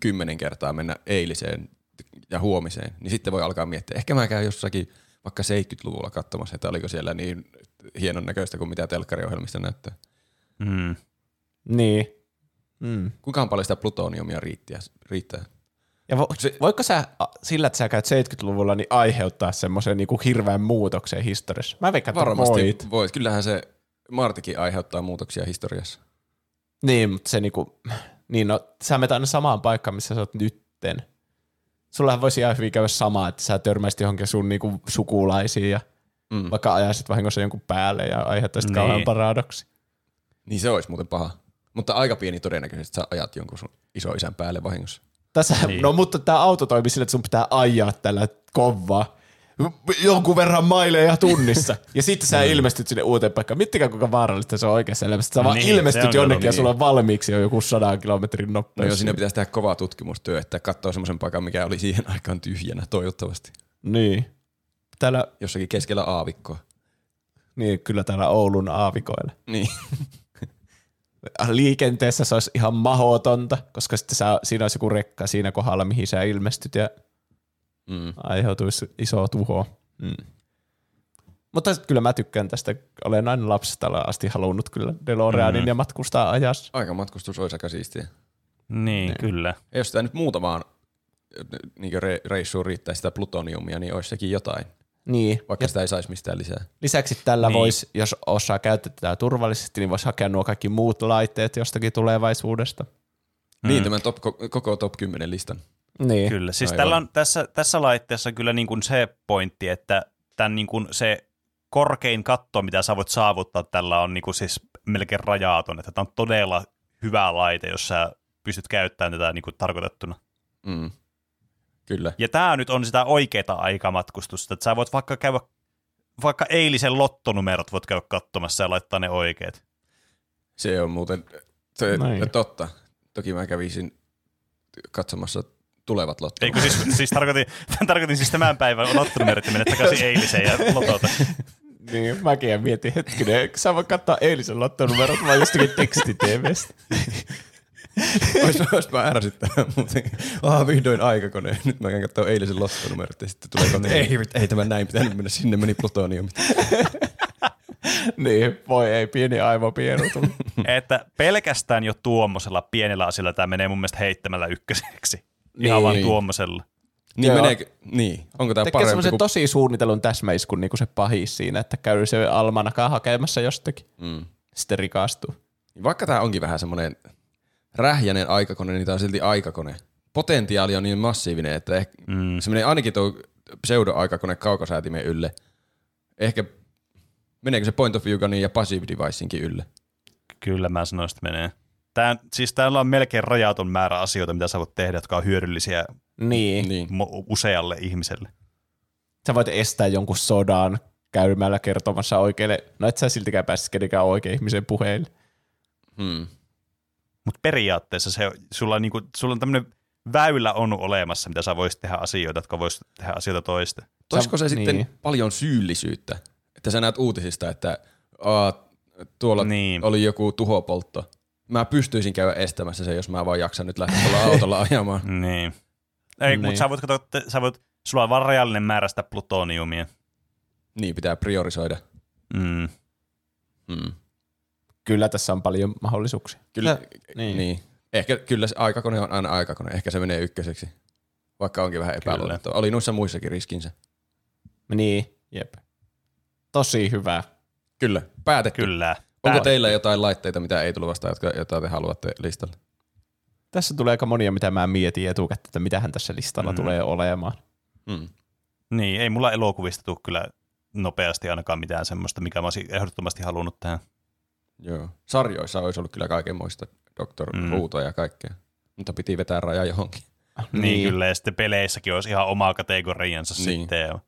kymmenen kertaa mennä eiliseen ja huomiseen, niin sitten voi alkaa miettiä. Ehkä mä käyn jossakin vaikka 70-luvulla katsomassa, että oliko siellä niin hienon näköistä kuin mitä telkkariohjelmista näyttää. Mm. Niin. Mm. Kuinka paljon sitä plutoniumia riittää? riittää? Ja vo, se, voiko sä sillä, että sä käyt 70-luvulla, niin aiheuttaa semmoisen niin hirveän muutoksen historiassa? Mä veikkaan, että Varmasti voit. voit. Kyllähän se Martikin aiheuttaa muutoksia historiassa. Niin, mutta se niinku, niin no, sä menet aina samaan paikkaan, missä sä oot nytten. Sullahan voisi ihan hyvin käydä samaa, että sä törmäisit johonkin sun niinku sukulaisiin ja Mm. vaikka ajaisit vahingossa jonkun päälle ja aiheuttaisit Niin. kauhean paradoksi. Niin se olisi muuten paha. Mutta aika pieni todennäköisesti, että sä ajat jonkun sun isoisän päälle vahingossa. Tässä, niin. No mutta tämä auto toimii sillä, että sun pitää ajaa tällä kovaa jonkun verran maileja tunnissa. Ja sitten sä ilmestyt sinne uuteen paikkaan. Miettikää kuinka vaarallista se on oikeassa elämässä. Sä vaan Niin, ilmestyt jonnekin ja niin. sulla on valmiiksi jo joku sadan kilometrin No nopeus. joo, siinä pitäisi tehdä kovaa tutkimustyö, että katsoo semmoisen paikan, mikä oli siihen aikaan tyhjänä, toivottavasti. Niin. Täällä, Jossakin keskellä aavikkoa. niin kyllä täällä Oulun aavikoilla. Niin. Liikenteessä se olisi ihan mahotonta, koska sitten sä, siinä olisi joku rekka siinä kohdalla, mihin sä ilmestyt ja Mm. aiheutuisi iso tuho. Mm. Mutta kyllä mä tykkään tästä. Olen aina lapsesta asti halunnut kyllä DeLoreanin mm. ja matkustaa ajassa. Aika matkustus olisi aika siistiä. Niin, kyllä. Ja jos tämä nyt muutamaan niin re- reissuun riittää sitä plutoniumia, niin olisi sekin jotain. Niin. Vaikka Ja sitä ei saisi mistään lisää. lisäksi tällä Niin. niin. voisi, jos osaa käyttää tätä turvallisesti, niin voisi hakea nuo kaikki muut laitteet jostakin tulevaisuudesta. Mm. Niin, tämän top, koko top 10 listan. Niin. Kyllä, siis Aivan. tällä on, tässä, tässä laitteessa kyllä niin kuin se pointti, että tämän niin kuin se korkein katto, mitä sä voit saavuttaa tällä on niin kuin siis melkein rajaton, että tämä on todella hyvä laite, jos sä pystyt käyttämään tätä niin kuin tarkoitettuna. Mm. Kyllä. Ja tämä nyt on sitä oikeaa aikamatkustusta, että sä voit vaikka käydä, vaikka eilisen lottonumerot voit käydä katsomassa ja laittaa ne oikeat. Se on muuten se, Näin. totta. toki mä kävisin katsomassa tulevat lottot. Eikö siis, siis tarkoitin, tarkoitin siis tämän päivän lottonumerot ja mennä takaisin eiliseen ja lotota. Niin, mäkin ja mietin hetkinen, sä voit katsoa eilisen lottonumerot vai jostakin tekstiteemestä. Ois, ois mä ärsyttävää muuten. Ah, vihdoin aikakone. Nyt mä käyn katsoa eilisen lottonumerot ja sitten tulee kone. Ei, ei tämä näin pitänyt mennä, sinne meni plutoniumit. niin, voi ei, pieni aivopieru tullut. Että pelkästään jo tuommoisella pienellä asialla tämä menee mun mielestä heittämällä ykköseksi. Ihan Niin. vaan tuommoisella. Niin Joo. meneekö, niin, onko tämä Tekee parempi semmoisen kuin... tosi suunnitellun täsmäiskun niin kuin se pahis siinä, että käy se almanakaan hakemassa jostakin. Mm. Sitten rikastuu. Vaikka tämä onkin vähän semmoinen rähjäinen aikakone, niin tämä on silti aikakone. Potentiaali on niin massiivinen, että ehkä Mm. se menee ainakin tuo pseudo-aikakone kaukosäätimen ylle. Ehkä meneekö se point of view gunin ja passive deviceинkin ylle? Kyllä mä sanoin, että menee. Tää, siis täällä on melkein rajaton määrä asioita, mitä sä voit tehdä, jotka on hyödyllisiä Niin. Niin. mo- usealle ihmiselle. Sä voit estää jonkun sodan käymällä kertomassa oikeille, no et sä siltikään pääsisi kenenkään oikein ihmisen puheille. Hmm. Mutta periaatteessa se, sulla, on niinku, sulla on tämmöinen väylä on olemassa, mitä sä voisit tehdä asioita, jotka voisit tehdä asioita toista. Toisiko se sitten niin. paljon syyllisyyttä? Että sä näet uutisista, että aa, tuolla Niin. oli joku tuhopoltto. Mä pystyisin käydä estämässä sen, jos mä vaan jaksan nyt lähteä tuolla autolla ajamaan. Niin. Ei, Niin. mutta sä voit katsoa, että sä voit, sulla on vaan rajallinen määrä sitä plutoniumia. Niin, pitää priorisoida. Mm. Hmm. Kyllä tässä on paljon mahdollisuuksia. Kyllä, Ja- niin. niin. niin. Ehkä kyllä se aikakone on aina aikakone. Ehkä se menee ykköseksi. Vaikka onkin vähän epäluotettava. Oli noissa muissakin riskinsä. Niin, jep. Tosi hyvä. Kyllä, päätetty. Kyllä. Onko teillä jotain laitteita, mitä ei tullut vastaan, jotka, jota te haluatte listalle? Tässä tulee aika monia, mitä mä mietin etukäteen, että mitähän tässä listalla Mm. tulee olemaan. Mm. Niin, ei mulla elokuvista tule kyllä nopeasti ainakaan mitään semmoista, mikä mä olisin ehdottomasti halunnut tähän. Joo. Sarjoissa olisi ollut kyllä kaikenmoista Dr. Mm. Mm. Ruutoa ja kaikkea. Mutta piti vetää raja johonkin. Niin, niin kyllä, ja sitten peleissäkin olisi ihan oma kategoriansa Niin. sitten.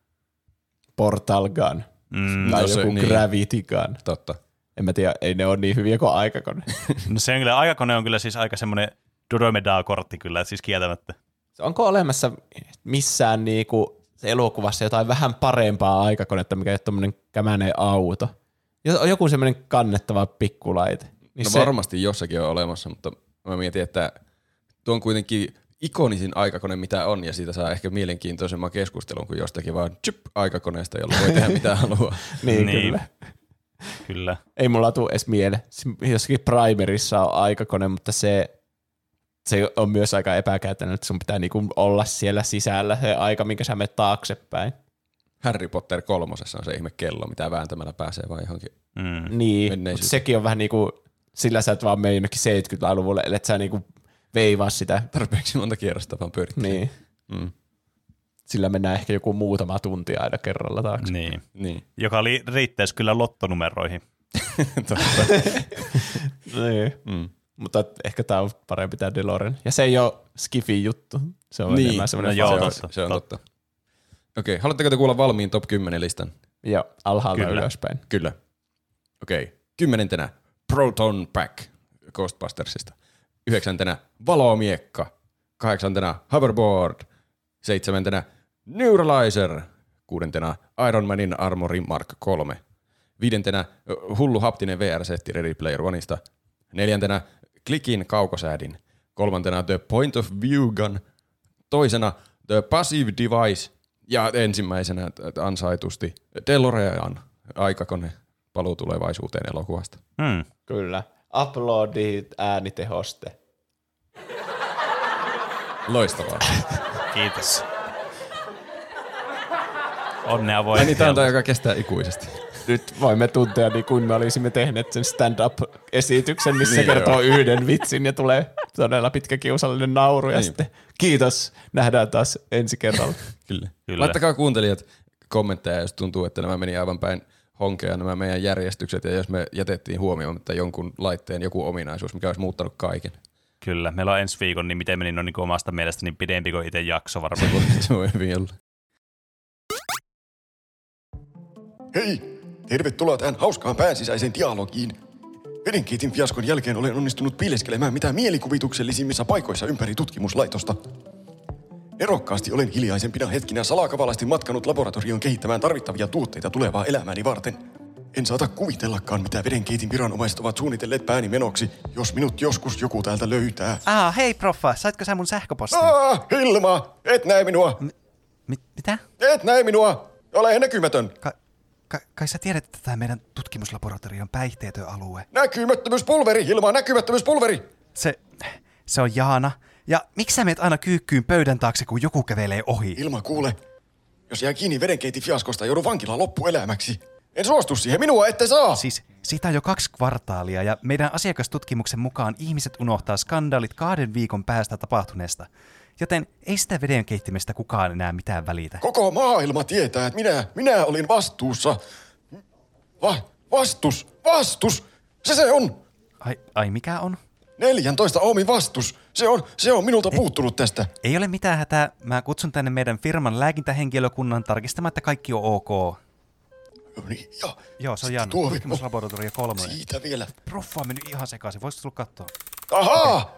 Portal Gun Mm. tai No se- joku niin. Gravity Gun. Totta. En mä tiedä, ei ne ole niin hyviä kuin aikakone. No se on kyllä, aikakone on kyllä siis aika semmoinen Dodomedaa-kortti kyllä, siis kieltämättä. Onko olemassa missään niinku elokuvassa jotain vähän parempaa aikakonetta, mikä ei ole tommonen kämäinen auto? Jo- Joku semmoinen kannettava pikkulaite. Niin No se, varmasti jossakin on olemassa, mutta mä mietin, että tuo on kuitenkin ikonisin aikakone, mitä on, ja siitä saa ehkä mielenkiintoisemman keskustelun kuin jostakin vaan tsyp, aikakoneesta, jolla voi tehdä mitä haluaa. niin, Niin. kyllä. Kyllä. Ei mulla tule edes mieleen. Jossakin Primerissa on aikakone, mutta se, se on myös aika epäkäytännön, että sun pitää niinku olla siellä sisällä se aika, minkä sä menet taaksepäin. Harry Potter kolmosessa on se ihme kello, mitä vääntämällä pääsee vaan johonkin. Mm. Niin, mutta sekin on vähän niinku, sillä sä et vaan mene jonnekin 70-luvulle, ellei sä niinku veivaa sitä. Tarpeeksi monta kierrosta vaan pyörittää. Niin. Mm. Sillä mennään ehkä joku muutama tunti aina kerralla taakse. Niin. Niin. Joka li- riittäisi kyllä lottonumeroihin. Totta. Niin. Mm. Mutta ehkä tää on parempi tää DeLorean. Ja se ei ole Skifi juttu. Se on Niin. enemmän semmoinen No joo, se, on, totta, se on totta. totta. Okei, okay. haluatteko te kuulla valmiin top 10 listan? Joo, alhaalta Kyllä. ylöspäin. Kyllä. Okei. Okay. Kymmenentenä Proton Pack Ghostbustersista. Yhdeksäntenä Valomiekka. Kahdeksantena Hoverboard. Seitsemäntenä Neuralizer. Kuudentena Iron Manin Armory Mark 3. Viidentenä hullu haptinen VR-setti Ready Player Oneista. Neljäntenä Clickin kaukosäädin. Kolmantena The Point of View Gun. Toisena The Passive Device. Ja ensimmäisenä ansaitusti DeLorean aikakone paluu tulevaisuuteen elokuvasta. Hmm. Kyllä. Uploadi äänitehoste. Loistavaa. Kiitos. Onnea voi. niitä on tämä, joka kestää ikuisesti. Nyt voimme tuntea niin kuin me olisimme tehneet sen stand-up-esityksen, missä Niin, niin kertoo yhden vitsin ja tulee todella pitkä kiusallinen nauru ja Niin. sitten kiitos, nähdään taas ensi kerralla. Kyllä. Kyllä. Laittakaa kuuntelijat kommentteja, jos tuntuu, että nämä meni aivan päin honkea nämä meidän järjestykset, ja jos me jätettiin huomioimatta jonkun laitteen joku ominaisuus, mikä olisi muuttanut kaiken. Kyllä. Meillä on ensi viikon, niin miten meni no niin omasta mielestä, niin pidempi kuin itse jakso varmaan. Se voi hyvin olla. Hei! Tervetuloa tähän hauskaan päänsisäiseen dialogiin. Vedenkeitin fiaskon jälkeen olen onnistunut piileskelemään mitä mielikuvituksellisimmissa paikoissa ympäri tutkimuslaitosta. Nerokkaasti olen hiljaisempina hetkinä salakavalasti matkanut laboratorion kehittämään tarvittavia tuotteita tulevaa elämääni varten. En saata kuvitellakaan, mitä vedenkeitin viranomaiset ovat suunnitelleet pääni menoksi, jos minut joskus joku täältä löytää. Ah, hei proffa, saitko sä mun sähköpostin? Ah, Hilma! Et näe minua! Mi- mitä? Et näe minua! Ole näkymätön! Ka- ka- kai sä tiedät, että tämä meidän tutkimuslaboratorio on päihteetön alue. Näkymättömyyspulveri, Hilma! Näkymättömyyspulveri! Se, se on Jaana. Ja miksi sä meet aina kyykkyyn pöydän taakse, kun joku kävelee ohi? Ilma, kuule. Jos jää kiinni vedenkeitin fiaskosta, joudun vankilaan loppuelämäksi. En suostu siihen, minua ette saa! Siis siitä on jo kaksi kvartaalia ja meidän asiakastutkimuksen mukaan ihmiset unohtaa skandaalit kahden viikon päästä tapahtuneesta. Joten ei sitä vedenkeittimestä kukaan enää mitään välitä. Koko maailma tietää, että minä, minä olin vastuussa. Va, vastus, vastus! Se se on! Ai, ai mikä on? 14 oomin vastus. Se on, se on minulta puuttunut tästä. Ei ole mitään hätää. Mä kutsun tänne meidän firman lääkintähenkilökunnan tarkistamaan, että kaikki on ok. Niin, ja, Joo, se on Jan. tuo- Tutkimuslaboratorio kolmonen. Siitä vielä. Proffa on mennyt ihan sekaisin. Voisitko tulla katsoa? Ahaa!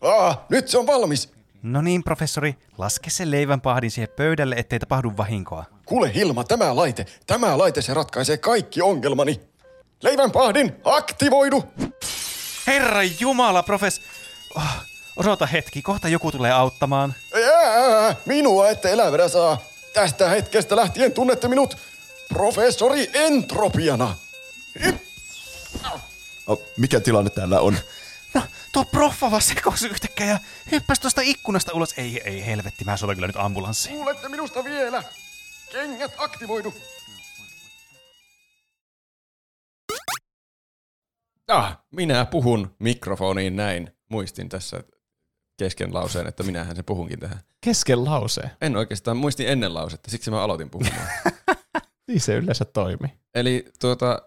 Ah, nyt se on valmis. No niin, professori. Laske se leivänpahdin siihen pöydälle, ettei tapahdu vahinkoa. Kuule Hilma, tämä laite, tämä laite se ratkaisee kaikki ongelmani. Leivänpahdin, aktivoidu! Herra Jumala, profes... Oh, odota hetki, kohta joku tulee auttamaan. Jää, minua ette elävänä saa. Tästä hetkestä lähtien tunnette minut professori Entropiana. Oh, mikä tilanne täällä on? Tuo proffa vaan sekosi yhtäkkiä ja hyppäsi tuosta ikkunasta ulos. Ei, ei helvetti, mä soitan kyllä nyt ambulanssi. Kuulette minusta vielä. Kengät aktivoidu. Ah, minä puhun mikrofoniin näin. Muistin tässä kesken lauseen, että minähän se puhunkin tähän. Kesken lauseen. En oikeastaan muistin ennen lausetta, siksi mä aloitin puhumaan. Niin se yleensä toimii. Eli tuota,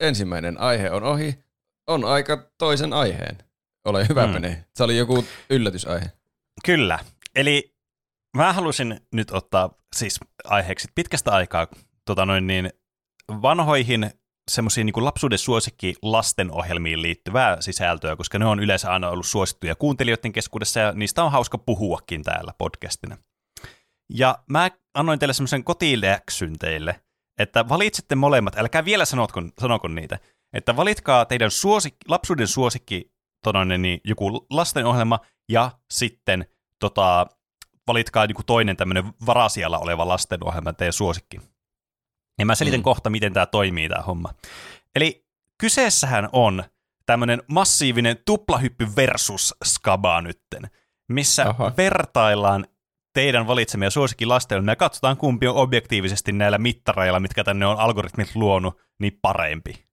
ensimmäinen aihe on ohi. On aika toisen aiheen. Ole hyvä, Mm. menee. Se oli joku yllätysaihe. Kyllä. Eli mä halusin nyt ottaa siis aiheeksi pitkästä aikaa tota noin niin, vanhoihin semmoisiin niin lapsuuden suosikki lastenohjelmiin liittyvää sisältöä, koska ne on yleensä aina ollut suosittuja kuuntelijoiden keskuudessa ja niistä on hauska puhuakin täällä podcastina. Ja mä annoin teille semmoisen kotiläksyn teille, että valitsette molemmat, älkää vielä sanotko, sanoko niitä, että valitkaa teidän suosik, lapsuuden suosikki tonoinen, niin joku lastenohjelma ja sitten tota, valitkaa joku toinen tämmöinen varasijalla oleva lastenohjelma teidän suosikki. Ja mä selitän mm. kohta, miten tämä toimii tämä homma. Eli kyseessähän on tämmöinen massiivinen tuplahyppy versus skaba nytten, missä Aha. vertaillaan teidän valitsemia suosikki lastenohjelmia ja katsotaan kumpi on objektiivisesti näillä mittareilla, mitkä tänne on algoritmit luonut, niin parempi.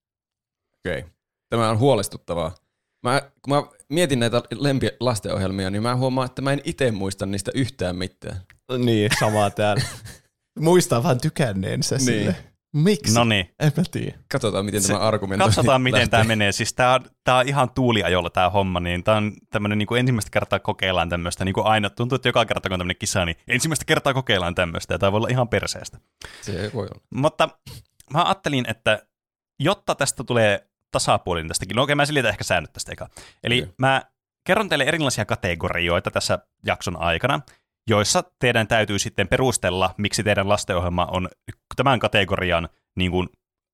Okei. Okay. Tämä on huolestuttavaa. Mä, kun mä mietin näitä lempi lastenohjelmia, niin mä huomaan, että mä en itse muista niistä yhtään mitään. Niin, sama täällä. Muistaa vaan tykänneensä niin. sille. Miksi? No niin. En mä tiedä. Katsotaan, miten Se- tämä argumentointi Katsotaan, miten lähtee. tämä menee. Siis tämä on, tää on ihan tuuliajolla tämä homma, niin tämä on tämmöinen niin ensimmäistä kertaa kokeillaan tämmöistä, niin kuin aina tuntuu, että joka kerta kun on tämmöinen kisa, niin ensimmäistä kertaa kokeillaan tämmöistä, ja tämä voi olla ihan perseestä. Se voi olla. Mutta mä ajattelin, että jotta tästä tulee tasapuolinen tästäkin, no okei, mä selitän ehkä säännöt tästä eka. Eli Okei. mä kerron teille erilaisia kategorioita tässä jakson aikana, joissa teidän täytyy sitten perustella, miksi teidän lastenohjelma on tämän kategorian niin kuin,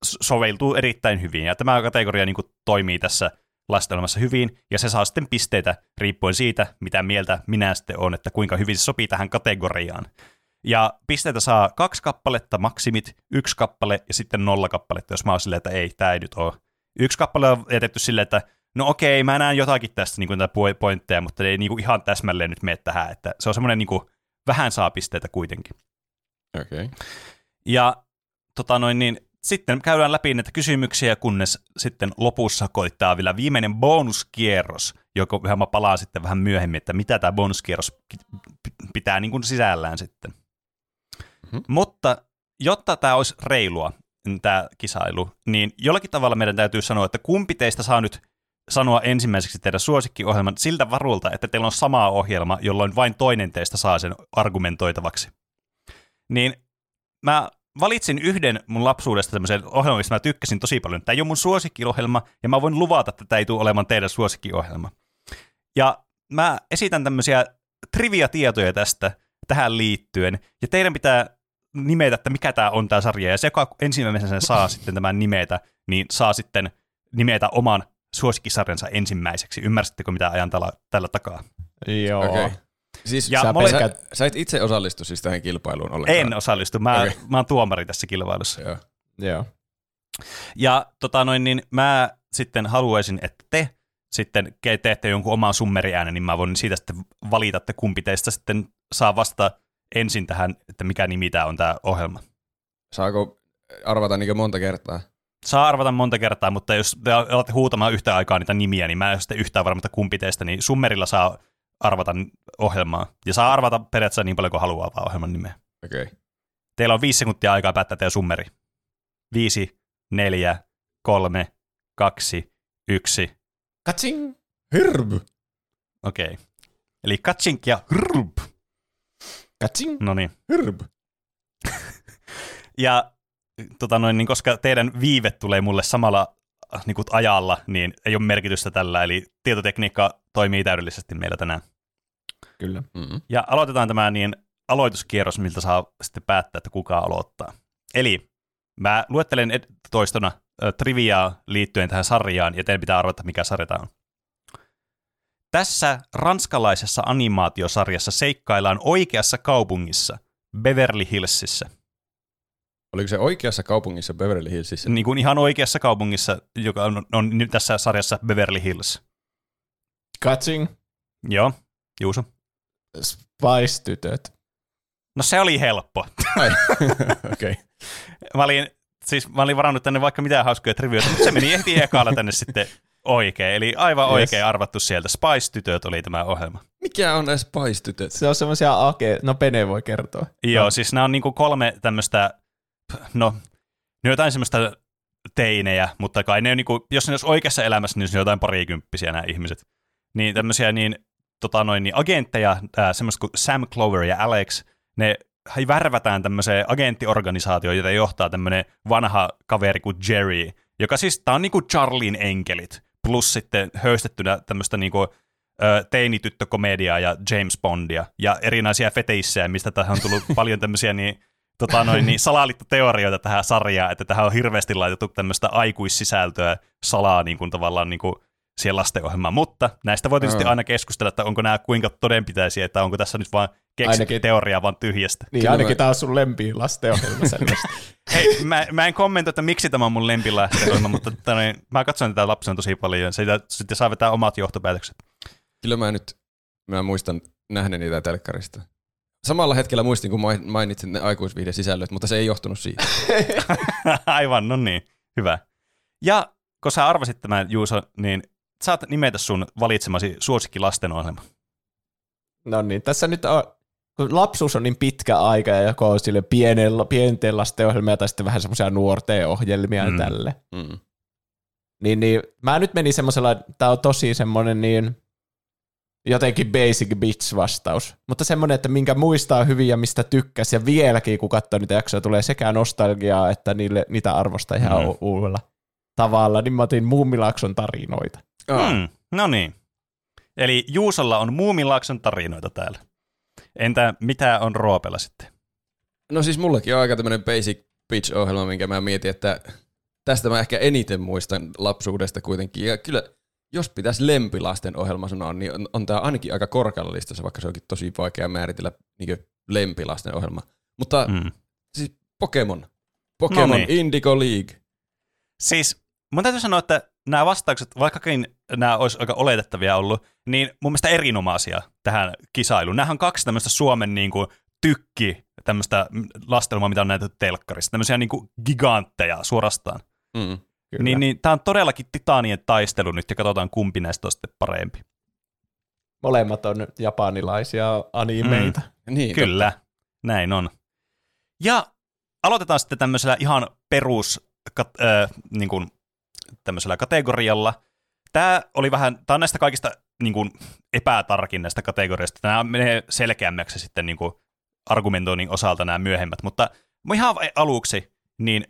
soveltuu erittäin hyvin. Ja tämä kategoria niin kuin, toimii tässä lastenohjelmassa hyvin, ja se saa sitten pisteitä riippuen siitä, mitä mieltä minä sitten on, että kuinka hyvin se sopii tähän kategoriaan. Ja pisteitä saa kaksi kappaletta, maksimit, yksi kappale ja sitten nolla kappaletta, jos mä oon silleen, että ei, tämä ei nyt ole. Yksi kappale on jätetty silleen, että no okei, mä näen jotakin tästä niin näitä poi- pointteja, mutta ei niin kuin ihan täsmälleen nyt mene tähän. Että se on semmoinen niin kuin, vähän saa pisteitä kuitenkin. Okei. Okay. Ja tota noin, niin, sitten käydään läpi näitä kysymyksiä, kunnes sitten lopussa koittaa vielä viimeinen bonuskierros, joka mä palaan sitten vähän myöhemmin, että mitä tämä bonuskierros pi- pi- pitää niin kuin sisällään sitten. Mhm. Mutta jotta tämä olisi reilua, tämä kisailu, niin jollakin tavalla meidän täytyy sanoa, että kumpi teistä saa nyt sanoa ensimmäiseksi teidän suosikkiohjelman siltä varulta, että teillä on sama ohjelma, jolloin vain toinen teistä saa sen argumentoitavaksi. Niin mä valitsin yhden mun lapsuudesta tämmöisen ohjelman, mistä mä tykkäsin tosi paljon. Tämä ei ole mun suosikkiohjelma, ja mä voin luvata, että tämä ei tule olemaan teidän suosikkiohjelma. Ja mä esitän tämmöisiä trivia-tietoja tästä tähän liittyen, ja teidän pitää nimetä, että mikä tämä on tämä sarja, ja se, joka ensimmäisenä saa sitten tämän nimetä, niin saa sitten nimetä oman suosikkisarjansa ensimmäiseksi. Ymmärsittekö, mitä ajan tällä, tällä takaa? Joo. Okei. Okay. Siis Ja sä, mole- sä, sä, et itse osallistu siis tähän kilpailuun ollenkaan? En osallistu, mä, okay. mä oon tuomari tässä kilpailussa. Joo. Joo. Ja tota noin, niin mä sitten haluaisin, että te sitten teette jonkun oman summeriäänen, niin mä voin siitä sitten valita, että kumpi teistä sitten saa vastata ensin tähän, että mikä nimi tämä on tämä ohjelma. Saako arvata niin monta kertaa? Saa arvata monta kertaa, mutta jos te alatte huutamaan yhtä aikaa niitä nimiä, niin mä en ole sitten yhtään varma, että kumpi teistä, niin summerilla saa arvata ohjelmaa. Ja saa arvata periaatteessa niin paljon kuin haluaa vaan ohjelman nimeä. Okei. Okay. Teillä on viisi sekuntia aikaa päättää teidän summeri. Viisi, neljä, kolme, kaksi, yksi. Katsing! Hirv! Okei. Okay. Eli Katsink ja. Katsing! No niin. Hirv! Ja tota noin, niin koska teidän viive tulee mulle samalla äh, niin kuin ajalla, niin ei ole merkitystä tällä. Eli tietotekniikka toimii täydellisesti meillä tänään. Kyllä. Mm-hmm. Ja aloitetaan tämä niin aloituskierros, miltä saa sitten päättää, että kuka aloittaa. Eli mä luettelen ed- toistona äh, triviaa liittyen tähän sarjaan, ja teidän pitää arvata, mikä sarja tämä on. Tässä ranskalaisessa animaatiosarjassa seikkaillaan oikeassa kaupungissa, Beverly Hillsissä. Oliko se oikeassa kaupungissa Beverly Hillsissä? Niin kuin ihan oikeassa kaupungissa, joka on, on nyt tässä sarjassa Beverly Hills. Katsing! Joo, Juuso. Spice-tytöt. No se oli helppo. Okei. okay. Mä olin, siis mä olin varannut tänne vaikka mitään hauskoja trivioita, mutta se meni ehti ekalla tänne sitten oikein. Eli aivan Yes. oikein arvattu sieltä. Spice-tytöt oli tämä ohjelma. Mikä on ne Spice-tytöt? Se on semmoisia ake... No Pene voi kertoa. Joo, No. siis nämä on niinku kolme tämmöistä, no, ne on jotain semmoista teinejä, mutta kai ne on niinku, jos ne olisi oikeassa elämässä, niin ne on jotain parikymppisiä nämä ihmiset. Niin tämmöisiä niin, tota noin, niin agentteja, ää, semmoista kuin Sam Clover ja Alex, ne värvätään tämmöiseen agenttiorganisaatioon, jota johtaa tämmöinen vanha kaveri kuin Jerry, joka siis, tää on niinku Charlien enkelit, plus sitten höystettynä tämmöistä niinku, ö, teinityttökomediaa ja James Bondia ja erinäisiä feteissejä, mistä tähän on tullut paljon tämmöisiä niin, tota noin, niin salaliittoteorioita tähän sarjaan, että tähän on hirveästi laitettu tämmöistä aikuissisältöä salaa niin kuin tavallaan niin kuin siihen lastenohjelmaan, mutta näistä voi tietysti Joo. aina keskustella, että onko nämä kuinka todenpitäisiä, että onko tässä nyt vaan keksitty Ainakin- teoriaa vaan tyhjästä. Niin Kyllä ainakin mä- tää on sun lempi lastenohjelma selvästi. Hei, mä, mä en kommentoi, että miksi tämä on mun lempilastenohjelma, mutta tota, niin, mä katson tätä lapsena tosi paljon, ja siitä sitten saa vetää omat johtopäätökset. Kyllä mä nyt, mä muistan nähneeni niitä telkkarista. Samalla hetkellä muistin, kun main- mainitsin ne aikuisviihde sisällöt, mutta se ei johtunut siitä. Aivan, no niin, hyvä. Ja kun sä arvasit tämän, Juuso, niin saat nimetä sun valitsemasi suosikki lastenohjelma. No niin, tässä nyt on, kun lapsuus on niin pitkä aika ja joko on sille pienen, pienten lasten ohjelmia tai sitten vähän semmoisia nuorten ohjelmia Mm. tälle. Mm. Niin, niin mä nyt menin semmoisella, tää on tosi semmoinen niin jotenkin basic bitch vastaus. Mutta semmoinen, että minkä muistaa hyvin ja mistä tykkäsi ja vieläkin kun katsoo niitä jaksoja tulee sekä nostalgiaa että niille, niitä arvosta ihan Mm. mm. uudella tavalla. Niin mä otin Muumilakson tarinoita. Ah, Hmm, no niin. Eli Juusolla on Muumilaakson tarinoita täällä. Entä mitä on Roopella sitten? No siis mullakin on aika tämmönen basic pitch-ohjelma, minkä mä mietin, että tästä mä ehkä eniten muistan lapsuudesta kuitenkin. Ja kyllä, jos pitäisi lempilasten ohjelma sanoa, niin on, on tämä ainakin aika korkealla listassa, vaikka se onkin tosi vaikea määritellä niin lempilasten ohjelma. Mutta mm. Siis Pokemon. Pokemon No niin. Indigo League. Siis mun täytyy sanoa, että nämä vastaukset, vaikkakin nämä olisi aika oletettavia ollut, niin mun mielestä erinomaisia tähän kisailuun. Nämähän on kaksi tämmöistä Suomen niin kuin, tykki tämmöistä lastelmaa, mitä on näytetty telkkarissa. Tämmöisiä niin kuin, gigantteja suorastaan. Mm. Kyllä. Niin, niin tämä on todellakin titaanien taistelu nyt ja katsotaan kumpi näistä on sitten parempi. Molemmat on japanilaisia animeita. Mm. Niin, Kyllä, näin on. Ja aloitetaan sitten tämmöisellä ihan perus kat, äh, niin kuin, tämmöisellä kategorialla. Tämä oli vähän, tämä on näistä kaikista niin kuin, epätarkin näistä kategorioista. Nämä menee selkeämmäksi sitten niin kuin, argumentoinnin osalta nämä myöhemmät, mutta ihan aluksi, niin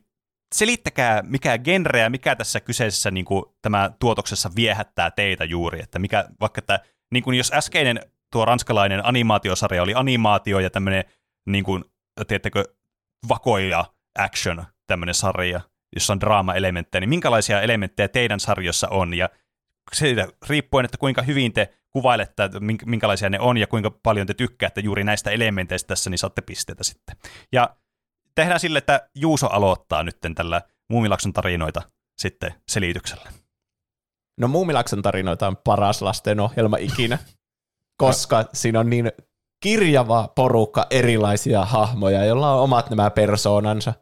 selittäkää, mikä genre ja mikä tässä kyseisessä niin kuin, tämä tuotoksessa viehättää teitä juuri. Että mikä, vaikka että, niin kuin jos äskeinen tuo ranskalainen animaatiosarja oli animaatio ja tämmöinen, niin kuin, tiedättekö, vakoja action tämmöinen sarja, jossa on draama-elementtejä, niin minkälaisia elementtejä teidän sarjossa on, ja siitä riippuen, että kuinka hyvin te kuvailette, että minkälaisia ne on, ja kuinka paljon te tykkäätte juuri näistä elementeistä tässä, niin saatte pisteitä sitten. Ja tehdään sille, että Juuso aloittaa nyt tällä Muumilakson tarinoita sitten selityksellä. No Muumilakson tarinoita on paras lastenohjelma ikinä, koska siinä on niin kirjava porukka erilaisia hahmoja, joilla on omat nämä persoonansa.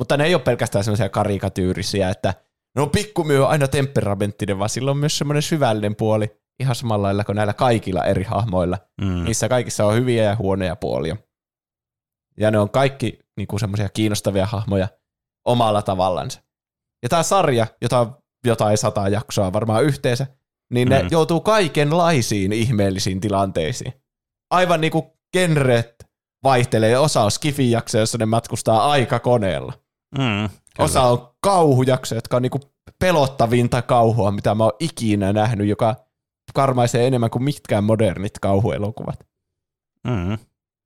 Mutta ne ei ole pelkästään semmoisia karikatyyrisiä, että no pikkumyö on aina temperamenttinen, vaan sillä on myös semmoinen syvällinen puoli, ihan samalla lailla kuin näillä kaikilla eri hahmoilla. Mm. Niissä kaikissa on hyviä ja huonoja puolia. Ja ne on kaikki niin kuin semmoisia kiinnostavia hahmoja omalla tavallansa. Ja tämä sarja, jota on jotain sata jaksoa varmaan yhteensä, niin ne mm. joutuu kaikenlaisiin ihmeellisiin tilanteisiin. Aivan niin kuin genret vaihtelee. Osa on skifi-jakso, jossa ne matkustaa aikakoneella. Mm, Osa on kauhujakso, jotka on niinku pelottavinta kauhua, mitä mä oon ikinä nähnyt, joka karmaisee enemmän kuin mitkään modernit kauhuelokuvat. Mm.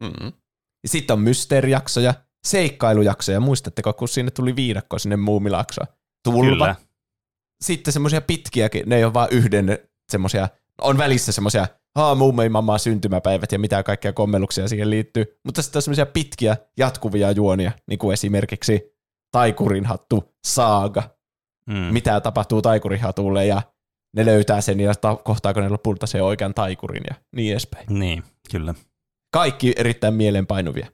Mm. Sitten on mysteerijaksoja, seikkailujaksoja. Muistatteko, kun sinne tuli viidakko sinne muumilaksoon? Tulva. Kyllä. Sitten semmoisia pitkiäkin, ne ei ole vaan yhden semmoisia, on välissä semmoisia haa, muumei mammaa syntymäpäivät ja mitä kaikkea kommelluksia siihen liittyy. Mutta sitten on semmoisia pitkiä jatkuvia juonia, niin kuin esimerkiksi taikurinhattu saaga. Mm. Mitä tapahtuu taikurinhatulle ja ne löytää sen ja ta- kohtaako ne lopulta se oikean taikurin ja niin edespäin. Niin, kyllä. Kaikki erittäin mielenpainuvia.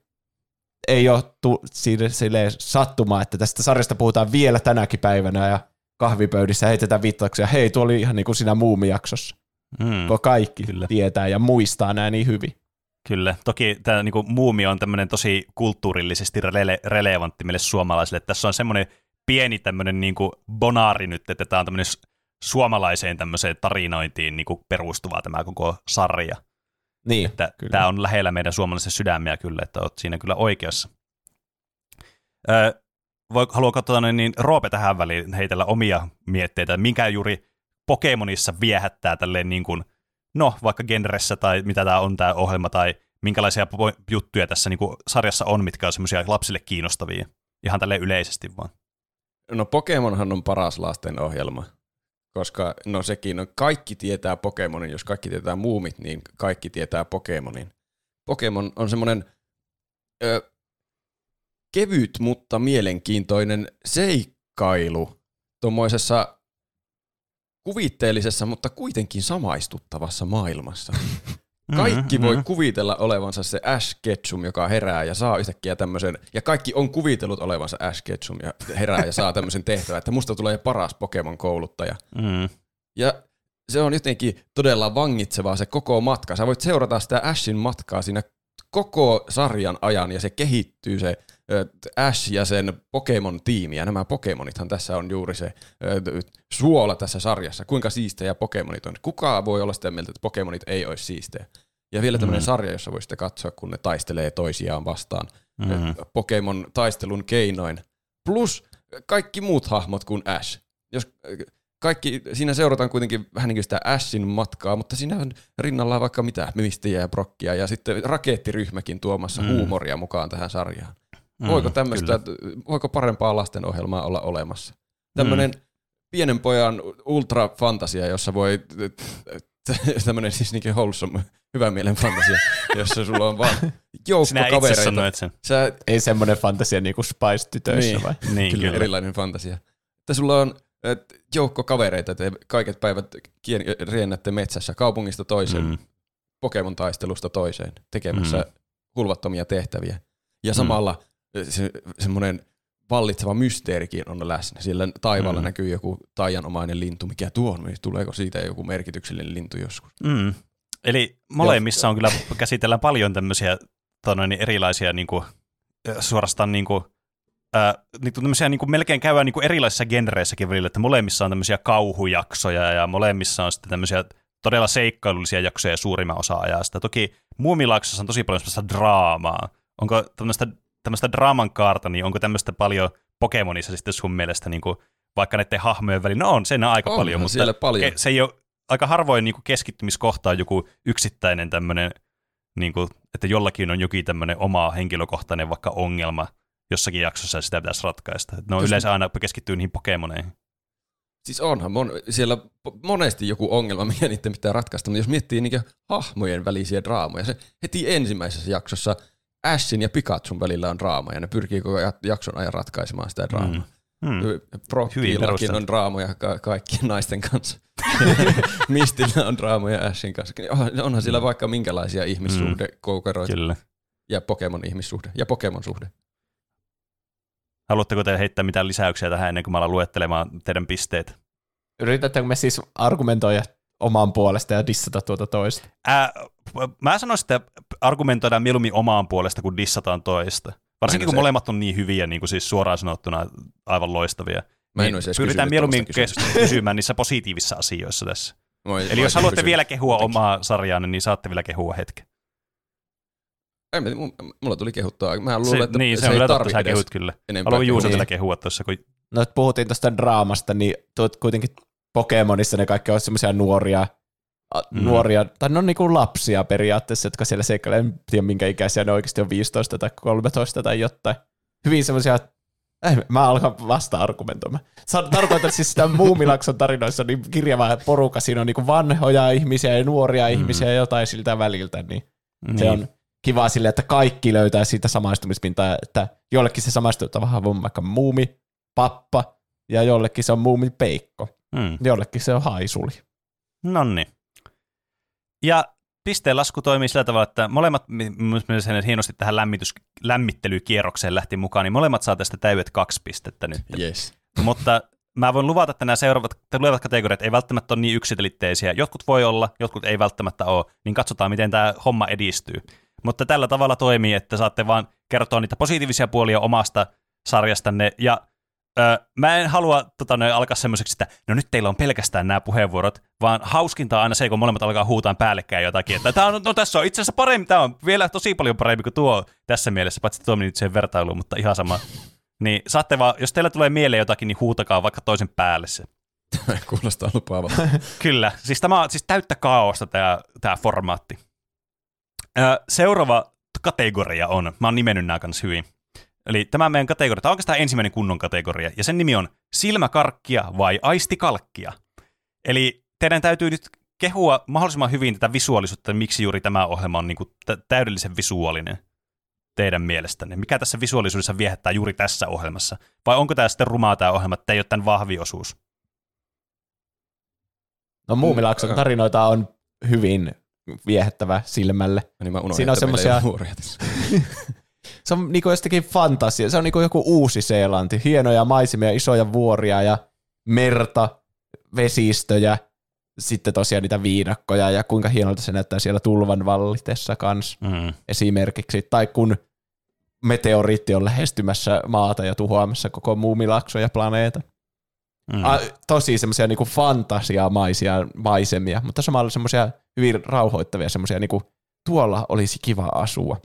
Ei ole tu- sille sattumaa, että tästä sarjasta puhutaan vielä tänäkin päivänä ja kahvipöydissä heitetään viittauksia. Hei, tuo oli ihan niin kuin siinä muumijaksossa. Mm, kun kaikki kyllä. tietää ja muistaa nämä niin hyvin. Kyllä, toki tämä niin muumi on tämmöinen tosi kulttuurillisesti rele- relevantti meille suomalaisille. Tässä on semmoinen pieni tämmöinen niin bonaari nyt, että tämä on tämmöinen suomalaiseen tämmöiseen tarinointiin niin perustuva tämä koko sarja. Niin, että kyllä. Tämä on lähellä meidän suomalaisen sydämiä kyllä, että olet siinä kyllä oikeassa. Öö, voi, haluan katsoa niin, niin Roope tähän väliin heitellä omia mietteitä, minkä juuri Pokemonissa viehättää tälleen niin kuin, no vaikka genressä tai mitä tämä on tämä ohjelma tai minkälaisia juttuja tässä niin kuin sarjassa on, mitkä on semmoisia lapsille kiinnostavia. Ihan tälle yleisesti vaan. No Pokemonhan on paras lasten ohjelma, koska no sekin on, kaikki tietää Pokemonin, jos kaikki tietää muumit, niin kaikki tietää Pokemonin. Pokemon on semmoinen ö, kevyt, mutta mielenkiintoinen seikkailu tuommoisessa kuvitteellisessa, mutta kuitenkin samaistuttavassa maailmassa. Kaikki mm-hmm. voi mm-hmm. kuvitella olevansa se Ash Ketchum, joka herää ja saa yhtäkkiä tämmöisen, ja kaikki on kuvitellut olevansa Ash Ketchum ja herää ja saa tämmöisen tehtävän, että musta tulee paras Pokemon-kouluttaja. Mm. Ja se on jotenkin todella vangitsevaa se koko matka. Sä voit seurata sitä Ashin matkaa siinä koko sarjan ajan ja se kehittyy se Ash ja sen Pokemon-tiimi, ja nämä Pokemonithan tässä on juuri se suola tässä sarjassa, kuinka siistejä Pokemonit on. Kuka voi olla sitä mieltä, että Pokemonit ei olisi siistejä? Ja vielä tämmöinen mm. sarja, jossa voisitte katsoa, kun ne taistelee toisiaan vastaan mm. Pokemon-taistelun keinoin. Plus kaikki muut hahmot kuin Ash. Jos kaikki, siinä seurataan kuitenkin vähän niin kuin sitä Ashin matkaa, mutta siinä on rinnalla vaikka mitä, Mistiä ja Brokkia ja sitten rakettiryhmäkin tuomassa mm. huumoria mukaan tähän sarjaan. Mm, voiko tämmöistä, voiko parempaa lastenohjelmaa olla olemassa? Tämmöinen mm. pienen pojan ultrafantasia, jossa voi, tämmöinen siis niin wholesome, hyvän mielen fantasia, jossa sulla on vaan joukko Sinä kavereita. sen. Sä, Ei semmoinen fantasia niin kuin Spice-tytöissä niin, vai? Niin, kyllä. Erilainen fantasia. Että sulla on joukko kavereita, te kaiket päivät riennätte metsässä kaupungista toiseen, mm. Pokemon-taistelusta toiseen, tekemässä mm. hulvattomia tehtäviä. Ja samalla mm se, semmoinen vallitseva mysteerikin on läsnä. Siellä taivaalla mm. näkyy joku taianomainen lintu. Mikä tuo on? Tuleeko siitä joku merkityksellinen lintu joskus? Mm. Eli molemmissa on kyllä, käsitellään paljon tämmöisiä tonoin, erilaisia niin kuin, suorastaan niin kuin, äh, niin tämmöisiä, niin kuin melkein käydään niin kuin erilaisissa genreissäkin välillä, että molemmissa on tämmöisiä kauhujaksoja ja molemmissa on sitten tämmöisiä todella seikkailullisia jaksoja suurimman osa ajasta. Toki Muumilaaksossa on tosi paljon semmoista draamaa. Onko tämmöistä tämmöistä draaman kaarta, niin onko tämmöistä paljon Pokemonissa sitten sun mielestä niin kuin, vaikka näiden hahmojen välillä? No on, sen aika Onhan paljon, mutta siellä paljon. ke- se ei ole aika harvoin niin kuin keskittymiskohta on joku yksittäinen tämmöinen, niin kuin, että jollakin on jokin tämmöinen oma henkilökohtainen vaikka ongelma jossakin jaksossa ja sitä pitäisi ratkaista. Ne on yleensä aina keskittyy niihin Pokemoneihin. Siis onhan mon, siellä monesti joku ongelma, mikä niiden pitää ratkaista, mutta jos miettii niinkö hahmojen välisiä draamoja, se heti ensimmäisessä jaksossa Ashin ja Pikachun välillä on draama, ja ne pyrkii koko ja- jakson ajan ratkaisemaan sitä draamaa. Mm. Brockillakin perusteltu. on draamoja ka- kaikkien naisten kanssa. Mistillä on draamoja Ashin kanssa. On- Onhan siellä vaikka minkälaisia ihmissuhdekoukeroita Kyllä. ja Pokemon ihmissuhde ja Pokemon suhde. Haluatteko te heittää mitään lisäyksiä tähän ennen kuin mä alan luettelemaan teidän pisteet? Yritättekö me siis argumentoida oman puolesta ja dissata tuota toista? Ää, mä sanoisin, että argumentoidaan mieluummin omaan puolesta, kun dissataan toista. Varsinkin kun se. molemmat on niin hyviä, niin kuin siis suoraan sanottuna aivan loistavia. Mä en Niin pyritään mieluummin kysymään niissä positiivisissa asioissa tässä. Mä olisin- Eli mä jos haluatte kysynyt vielä kehua jotenkin. omaa sarjaanne, niin saatte vielä kehua hetken. Ei, mulla tuli kehuttua. Mä Se, luulen, että niin, se, se on ei kyllä totta, tarvi sä edes kehut kyllä. enempää Haluan Juuso vielä kehua tuossa, kun No, että puhuttiin tuosta draamasta, niin tuot kuitenkin Pokemonissa ne kaikki on semmoisia nuoria, Mm. nuoria, tai ne on niinku lapsia periaatteessa, jotka siellä seikkailee, en tiedä minkä ikäisiä ne oikeasti on 15 tai 13 tai jotain. Hyvin semmoisia, eh, mä alkan vasta argumentoimaan. Tarkoitan siis sitä Muumilakson tarinoissa, niin kirjava porukka, siinä on niinku vanhoja ihmisiä ja nuoria Mm. ihmisiä ja jotain siltä väliltä, niin niin. se on kiva sille, että kaikki löytää siitä samaistumispintaa, että jollekin se samaistuttava on vaikka muumi, pappa, ja jollekin se on muumi peikko. Mm. Jollekin se on haisuli. Nonni. Ja pisteenlasku toimii sillä tavalla, että molemmat, myös hienosti tähän lämmitys, lämmittelykierrokseen lähti mukaan, niin molemmat saa tästä täydet kaksi pistettä nyt. Yes. Mutta mä voin luvata, että nämä seuraavat tulevat kategoriat ei välttämättä ole niin yksiselitteisiä. Jotkut voi olla, jotkut ei välttämättä ole, niin katsotaan, miten tämä homma edistyy. Mutta tällä tavalla toimii, että saatte vaan kertoa niitä positiivisia puolia omasta sarjastanne, ja ö, mä en halua tota, noin, alkaa semmoiseksi, että no nyt teillä on pelkästään nämä puheenvuorot, vaan hauskinta on aina se, kun molemmat alkaa huutaan päällekkäin jotakin, että tää on, no tässä on itse asiassa parempi, tämä on vielä tosi paljon parempi kuin tuo tässä mielessä, paitsi tuo meni nyt siihen vertailuun, mutta ihan sama. Niin saatte vaan, jos teillä tulee mieleen jotakin, niin huutakaa vaikka toisen päälle se. Kuulostaa lupaavalta. Kyllä, siis tämä on siis täyttä kaaosta tämä, tämä formaatti. Ö, seuraava kategoria on, mä oon nimennyt nämä kanssa hyvin. Eli tämä meidän kategoria, tämä on oikeastaan ensimmäinen kunnon kategoria, ja sen nimi on silmäkarkkia vai aistikalkkia. Eli teidän täytyy nyt kehua mahdollisimman hyvin tätä visuaalisuutta, miksi juuri tämä ohjelma on niin kuin täydellisen visuaalinen teidän mielestänne. Mikä tässä visuaalisuudessa viehättää juuri tässä ohjelmassa? Vai onko tämä sitten rumaa tämä ohjelma, että ei ole tämän vahvi osuus? No Muumilakson Mm, tarinoita on hyvin viehättävä silmälle. Niin mä unohdin, Siinä on että Se on niinku jostakin fantasia. Se on niinku joku uusi Seelanti. Hienoja maisemia, isoja vuoria ja merta, vesistöjä. Sitten tosiaan niitä viidakkoja ja kuinka hienolta se näyttää siellä tulvan vallitessa kanssa Mm. esimerkiksi. Tai kun meteoriitti on lähestymässä maata ja tuhoamassa koko muumilakso ja planeetan. Mm. A, tosi semmoisia niinku fantasiamaisia maisemia, mutta samalla semmoisia hyvin rauhoittavia semmoisia niinku tuolla olisi kiva asua.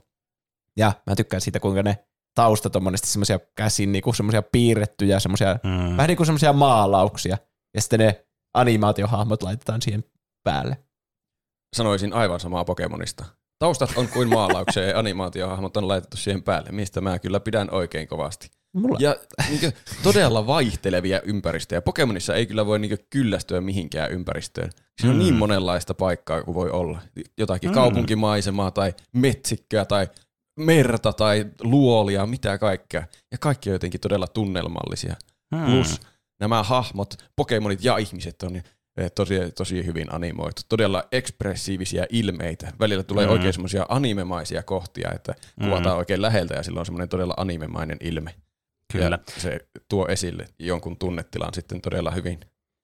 Ja mä tykkään siitä, kuinka ne taustat on monesti semmoisia käsin niinku semmoisia piirrettyjä, semmoisia, Mm. vähän niin kuin semmoisia maalauksia. Ja sitten ne animaatiohahmot laitetaan siihen päälle. Sanoisin aivan samaa Pokemonista. Taustat on kuin maalauksia ja animaatiohahmot on laitettu siihen päälle, mistä mä kyllä pidän oikein kovasti. Mulla, Ja niin todella vaihtelevia ympäristöjä. Pokemonissa ei kyllä voi niin kyllästyä mihinkään ympäristöön. Siinä on Mm. niin monenlaista paikkaa kuin voi olla. Jotakin Mm. kaupunkimaisemaa tai metsikköä tai merta tai luolia, mitä kaikkea. Ja kaikki on jotenkin todella tunnelmallisia. Mm. Plus nämä hahmot, Pokemonit ja ihmiset on eh, tosi, tosi hyvin animoitu. Todella ekspressiivisiä ilmeitä. Välillä tulee Mm. oikein semmoisia animemaisia kohtia, että kuvataan oikein läheltä ja sillä on semmoinen todella animemainen ilme. Kyllä. Ja se tuo esille jonkun tunnetilan sitten todella hyvin.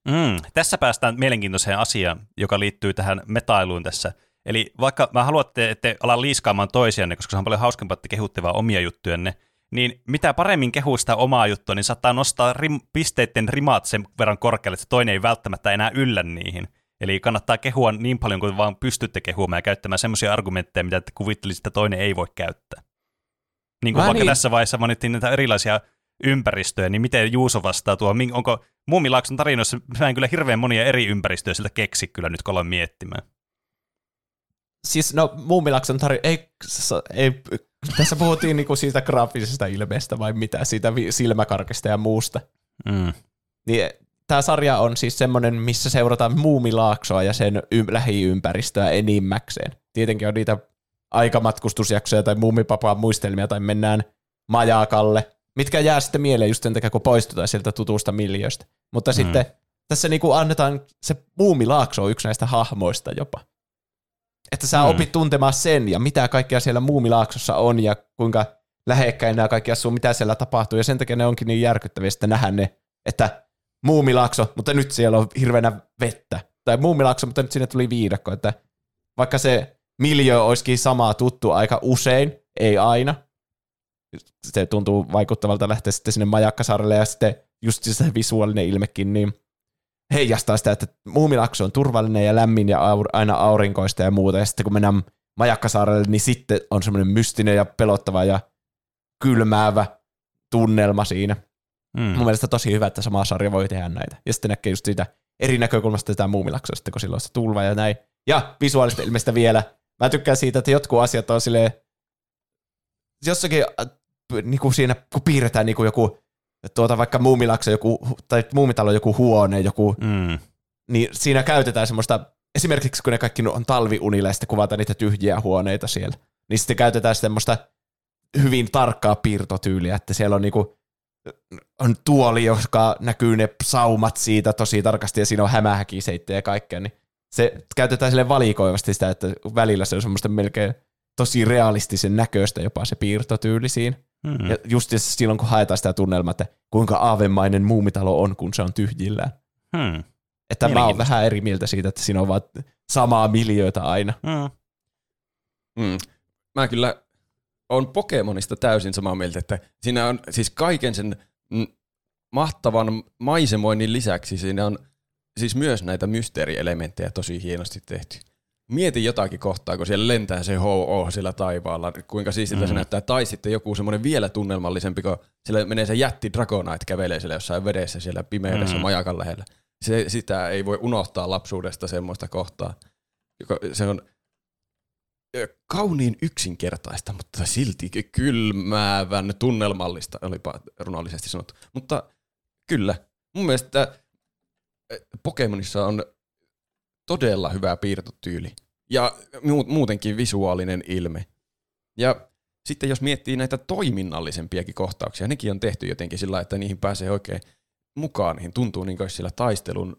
Mm, tässä päästään mielenkiintoiseen asiaan, joka liittyy tähän metailuun tässä. Eli vaikka mä haluatte, että ala liiskaamaan toisianne, koska se on paljon hauskempaa, että kehutte vaan omia juttujanne, niin mitä paremmin kehuu sitä omaa juttua, niin saattaa nostaa rim, pisteiden rimaat sen verran korkealle, että toinen ei välttämättä enää yllä niihin. Eli kannattaa kehua niin paljon kuin vaan pystytte kehumaan ja käyttämään semmoisia argumentteja, mitä te kuvittelisitte, että toinen ei voi käyttää. niin kuin Mä vaikka niin- tässä vaiheessa mainittiin näitä erilaisia ympäristöjä, niin miten Juuso vastaa tuo, onko Muumilaakson tarinoissa, mä en kyllä hirveän monia eri ympäristöjä siltä keksi kyllä nyt, kun miettimään. Siis no Muumilakson tarina, ei, ei, tässä puhuttiin niinku siitä graafisesta ilmeestä vai mitä, siitä silmäkarkista ja muusta. Mm. Niin tämä sarja on siis semmoinen, missä seurataan Muumilaaksoa ja sen y- lähiympäristöä enimmäkseen. Tietenkin on niitä aikamatkustusjaksoja tai Muumipapaan muistelmia tai mennään majakalle, mitkä jää sitten mieleen just sen takia, kun poistutaan sieltä tutusta miljöistä. Mutta mm. sitten tässä niinku annetaan, se Muumilaakso on yksi näistä hahmoista jopa. Että sä Mm. opit tuntemaan sen ja mitä kaikkea siellä Muumilaaksossa on ja kuinka lähekkäin nämä kaikki asuu, mitä siellä tapahtuu. Ja sen takia ne onkin niin järkyttäviä sitten nähdä ne, että Muumilaakso, mutta nyt siellä on hirveänä vettä. Tai Muumilaakso, mutta nyt sinne tuli viidakko. Että vaikka se miljö olisikin samaa tuttu aika usein, ei aina. Se tuntuu vaikuttavalta lähteä sitten sinne Majakkasaarelle ja sitten just se visuaalinen ilmekin, niin heijastaa sitä, että Muumilakso on turvallinen ja lämmin ja aur- aina aurinkoista ja muuta. Ja sitten kun mennään Majakkasaarelle, niin sitten on semmoinen mystinen ja pelottava ja kylmäävä tunnelma siinä. Mm. Mun mielestä tosi hyvä, että sama sarja voi tehdä näitä. Ja sitten näkee just siitä eri näkökulmasta sitä muumilaksoa, sitten kun sillä on se tulva ja näin. Ja visuaalista ilmeistä vielä. Mä tykkään siitä, että jotkut asiat on silleen, jossakin äh, niin kuin siinä, kun piirretään niin kuin joku, tuota vaikka muumilakso joku, tai muumitalo joku huone, joku, Mm. niin siinä käytetään semmoista, esimerkiksi kun ne kaikki on talviunilla ja sitten kuvataan niitä tyhjiä huoneita siellä, niin sitten käytetään semmoista hyvin tarkkaa piirtotyyliä, että siellä on niinku, on tuoli, joka näkyy ne saumat siitä tosi tarkasti ja siinä on hämähäkiseittejä ja kaikkea, niin se käytetään sille valikoivasti sitä, että välillä se on semmoista melkein tosi realistisen näköistä jopa se piirtotyyli siinä. Mm. Ja just silloin, kun haetaan sitä tunnelmaa, että kuinka aavemainen muumitalo on, kun se on tyhjillään. Hmm. Että mä oon vähän eri mieltä siitä, että siinä on vaan samaa miljöitä aina. Mm. Mm. Mä kyllä on Pokemonista täysin samaa mieltä, että siinä on siis kaiken sen mahtavan maisemoinnin lisäksi siinä on siis myös näitä mysteerielementtejä tosi hienosti tehty. Mieti jotakin kohtaa, kun siellä lentää se ho siellä taivaalla, kuinka siistiltä mm. se näyttää, tai sitten joku semmoinen vielä tunnelmallisempi, kun siellä menee se jätti Dragonite kävelee siellä jossain vedessä siellä pimeydessä Mm. mm. majakan lähellä. Se, sitä ei voi unohtaa lapsuudesta semmoista kohtaa. Se on kauniin yksinkertaista, mutta silti kylmäävän tunnelmallista, olipa runollisesti sanottu. Mutta kyllä, mun mielestä Pokemonissa on todella hyvä piirtotyyli ja mu- muutenkin visuaalinen ilme. Ja sitten jos miettii näitä toiminnallisempiakin kohtauksia, nekin on tehty jotenkin sillä että niihin pääsee oikein mukaan, niihin tuntuu niin kuin siellä taistelun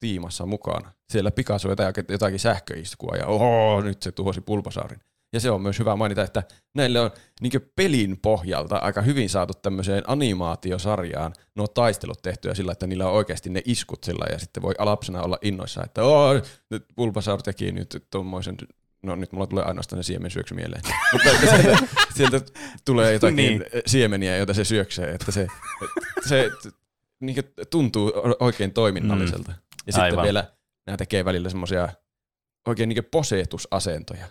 tiimassa mukana. Siellä Picasso jotakin, jotakin sähköiskua ja oho, nyt se tuhosi pulpasaurin. Ja se on myös hyvä mainita, että näille on niin pelin pohjalta aika hyvin saatu tämmöiseen animaatiosarjaan nuo taistelut tehtyä sillä, että niillä on oikeasti ne iskut sillä ja sitten voi lapsena olla innoissaan, että oo, nyt Bulbasaur teki nyt tuommoisen No nyt mulla tulee ainoastaan se siemen syöksy mieleen. Mutta sieltä, sieltä tulee jotakin Niin. siemeniä, joita se syöksee, että se, se niin tuntuu oikein toiminnalliselta. Ja sitten Aivan. vielä nämä tekee välillä semmoisia oikein niin posetusasentoja.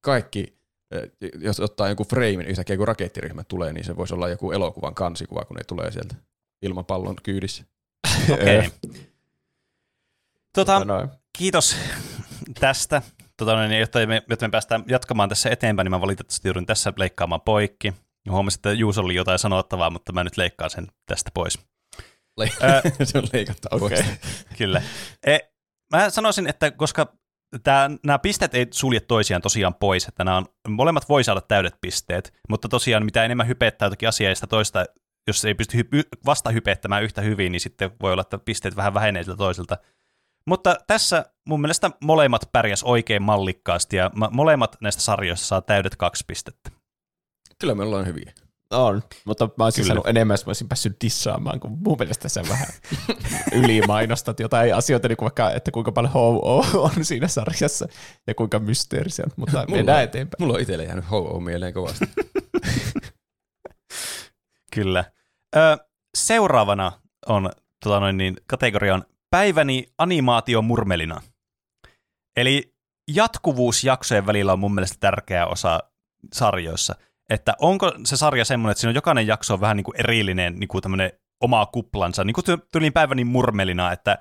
Kaikki, eh, jos ottaa joku freimin yhtäkkiä, kun rakettiryhmä tulee, niin se voisi olla joku elokuvan kansikuva, kun ne tulee sieltä ilmapallon kyydissä. Okei. Okay. Tota, Noin. kiitos tästä. Tota, noin, jotta, me, jotta me päästään jatkamaan tässä eteenpäin, niin mä valitettavasti joudun tässä leikkaamaan poikki. Huomasin, että Juuso oli jotain sanottavaa, mutta mä nyt leikkaan sen tästä pois. Le- se on leikattu okay. Kyllä. E, mä sanoisin, että koska nämä pisteet ei sulje toisiaan tosiaan pois, että nämä on, molemmat voi saada täydet pisteet, mutta tosiaan mitä enemmän hypettää jotakin asiaa ja sitä toista, jos ei pysty hy- vasta hypettämään yhtä hyvin, niin sitten voi olla, että pisteet vähän vähenee siltä toiselta. Mutta tässä mun mielestä molemmat pärjäs oikein mallikkaasti ja ma- molemmat näistä sarjoista saa täydet kaksi pistettä. Kyllä me ollaan hyviä. On, mutta mä olisin Kyllä. sanonut enemmän, jos mä olisin päässyt dissaamaan, kun mun mielestä sä vähän ylimainostat jotain asioita, niin kuin vaikka, että kuinka paljon ho on siinä sarjassa ja kuinka mysteerisiä on, mutta mennään eteenpäin. Mulla on itselle jäänyt ho mieleen kovasti. Kyllä. Ö, seuraavana on tota noin, niin, kategoria on päiväni animaatiomurmelina. Eli jatkuvuus jaksojen välillä on mun mielestä tärkeä osa sarjoissa. Että onko se sarja semmoinen, että siinä on jokainen jakso on vähän niin kuin erillinen niin kuin tämmöinen oma kuplansa, niin kuin tyylin päivä niin murmelina, että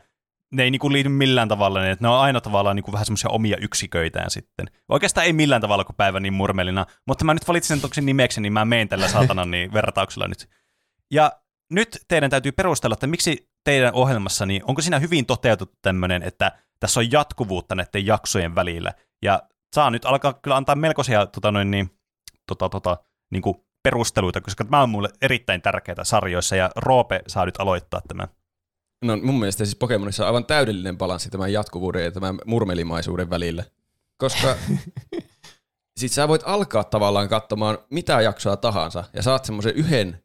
ne ei niin kuin liity millään tavalla, niin että ne on aina tavallaan niin kuin vähän semmoisia omia yksiköitään sitten. Oikeastaan ei millään tavalla kuin päivä niin murmelina, mutta mä nyt valitsin sen nimeksi, niin mä meen tällä saatanan niin vertauksella nyt. Ja nyt teidän täytyy perustella, että miksi teidän ohjelmassa, niin onko siinä hyvin toteutettu tämmöinen, että tässä on jatkuvuutta näiden jaksojen välillä. Ja saa nyt alkaa kyllä antaa melkoisia tota noin, niin, tota, tota, niin kuin perusteluita, koska tämä on mulle erittäin tärkeää sarjoissa, ja Roope saa nyt aloittaa tämän. No mun mielestä siis Pokemonissa on aivan täydellinen balanssi tämän jatkuvuuden ja tämän murmelimaisuuden välillä. Koska sit sä voit alkaa tavallaan katsomaan mitä jaksoa tahansa ja saat semmoisen yhden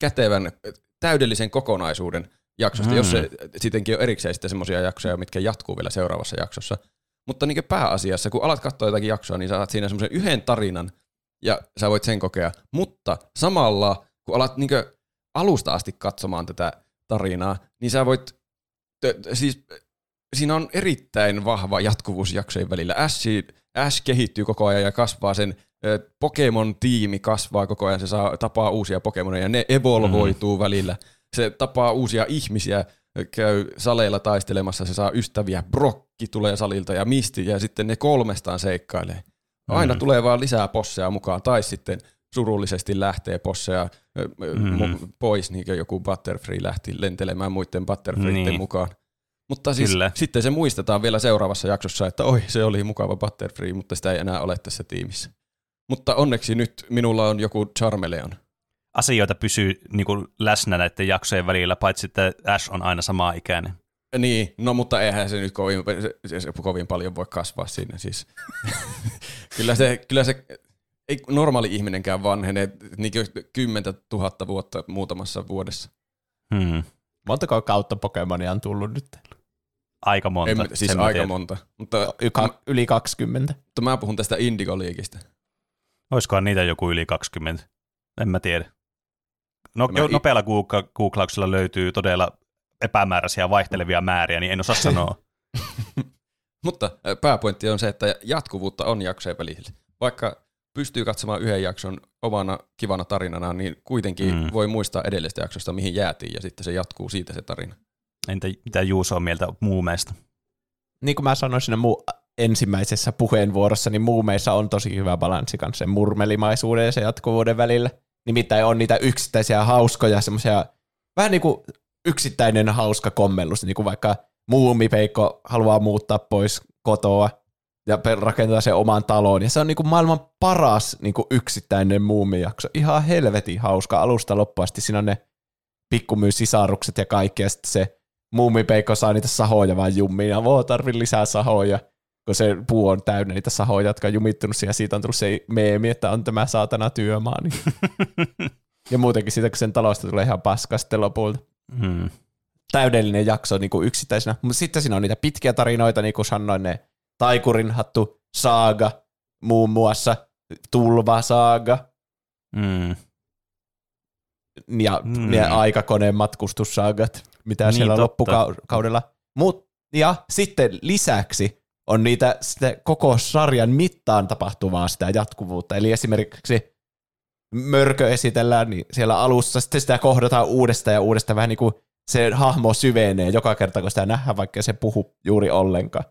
kätevän täydellisen kokonaisuuden jaksosta, mm. jos se sittenkin on erikseen sitten semmoisia jaksoja, mitkä jatkuu vielä seuraavassa jaksossa. Mutta niin pääasiassa, kun alat katsoa jotakin jaksoa, niin saat siinä semmoisen yhden tarinan ja sä voit sen kokea. Mutta samalla, kun alat niin alusta asti katsomaan tätä tarinaa, niin sä voit, t- siis siinä on erittäin vahva jatkuvuus jaksojen välillä. Ash, Ash kehittyy koko ajan ja kasvaa sen Pokemon-tiimi kasvaa koko ajan, se saa tapaa uusia Pokemoneja, ne evolvoituu mm. välillä. Se tapaa uusia ihmisiä, käy saleilla taistelemassa, se saa ystäviä, Brokki tulee salilta ja Misti, ja sitten ne kolmestaan seikkailee. Aina mm. tulee vaan lisää posseja mukaan, tai sitten surullisesti lähtee posseja mm. pois, niin kuin joku Butterfree lähti lentelemään muiden Butterfreeiden niin. mukaan. Mutta siis Kyllä. sitten se muistetaan vielä seuraavassa jaksossa, että oi, se oli mukava Butterfree, mutta sitä ei enää ole tässä tiimissä. Mutta onneksi nyt minulla on joku Charmeleon. Asioita pysyy niin kuin läsnä näiden jaksojen välillä, paitsi että Ash on aina sama ikäinen. Niin, no mutta eihän se nyt kovin, se, se kovin paljon voi kasvaa siinä. Siis. kyllä, se, kyllä se ei normaali ihminenkään vanhene niin kymmentä tuhatta vuotta muutamassa vuodessa. Hmm. Montako kautta Pokemonia on tullut nyt? Aika monta. En, siis aika monta. Mutta, Yka, yli 20. Mutta mä puhun tästä Indigo-liikistä. Olisikohan niitä joku yli 20? En mä tiedä. No, jo, nopealla googlauksella löytyy todella epämääräisiä vaihtelevia määriä, niin en osaa sanoa. Mutta pääpointti on se, että jatkuvuutta on jaksojen välillä. Vaikka pystyy katsomaan yhden jakson omana kivana tarinana, niin kuitenkin mm. voi muistaa edellistä jaksosta, mihin jäätiin, ja sitten se jatkuu siitä se tarina. Entä mitä Juuso on mieltä muumeista? Niin kuin mä sanoin siinä mu- ensimmäisessä puheenvuorossa, niin muumeissa on tosi hyvä balanssi kanssa sen murmelimaisuuden ja sen jatkuvuuden välillä. Nimittäin on niitä yksittäisiä hauskoja, semmoisia vähän niin kuin yksittäinen hauska kommellus, niin kuin vaikka muumipeikko haluaa muuttaa pois kotoa ja rakentaa sen oman talon. Ja se on niin kuin maailman paras niin kuin yksittäinen muumijakso. Ihan helvetin hauska alusta loppuasti. Siinä on ne pikkumyysisarukset ja kaikki, ja sitten se muumipeikko saa niitä sahoja vaan jummiin, ja voi tarvii lisää sahoja kun se puu on täynnä niitä sahoja, jotka on jumittunut siihen, ja siitä on tullut se meemi, että on tämä saatana työmaa. Niin. ja muutenkin siitä, kun sen talosta tulee ihan paska sitten lopulta. Hmm. Täydellinen jakso niin kuin yksittäisenä. Mutta sitten siinä on niitä pitkiä tarinoita, niin kuin sanoin, ne Taikurin hattu saaga, muun muassa tulva saaga. Hmm. Ja hmm. ne aikakoneen matkustussaagat, mitä niin, siellä totta. loppukaudella. Mut, ja sitten lisäksi on niitä sitä koko sarjan mittaan tapahtuvaa sitä jatkuvuutta. Eli esimerkiksi mörkö esitellään, niin siellä alussa sitten sitä kohdataan uudestaan ja uudestaan vähän niin kuin se hahmo syvenee joka kerta, kun sitä nähdään, vaikka se puhu juuri ollenkaan.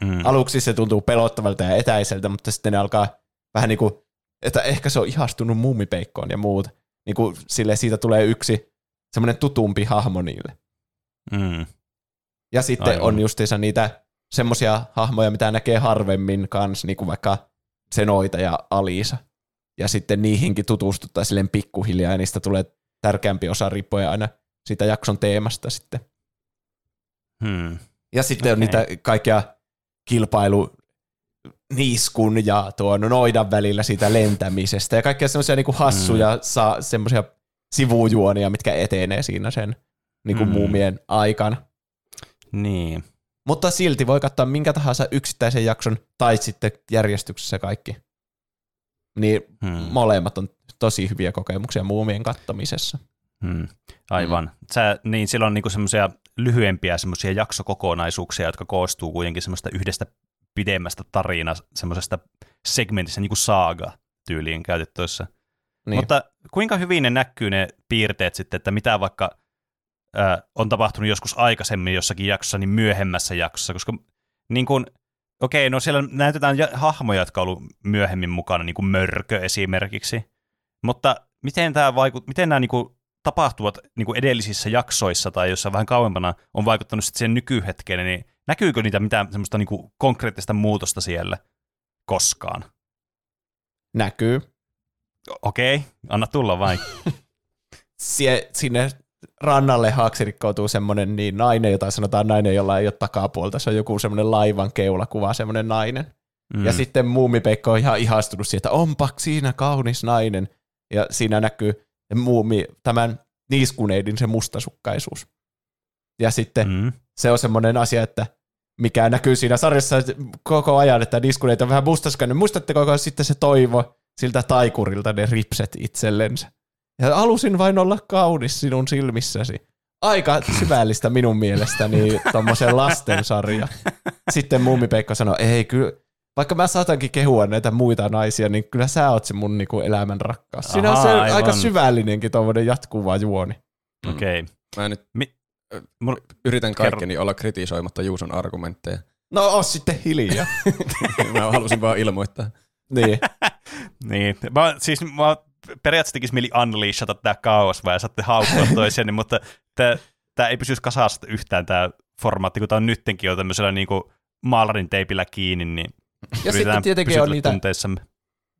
Mm. Aluksi se tuntuu pelottavalta ja etäiseltä, mutta sitten ne alkaa vähän niin kuin, että ehkä se on ihastunut muumipeikkoon ja muut. Niin kuin sille siitä tulee yksi semmoinen tutumpi hahmo niille. Mm. Ja sitten Aivan. on justiinsa niitä semmoisia hahmoja, mitä näkee harvemmin kans, niin kuin vaikka Zenoita ja Alisa. Ja sitten niihinkin tutustuttaa silleen pikkuhiljaa, ja niistä tulee tärkeämpi osa riippuen aina siitä jakson teemasta sitten. Hmm. Ja sitten okay. on niitä kaikkia kilpailu niiskun ja tuon noidan välillä siitä lentämisestä ja kaikkia semmoisia niinku hassuja hmm. saa semmoisia sivujuonia, mitkä etenee siinä sen niinku hmm. muumien aikana. Niin. Mutta silti voi katsoa minkä tahansa yksittäisen jakson tai sitten järjestyksessä kaikki. Niin hmm. molemmat on tosi hyviä kokemuksia muumien kattomisessa. Hmm. Aivan. Hmm. Sä, niin silloin on niinku semmoisia lyhyempiä semmoisia jaksokokonaisuuksia, jotka koostuu kuitenkin semmoista yhdestä pidemmästä tarinaa, semmoisesta segmentistä, niin kuin saaga tyyliin käytettävissä. Niin. Mutta kuinka hyvin ne näkyy ne piirteet sitten, että mitä vaikka ö, on tapahtunut joskus aikaisemmin jossakin jaksossa, niin myöhemmässä jaksossa, koska niin kuin, okei, no siellä näytetään ja- hahmoja, jotka on ollut myöhemmin mukana, niin kuin Mörkö esimerkiksi, mutta miten, tämä vaikut, miten nämä niin kuin, tapahtuvat niin kuin edellisissä jaksoissa tai jossain vähän kauempana on vaikuttanut sitten siihen nykyhetkeen, niin näkyykö niitä mitään semmoista niin kuin, konkreettista muutosta siellä koskaan? Näkyy. Okei, anna tulla vain. Sie, sinne rannalle haaksirikkoutuu semmoinen niin nainen, jota sanotaan nainen, jolla ei ole takapuolta. Se on joku semmoinen laivan keulakuva, semmoinen nainen. Mm. Ja sitten muumipeikko on ihan ihastunut siitä, onpa siinä kaunis nainen. Ja siinä näkyy muumi, tämän niiskuneidin se mustasukkaisuus. Ja sitten mm. Se on semmoinen asia, että mikä näkyy siinä sarjassa koko ajan, että niiskuneita on vähän mustasukkainen. Muistatteko kun sitten se toivo siltä taikurilta ne ripset itsellensä? Ja halusin vain olla kaunis sinun silmissäsi. Aika syvällistä minun mielestäni tommosen lastensarja. Sitten muumipeikko sanoi, ei kyllä, vaikka mä saatankin kehua näitä muita naisia, niin kyllä sä oot se mun niinku elämän rakkaus. Siinä on se aivan. aika syvällinenkin tommonen jatkuva juoni. Okei. Okay. Mä nyt Mi- Mul, yritän kaikkeni olla kritisoimatta Juuson argumentteja. No oo sitten hiljaa. Mä halusin vaan ilmoittaa. niin. niin. Mä, siis mä periaatteessa tekisi mieli unleashata tää kaos, vai saatte haukkua toisiaan, mutta tää ei pysyisi kasassa yhtään tää formaatti, kun tää on nyttenkin jo tämmöisellä niinku maalarin teipillä kiinni, niin Ja sitten tietenkin on niitä, tunteissamme.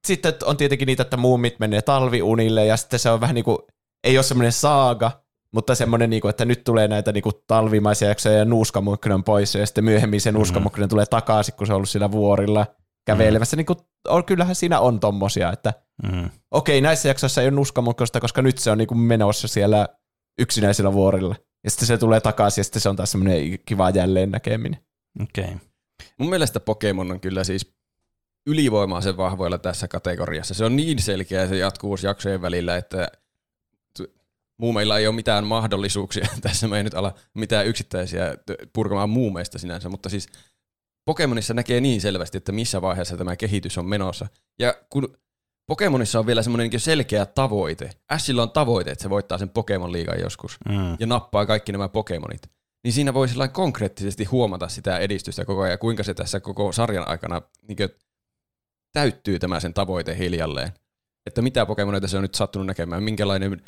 sitten on tietenkin niitä, että muumit menee talviunille ja sitten se on vähän niin kuin, ei ole semmoinen saaga, mutta semmoinen, niin kuin, että nyt tulee näitä niin kuin talvimaisia jaksoja ja nuuskamukki on pois ja sitten myöhemmin se nuuskamukki tulee takaisin, kun se on ollut siellä vuorilla kävelemässä. Niin kuin, on, kyllähän siinä on tommosia, että Mm. okei, näissä jaksoissa ei ole nuuskamukkosta, koska nyt se on niin kuin menossa siellä yksinäisillä vuorilla. Ja sitten se tulee takaisin ja sitten se on taas semmoinen kiva jälleen näkeminen. Okei. Okay. Mun mielestä Pokemon on kyllä siis ylivoimaisen vahvoilla tässä kategoriassa. Se on niin selkeä se jatkuvuus jaksojen välillä, että muumeilla ei ole mitään mahdollisuuksia. Tässä mä en nyt ala mitään yksittäisiä purkamaan muumeista sinänsä, mutta siis Pokemonissa näkee niin selvästi, että missä vaiheessa tämä kehitys on menossa. Ja kun Pokemonissa on vielä semmoinen selkeä tavoite. Ashilla on tavoite, että se voittaa sen Pokemon-liigan joskus Mm. ja nappaa kaikki nämä Pokemonit. Niin siinä voi sillä konkreettisesti huomata sitä edistystä koko ajan, ja kuinka se tässä koko sarjan aikana niin täyttyy tämä sen tavoite hiljalleen. Että mitä Pokemoneita se on nyt sattunut näkemään, minkälainen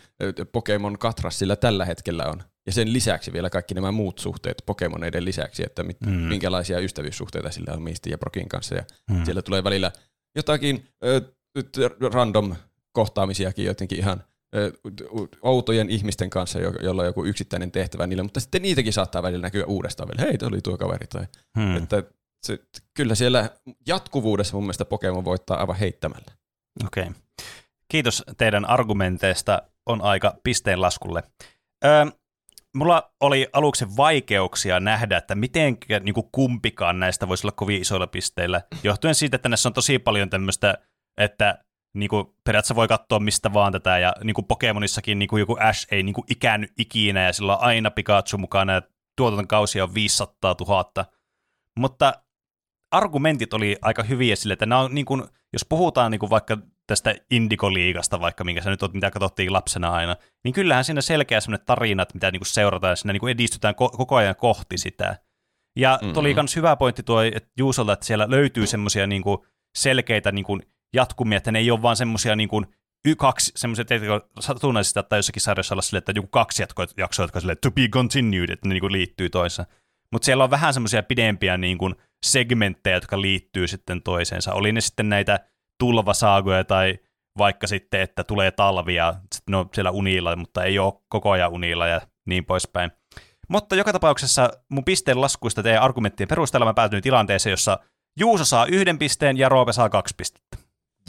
Pokemon katras sillä tällä hetkellä on. Ja sen lisäksi vielä kaikki nämä muut suhteet Pokemoneiden lisäksi, että mit, Mm. minkälaisia ystävyyssuhteita sillä on Mistin ja Brokin kanssa. Ja Mm. siellä tulee välillä jotakin ö, random kohtaamisiakin jotenkin ihan ö, outojen ihmisten kanssa, jo- jolla on joku yksittäinen tehtävä niille, mutta sitten niitäkin saattaa välillä näkyä uudestaan vielä. Hei, oli tuo kaveri. Tai, Hmm. että se, kyllä siellä jatkuvuudessa mun mielestä Pokemon voittaa aivan heittämällä. Okei. Okay. Kiitos teidän argumenteista. On aika pisteen laskulle. Öö, mulla oli aluksi vaikeuksia nähdä, että miten niin kuin kumpikaan näistä voisi olla kovin isoilla pisteillä, johtuen siitä, että näissä on tosi paljon tämmöistä, että niin kuin periaatteessa voi katsoa mistä vaan tätä, ja niin kuin Pokemonissakin niin kuin joku Ash ei niin kuin ikäänny ikinä, ja sillä on aina Pikachu mukana, ja tuotantokausia on 500 000. Mutta argumentit oli aika hyviä sille, että nämä on niin kuin, jos puhutaan niin kuin vaikka tästä Indigo-liigasta vaikka, minkä sä nyt oot, mitä katsottiin lapsena aina, niin kyllähän siinä selkeä sellainen tarina, että mitä niin kuin seurataan, ja siinä niin kuin edistytään ko- koko ajan kohti sitä. Ja mm-hmm. oli myös hyvä pointti tuo että Juusolta, että siellä löytyy semmoisia niin kuin selkeitä niin kuin jatkumia, että ne ei ole vaan semmoisia niin kuin y- kaksi, semmoiset, että satunnaisesti tai jossakin sarjassa olla silleen, että joku kaksi jatkojaksoa, jotka on silleen, to be continued, että ne niin kuin liittyy toisaan. Mutta siellä on vähän semmoisia pidempiä niin kuin segmenttejä, jotka liittyy sitten toiseensa. Oli ne sitten näitä tulvasaagoja tai vaikka sitten, että tulee talvia, sitten ne on siellä unilla, mutta ei ole koko ajan unilla ja niin poispäin. Mutta joka tapauksessa mun pisteen laskuista teidän argumenttien perusteella mä päätyin tilanteeseen, jossa Juuso saa yhden pisteen ja Roope saa kaksi pistettä.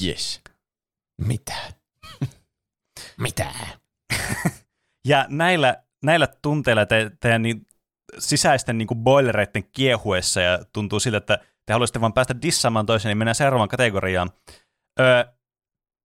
Yes. Mitä? Mitä? Ja näillä, näillä tunteilla te, teidän niin sisäisten niin boilereiden kiehuessa ja tuntuu siltä, että te haluaisitte vaan päästä dissaamaan toisen, niin mennään seuraavaan kategoriaan. Öö,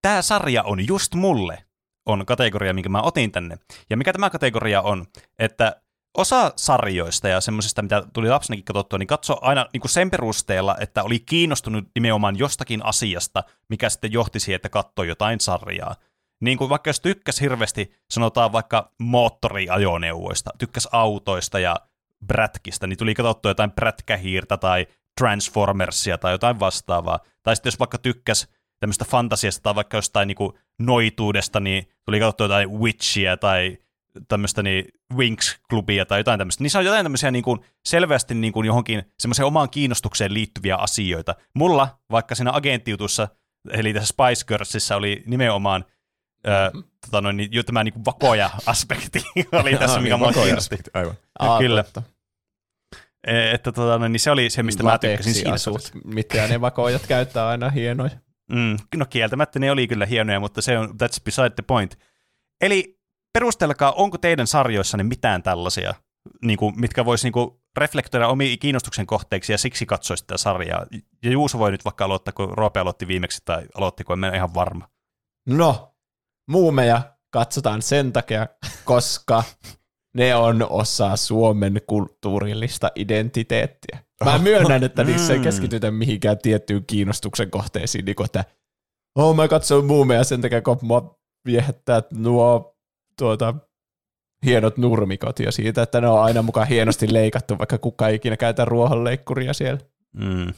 Tämä sarja on just mulle, on kategoria, minkä mä otin tänne. Ja mikä tämä kategoria on, että osa sarjoista ja semmoisista, mitä tuli lapsenakin katsottua, niin katso aina niin kuin sen perusteella, että oli kiinnostunut nimenomaan jostakin asiasta, mikä sitten johti siihen, että katsoi jotain sarjaa. niin kuin vaikka jos tykkäs hirveästi, sanotaan vaikka moottoriajoneuvoista, tykkäs autoista ja brätkistä, niin tuli katsottua jotain brätkähiirtä tai Transformersia tai jotain vastaavaa. Tai sitten jos vaikka tykkäs tämmöistä fantasiasta tai vaikka jostain niin kuin noituudesta, niin tuli katsottua jotain Witchia tai tämmöistä niin Winx-klubia tai jotain tämmöistä. Niissä on jotain tämmöisiä niin kuin selvästi niin kuin johonkin semmoiseen omaan kiinnostukseen liittyviä asioita. Mulla, vaikka siinä agenttiutussa, eli tässä Spice Girlsissa oli nimenomaan mm-hmm. ö, tota noin, niin, jo tämä niin vakoja-aspekti oli tässä, mikä mua kiinnosti. Aivan. Aa, Kyllä. totta. E, Että tota, niin se oli se, mistä mä tykkäsin siinä. Lateksiasut, mitä ne vakoojat käyttää aina hienoja. Mm, no kieltämättä ne oli kyllä hienoja, mutta se on, that's beside the point. Eli perustelkaa, onko teidän sarjoissanne mitään tällaisia, niin kuin, mitkä voisi niin kuin, reflektoida omiin kiinnostuksen kohteeksi ja siksi katsoisi sitä sarjaa. Ja Juuso voi nyt vaikka aloittaa, kun Roope aloitti viimeksi tai aloitti, kun en ole ihan varma. No, muumeja katsotaan sen takia, koska ne on osa Suomen kulttuurillista identiteettiä. Mä myönnän, että niissä ei Mm. keskitytä mihinkään tiettyyn kiinnostuksen kohteisiin, niin kuin että oh, mä katson muumeja sen takia, kun mua viehättää nuo tuota, hienot nurmikot ja siitä, että ne on aina mukaan hienosti leikattu, vaikka kukaan ei ikinä käytä ruohonleikkuria siellä. Mm.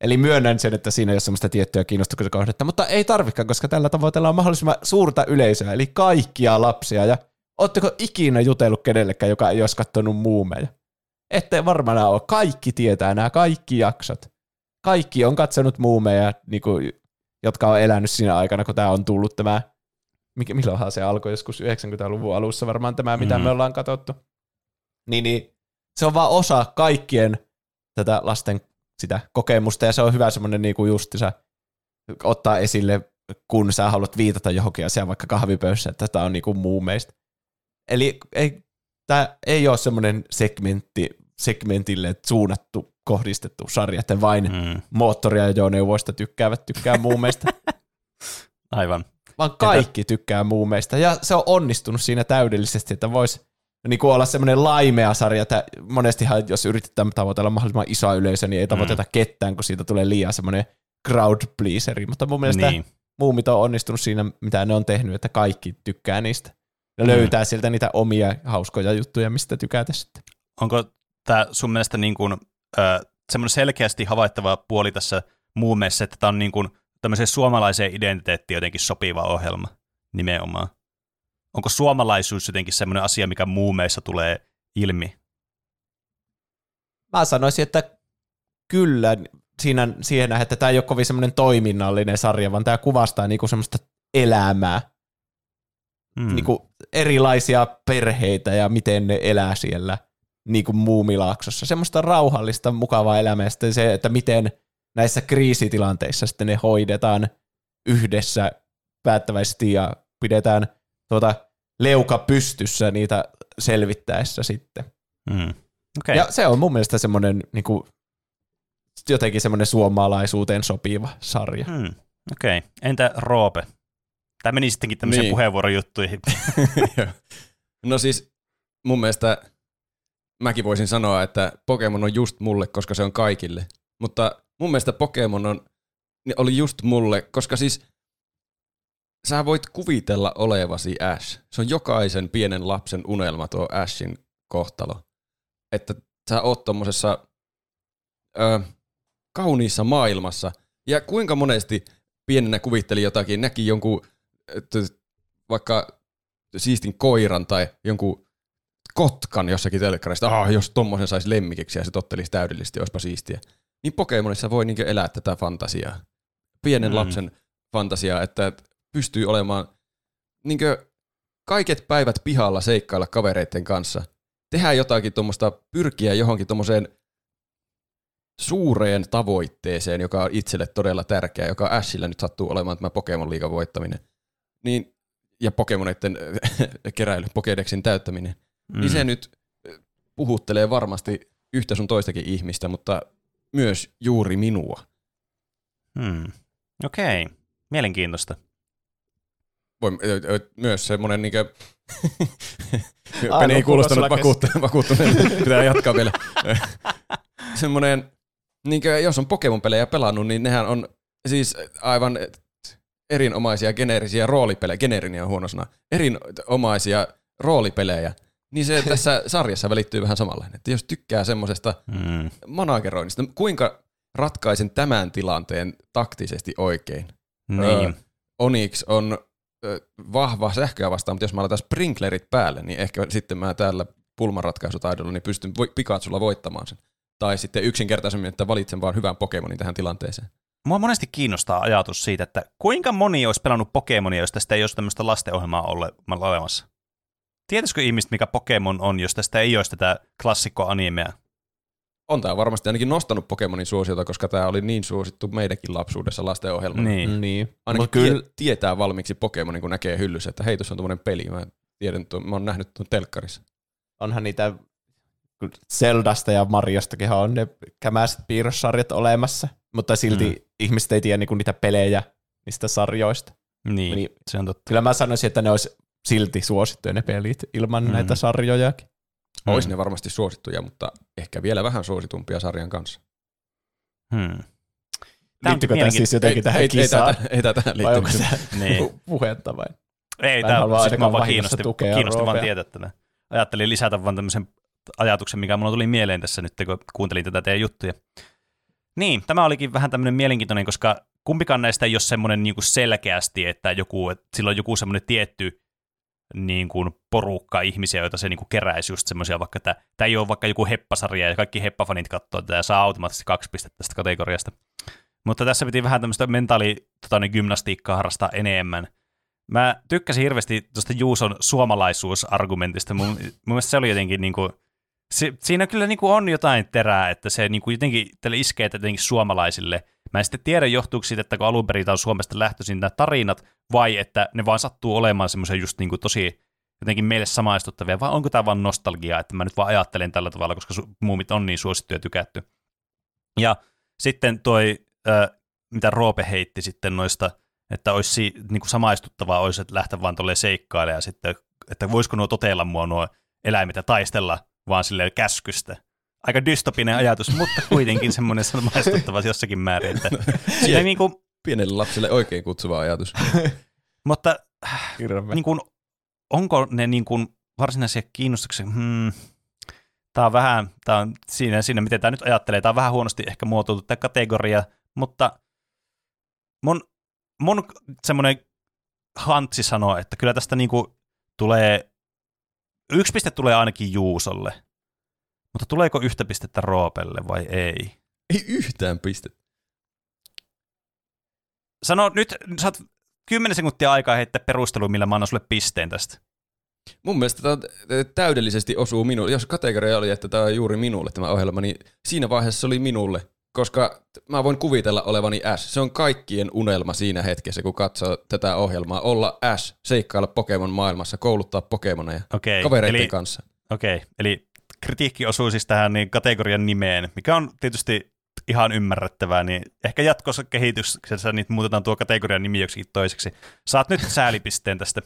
Eli myönnän sen, että siinä ei ole semmoista tiettyä kiinnostuksen kohdetta, mutta ei tarvikaan, koska tällä tavoitellaan mahdollisimman suurta yleisöä, eli kaikkia lapsia. Ja ootteko ikinä jutellut kenellekään, joka ei olisi katsonut muumeja? Ette varmaan ole. Kaikki tietää nämä kaikki jaksot. Kaikki on katsonut muumeja, niin kuin, jotka on elänyt siinä aikana, kun tämä on tullut tämä, mikä, milloinhan se alkoi, joskus 90-luvun alussa varmaan tämä, mitä Mm. me ollaan katsottu. Niin, niin se on vaan osa kaikkien tätä lasten sitä kokemusta, ja se on hyvä semmoinen niin kuin justissa ottaa esille, kun sä haluat viitata johonkin asiaan vaikka kahvipöydässä, että tämä on niin kuin muumeista. Eli ei, tämä ei ole semmoinen segmentti, segmentille suunnattu, kohdistettu sarja, että vain mm. Moottoriajoneuvoista tykkäävät tykkää muumeista, Aivan. vaan kaikki tykkää muumeista. Ja se on onnistunut siinä täydellisesti, että voisi niin kuin olla semmoinen laimea sarja, että monestihan jos yritetään tavoitella mahdollisimman isoa yleisöä, niin ei tavoiteta mm. ketään, kun siitä tulee liian semmoinen crowd pleaseri. Mutta mun mielestä. Niin. muumit on onnistunut siinä, mitä ne on tehnyt, että kaikki tykkää niistä. Ja löytää sieltä niitä omia hauskoja juttuja, mistä tykätä sitten. Onko tämä sun mielestä niin kuin, semmoinen selkeästi havaittava puoli tässä muumeessa, että tämä on niin kuin tämmöiseen suomalaiseen identiteettiin jotenkin sopiva ohjelma nimenomaan? Onko suomalaisuus jotenkin semmoinen asia, mikä muumeissa tulee ilmi? Mä sanoisin, että kyllä siinä, siihen nähdään, että tämä ei ole kovin semmoinen toiminnallinen sarja, vaan tämä kuvastaa niinku semmoista elämää, Hmm. niinku erilaisia perheitä ja miten ne elää siellä niinku muumilaaksossa. Semmoista rauhallista, mukavaa elämää ja sitten se, että miten näissä kriisitilanteissa sitten ne hoidetaan yhdessä päättäväisesti ja pidetään tuota leuka pystyssä niitä selvittäessä sitten. Hmm. Okay. Ja se on mun mielestä semmoinen niin kuin, jotenkin semmoinen suomalaisuuteen sopiva sarja. Hmm. Okei. Okay. Entä Roope? Tämä meni sittenkin tämmöisiin Niin. puheenvuorojuttuihin. No siis mun mielestä mäkin voisin sanoa, että Pokemon on just mulle, koska se on kaikille. Mutta mun mielestä Pokemon on, niin oli just mulle, koska siis sä voit kuvitella olevasi Ash. Se on jokaisen pienen lapsen unelma tuo Ashin kohtalo. Että sä oot tommosessa ö, kauniissa maailmassa. Ja kuinka monesti pienenä kuvitteli jotakin, näki jonkun että vaikka siistin koiran tai jonkun kotkan jossakin telkkarista, ah, jos tommosen saisi lemmikiksi ja se tottelisi täydellisesti, olisipa siistiä. Niin Pokemonissa voi niinkö elää tätä fantasiaa. Pienen Mm. lapsen fantasiaa, että pystyy olemaan niinkö kaiket päivät pihalla seikkailla kavereiden kanssa. Tehdä jotakin tuommoista, pyrkiä johonkin tuommoiseen suureen tavoitteeseen, joka on itselle todella tärkeä, joka Ashillä nyt sattuu olemaan tämä Pokemon liigan voittaminen. Niin, ja Pokemoneiden keräily, Pokedexin täyttäminen. Mm. Niin se nyt puhuttelee varmasti yhtä sun toistakin ihmistä, mutta myös juuri minua. Hmm. Okei. Okay. Mielenkiintoista. Voi, ö, ö, myös semmoinen niinkö... Aino, Peni ei kuulostanut sulla vakuuttu- vakuuttuneelta. Pitää jatkaa vielä. semmoinen, niinkö, jos on Pokemon-pelejä pelannut, niin nehän on siis aivan erinomaisia geneerisiä roolipelejä, geneerinen on huono sana, erinomaisia roolipelejä, niin se tässä sarjassa välittyy vähän samanlainen. Että jos tykkää semmoisesta Mm. manageroinnista, kuinka ratkaisen tämän tilanteen taktisesti oikein? Niin. Öö, Onyx on ö, vahva sähköä vastaan, mutta jos mä laitan sprinklerit päälle, niin ehkä sitten mä täällä pulmanratkaisutaidolla niin pystyn Pikachulla voittamaan sen. Tai sitten yksinkertaisemmin, että valitsen vaan hyvän Pokemonin tähän tilanteeseen. Mua monesti kiinnostaa ajatus siitä, että kuinka moni olisi pelannut Pokemonia, jos tästä ei olisi tämmöistä lastenohjelmaa ole, olemassa. Tietäisikö ihmiset, mikä Pokemon on, jos tästä ei olisi tätä klassikkoanimea? On tämä varmasti ainakin nostanut Pokemonin suosiota, koska tämä oli niin suosittu meidänkin lapsuudessa lastenohjelma. Niin. Niin. Ainakin Mut kyllä, tie- tietää valmiiksi Pokemonin, kun näkee hyllyssä, että hei, tuossa on tuommoinen peli. Mä tiedän, tuon, mä oon nähnyt tuon telkkarissa. onhan niitä Zeldasta ja Mariostakin on ne kämäiset piirrossarjat olemassa, mutta silti Mm. mm. ihmiset ei tiedä niinku niitä pelejä niistä sarjoista. Niin, Niin. se on totta. Kyllä mä sanoisin, että ne olisi silti suosittuja ne pelit ilman Mm. mm. näitä sarjojakin. Mm. Ois ne varmasti suosittuja, mutta ehkä vielä vähän suositumpia sarjan kanssa. Hmm. Liittyykö tämä siis jotenkin ei, tähän ei, ei, kisaan? tätä, ei tätä vai onko Niin. pu- puhetta vai? Ei, tämä siis mä vaan kiinnosti, kiinnosti vaan tietää tätä. Ajattelin lisätä vaan tämmöisen ajatuksen, mikä mulla tuli mieleen tässä nyt, kun kuuntelin tätä teidän juttuja. Niin, tämä olikin vähän tämmöinen mielenkiintoinen, koska kumpikaan näistä ei ole semmoinen niin kuin selkeästi, että joku, että sillä on joku semmoinen tietty niin kuin porukka ihmisiä, joita se niin kuin keräisi just semmoisia, vaikka että tämä ei ole vaikka joku heppasarja ja kaikki heppafanit katsoo tätä ja saa automaattisesti kaksi pistettä tästä kategoriasta. Mutta tässä piti vähän tämmöistä mentaali tota, niin gymnastiikkaa harrastaa enemmän. Mä tykkäsin hirveästi tuosta Juuson suomalaisuusargumentista. Mun, mun mielestä se oli jotenkin niin kuin, se, siinä kyllä niin kuin on jotain terää, että se niin kuin jotenkin tälle iskee jotenkin suomalaisille. Mä en sitten tiedä, johtuuko siitä, että kun alun perin on Suomesta lähtöisin nämä tarinat, vai että ne vaan sattuu olemaan semmoisia just niin kuin tosi jotenkin meille samaistuttavia, vai onko tämä vaan nostalgiaa, että mä nyt vaan ajattelen tällä tavalla, koska muumit on niin suosittu ja tykätty. Ja sitten toi, äh, mitä Roope heitti sitten noista, että olisi si- niin kuin samaistuttavaa olisi, että lähteä vaan tolleen seikkailemaan ja sitten, että voisiko nuo totella mua nuo eläimet ja taistella vaan silleen käskystä. Aika dystopinen ajatus, mutta kuitenkin semmoinen samaistuttava jossakin määrin. Että siinä niin kuin, Pienelle lapselle oikein kutsuva ajatus. mutta niin kuin, onko ne niin kuin varsinaisia kiinnostuksia? Hmm. Tämä on vähän, tämä on siinä, siinä, miten tämä nyt ajattelee, tämä on vähän huonosti ehkä muotoiltu tämä kategoria, mutta mun, mun semmoinen hantsi sanoo, että kyllä tästä niin kuin tulee, yksi piste tulee ainakin Juusolle, mutta tuleeko yhtä pistettä Roopelle vai ei? Ei yhtään pistettä. Sano nyt, saat 10 sekuntia aikaa heittää perustelu, millä mä annan sulle pisteen tästä. Mun mielestä tämä täydellisesti osuu minulle. Jos kategoria oli, että tämä on juuri minulle tämä ohjelma, niin siinä vaiheessa se oli minulle. Koska mä voin kuvitella olevani Ash. Se on kaikkien unelma siinä hetkessä, kun katsoo tätä ohjelmaa. Olla Ash, seikkailla Pokemon maailmassa, kouluttaa Pokemoneja Okei, kavereiden eli, kanssa. okei, eli kritiikki osuu siis tähän niin kategorian nimeen, mikä on tietysti ihan ymmärrettävää, niin ehkä jatkossa kehityksessä niin muutetaan tuo kategorian nimi joksikin toiseksi. Saat nyt säälipisteen tästä.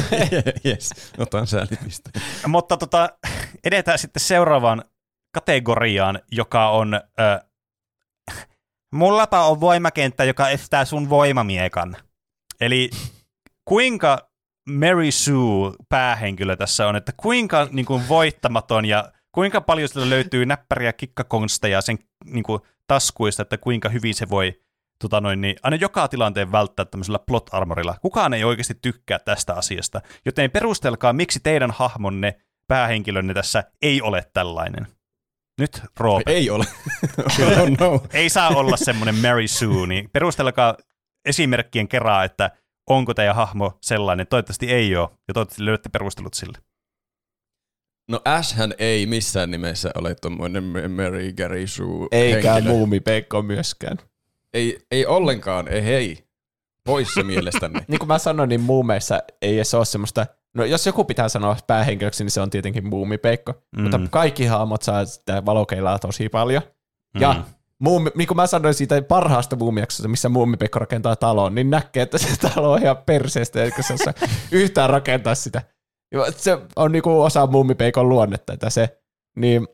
yes, otan säälipisteen. Mutta tota, edetään sitten seuraavaan kategoriaan, joka on... Ö, Mullapa on voimakenttä, joka estää sun voimamiekan. Eli kuinka Mary Sue päähenkilö tässä on, että kuinka niin kuin, voittamaton ja kuinka paljon sillä löytyy näppäriä kikkakonsteja sen niin kuin, taskuista, että kuinka hyvin se voi tota noin, niin, aina joka tilanteen välttää tämmöisellä plot armorilla. Kukaan ei oikeasti tykkää tästä asiasta, joten perustelkaa, miksi teidän hahmonne, päähenkilönne tässä ei ole tällainen. Nyt Roope. Ei ole. oh no. Ei saa olla semmoinen Mary Sue, niin perustelkaa esimerkkien kerran, että onko teidän hahmo sellainen. Toivottavasti ei ole, ja toivottavasti löydätte perustelut sille. No Ashhän ei missään nimessä ole tommoinen Mary Gary Sue Eikä henkilö. muumipeikko myöskään. Ei, ei ollenkaan, ei hei. Pois se mielestäni. Niin kuin mä sanoin, niin muumeissa ei edes ole semmoista, no jos joku pitää sanoa päähenkilöksi, niin se on tietenkin muumipeikko, Mm. mutta kaikki hahmot saa sitä valokeilaa tosi paljon. Ja Mm. muumi, niin kuin mä sanoin siitä parhaasta muumijaksosta, missä muumipekko rakentaa talon, niin näkee, että se talo on ihan perseestä, eikä se osaa yhtään rakentaa sitä. Ja Se on niin kuin osa muumipeikon luonnetta, että se, niin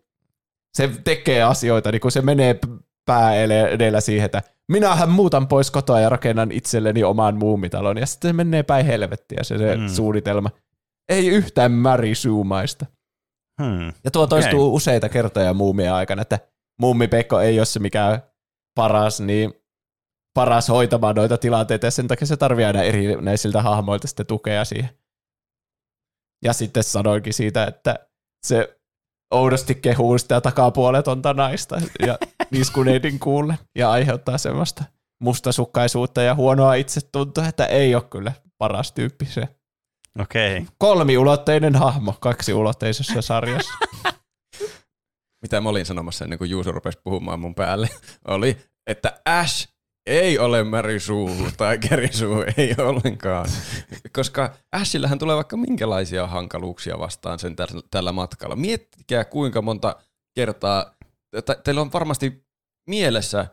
se tekee asioita, niin kun se menee pää edellä siihen, että minähän muutan pois kotoa ja rakennan itselleni oman muumitalon. Ja sitten se menee päin helvettiä se, se mm. suunnitelma. Ei yhtään märisuumaista. Hmm. Ja tuo toistuu Okei. useita kertoja muumien aikana, että muumipekko ei ole se mikään paras, niin paras hoitamaan noita tilanteita, ja sen takia se tarvii aina erinäisiltä hahmoilta sitten tukea siihen. Ja sitten sanoinkin siitä, että se oudosti kehuu sitä takapuoletonta naista ja niskuneidin kuulle ja aiheuttaa semmoista mustasukkaisuutta ja huonoa itsetuntoa, että ei ole kyllä paras tyyppi se. Okei. Kolmiulotteinen hahmo kaksiulotteisessa sarjassa. Mitä mä olin sanomassa ennen kuin Juuso rupesi puhumaan mun päälle, oli, että Ash ei ole märisuu tai kerisuu, ei ollenkaan. Koska Ashillähän tulee vaikka minkälaisia hankaluuksia vastaan sen täl- tällä matkalla. Miettikää kuinka monta kertaa, te- teillä on varmasti mielessä,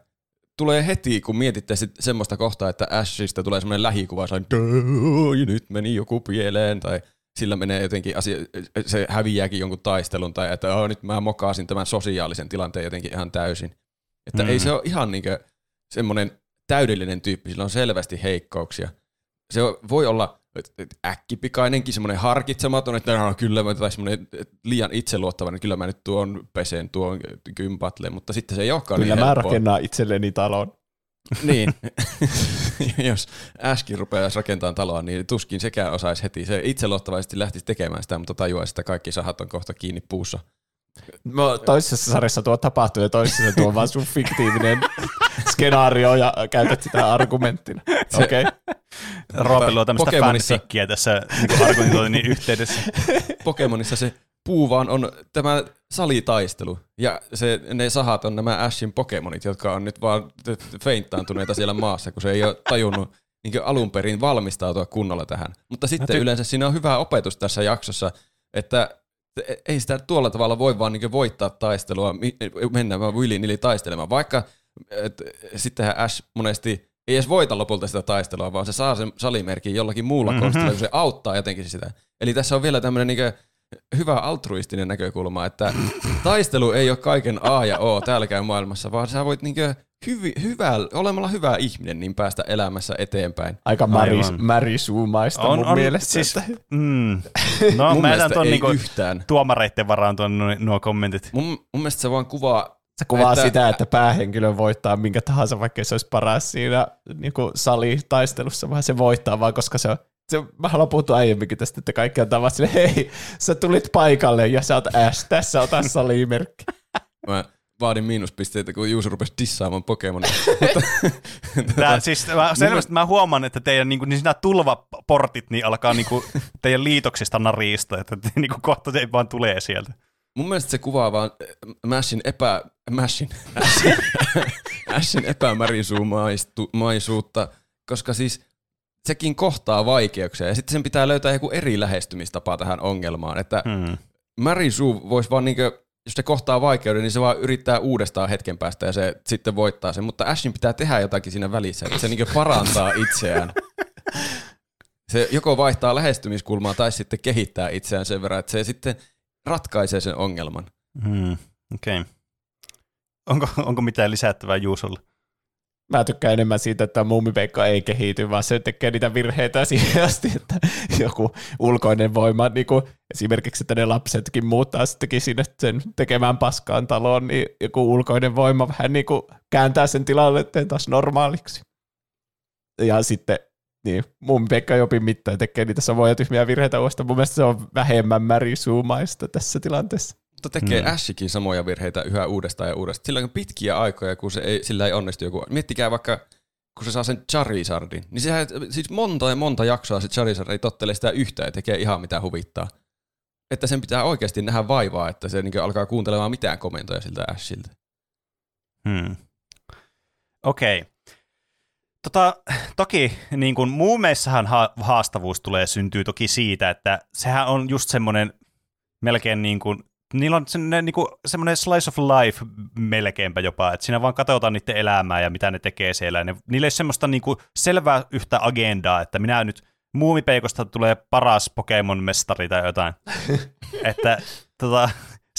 tulee heti, kun mietitte sit semmoista kohtaa, että Ashista tulee semmoinen lähikuva, sellainen, "Döö, nyt meni joku pieleen, tai sillä menee jotenkin asia, se häviääkin jonkun taistelun, tai että oh, nyt mä mokaasin tämän sosiaalisen tilanteen jotenkin ihan täysin. Että Mm. ei se ole ihan niinkö semmoinen täydellinen tyyppi, sillä on selvästi heikkouksia. Se voi olla äkkipikainenkin, semmoinen harkitsematon, että no, kyllä mä, tai semmoinen liian itseluottavainen, kyllä mä nyt tuon peseen, tuon kympatle, mutta sitten se ei olekaan Kyllä niin mä helppoa. rakennan itselleni talon. Niin. Jos Ashkin rupeaisi rakentamaan taloa, niin tuskin sekään osaisi heti. Se itseluottavaisesti lähtisi tekemään sitä, mutta tajuaisi, että kaikki sahat on kohta kiinni puussa. No, toisessa sarjassa tuo tapahtuu ja toisessa tuo on vaan sun fiktiivinen skenaario ja käytät sitä argumenttina. Okei. Okay. Roope luo tämmöistä fanfickia tässä niin argumentoinnin yhteydessä. Pokemonissa se puu vaan on tämä salitaistelu. Ja se, ne sahat on nämä Ashin Pokemonit, jotka on nyt vaan feinttaantuneita siellä maassa, kun se ei ole tajunnut niin alun perin valmistautua kunnolla tähän. Mutta sitten ty- yleensä siinä on hyvä opetus tässä jaksossa, että ei sitä tuolla tavalla voi vaan niin voittaa taistelua, mennä vaan willy taistelemaan. Vaikka et, sittenhän Ash monesti ei edes voita lopulta sitä taistelua, vaan se saa sen salimerkin jollakin muulla Mhm. mm-hmm. konstilla, kun se auttaa jotenkin sitä. Eli tässä on vielä tämmöinen niin hyvä altruistinen näkökulma, että taistelu ei ole kaiken A ja O täälläkään maailmassa, vaan sä voit niinkö hyvi, hyvä, olemalla hyvä ihminen, niin päästä elämässä eteenpäin. Aika märis, märisuumaista On- mun on mielestä. siis- että Mm. No, Mun mä mielestä tuon ei niinku yhtään. tuomareitten varaan tuon nuo, nuo kommentit. Mun, mun mielestä se vaan kuvaa se kuvaa että- sitä, että päähenkilö voittaa minkä tahansa, vaikka se olisi paras siinä niin kuin salitaistelussa, vaan se voittaa vaan, koska se on se, mä haluan puhua aiemminkin tästä, että kaikki on tavat sille, hei, sä tulit paikalle ja sä oot Ash, tässä ota salimerkki. Mä vaadin miinuspisteitä, kun Juuso rupesi dissaamaan Pokemonia. Tää, siis mä, selvästi mä huomaan, että teidän niinku, niin siinä tulvaportit niin alkaa niinku, teidän liitoksista narista, että te, niinku, kohta se vaan tulee sieltä. Mun mielestä se kuvaa vaan äh, Mashin epä... Mashin. Ashin, Ashin epämärisuumaisuutta, koska siis sekin kohtaa vaikeuksia ja sitten sen pitää löytää joku eri lähestymistapa tähän ongelmaan, että Hmm. Märisuu voisi vaan niinkö, jos se kohtaa vaikeuden, niin se vaan yrittää uudestaan hetken päästä ja se sitten voittaa sen, mutta Ashin pitää tehdä jotakin siinä välissä, että se niinkö parantaa itseään. Se joko vaihtaa lähestymiskulmaa tai sitten kehittää itseään sen verran, että se sitten ratkaisee sen ongelman. Hmm. Okei. Okay. Onko, onko mitään lisättävää Juusolle? Mä tykkään enemmän siitä, että mummipeikka ei kehity, vaan se tekee niitä virheitä siihen asti, että joku ulkoinen voima, niin kuin esimerkiksi, että ne lapsetkin muuttaa sittenkin sinne sen tekemään paskaan taloon, niin joku ulkoinen voima vähän niin kuin kääntää sen tilalle taas normaaliksi. Ja sitten niin, mummipeikka ei opi mitään ja tekee niitä samoja tyhmiä virheitä uudestaan. Mun mielestä se on vähemmän märisuumaista tässä tilanteessa. Mutta tekee Hmm. mm. Ashikin samoja virheitä yhä uudestaan ja uudestaan. Sillä on pitkiä aikoja, kun se ei, sillä ei onnistu joku. Miettikää vaikka, kun se saa sen Charizardin, niin sehän siis monta ja monta jaksoa se Charizard ei tottele sitä yhtään ja tekee ihan mitä huvittaa. Että sen pitää oikeasti nähdä vaivaa, että se niin alkaa kuuntelemaan mitään komentoja siltä Ashilta. Hmm. Okei. Okay. Tota, toki niin kuin muumeissahan ha- haastavuus tulee syntyy toki siitä, että sehän on just semmoinen melkein niin kuin, niillä on semmoinen, niin kuin, semmoinen slice of life melkeinpä jopa, että siinä vaan katsotaan niiden elämää ja mitä ne tekee siellä. Ne, niillä ei ole semmoista niin kuin, selvää yhtä agendaa, että minä nyt muumipeikosta tulee paras Pokemon-mestari tai jotain. että tota,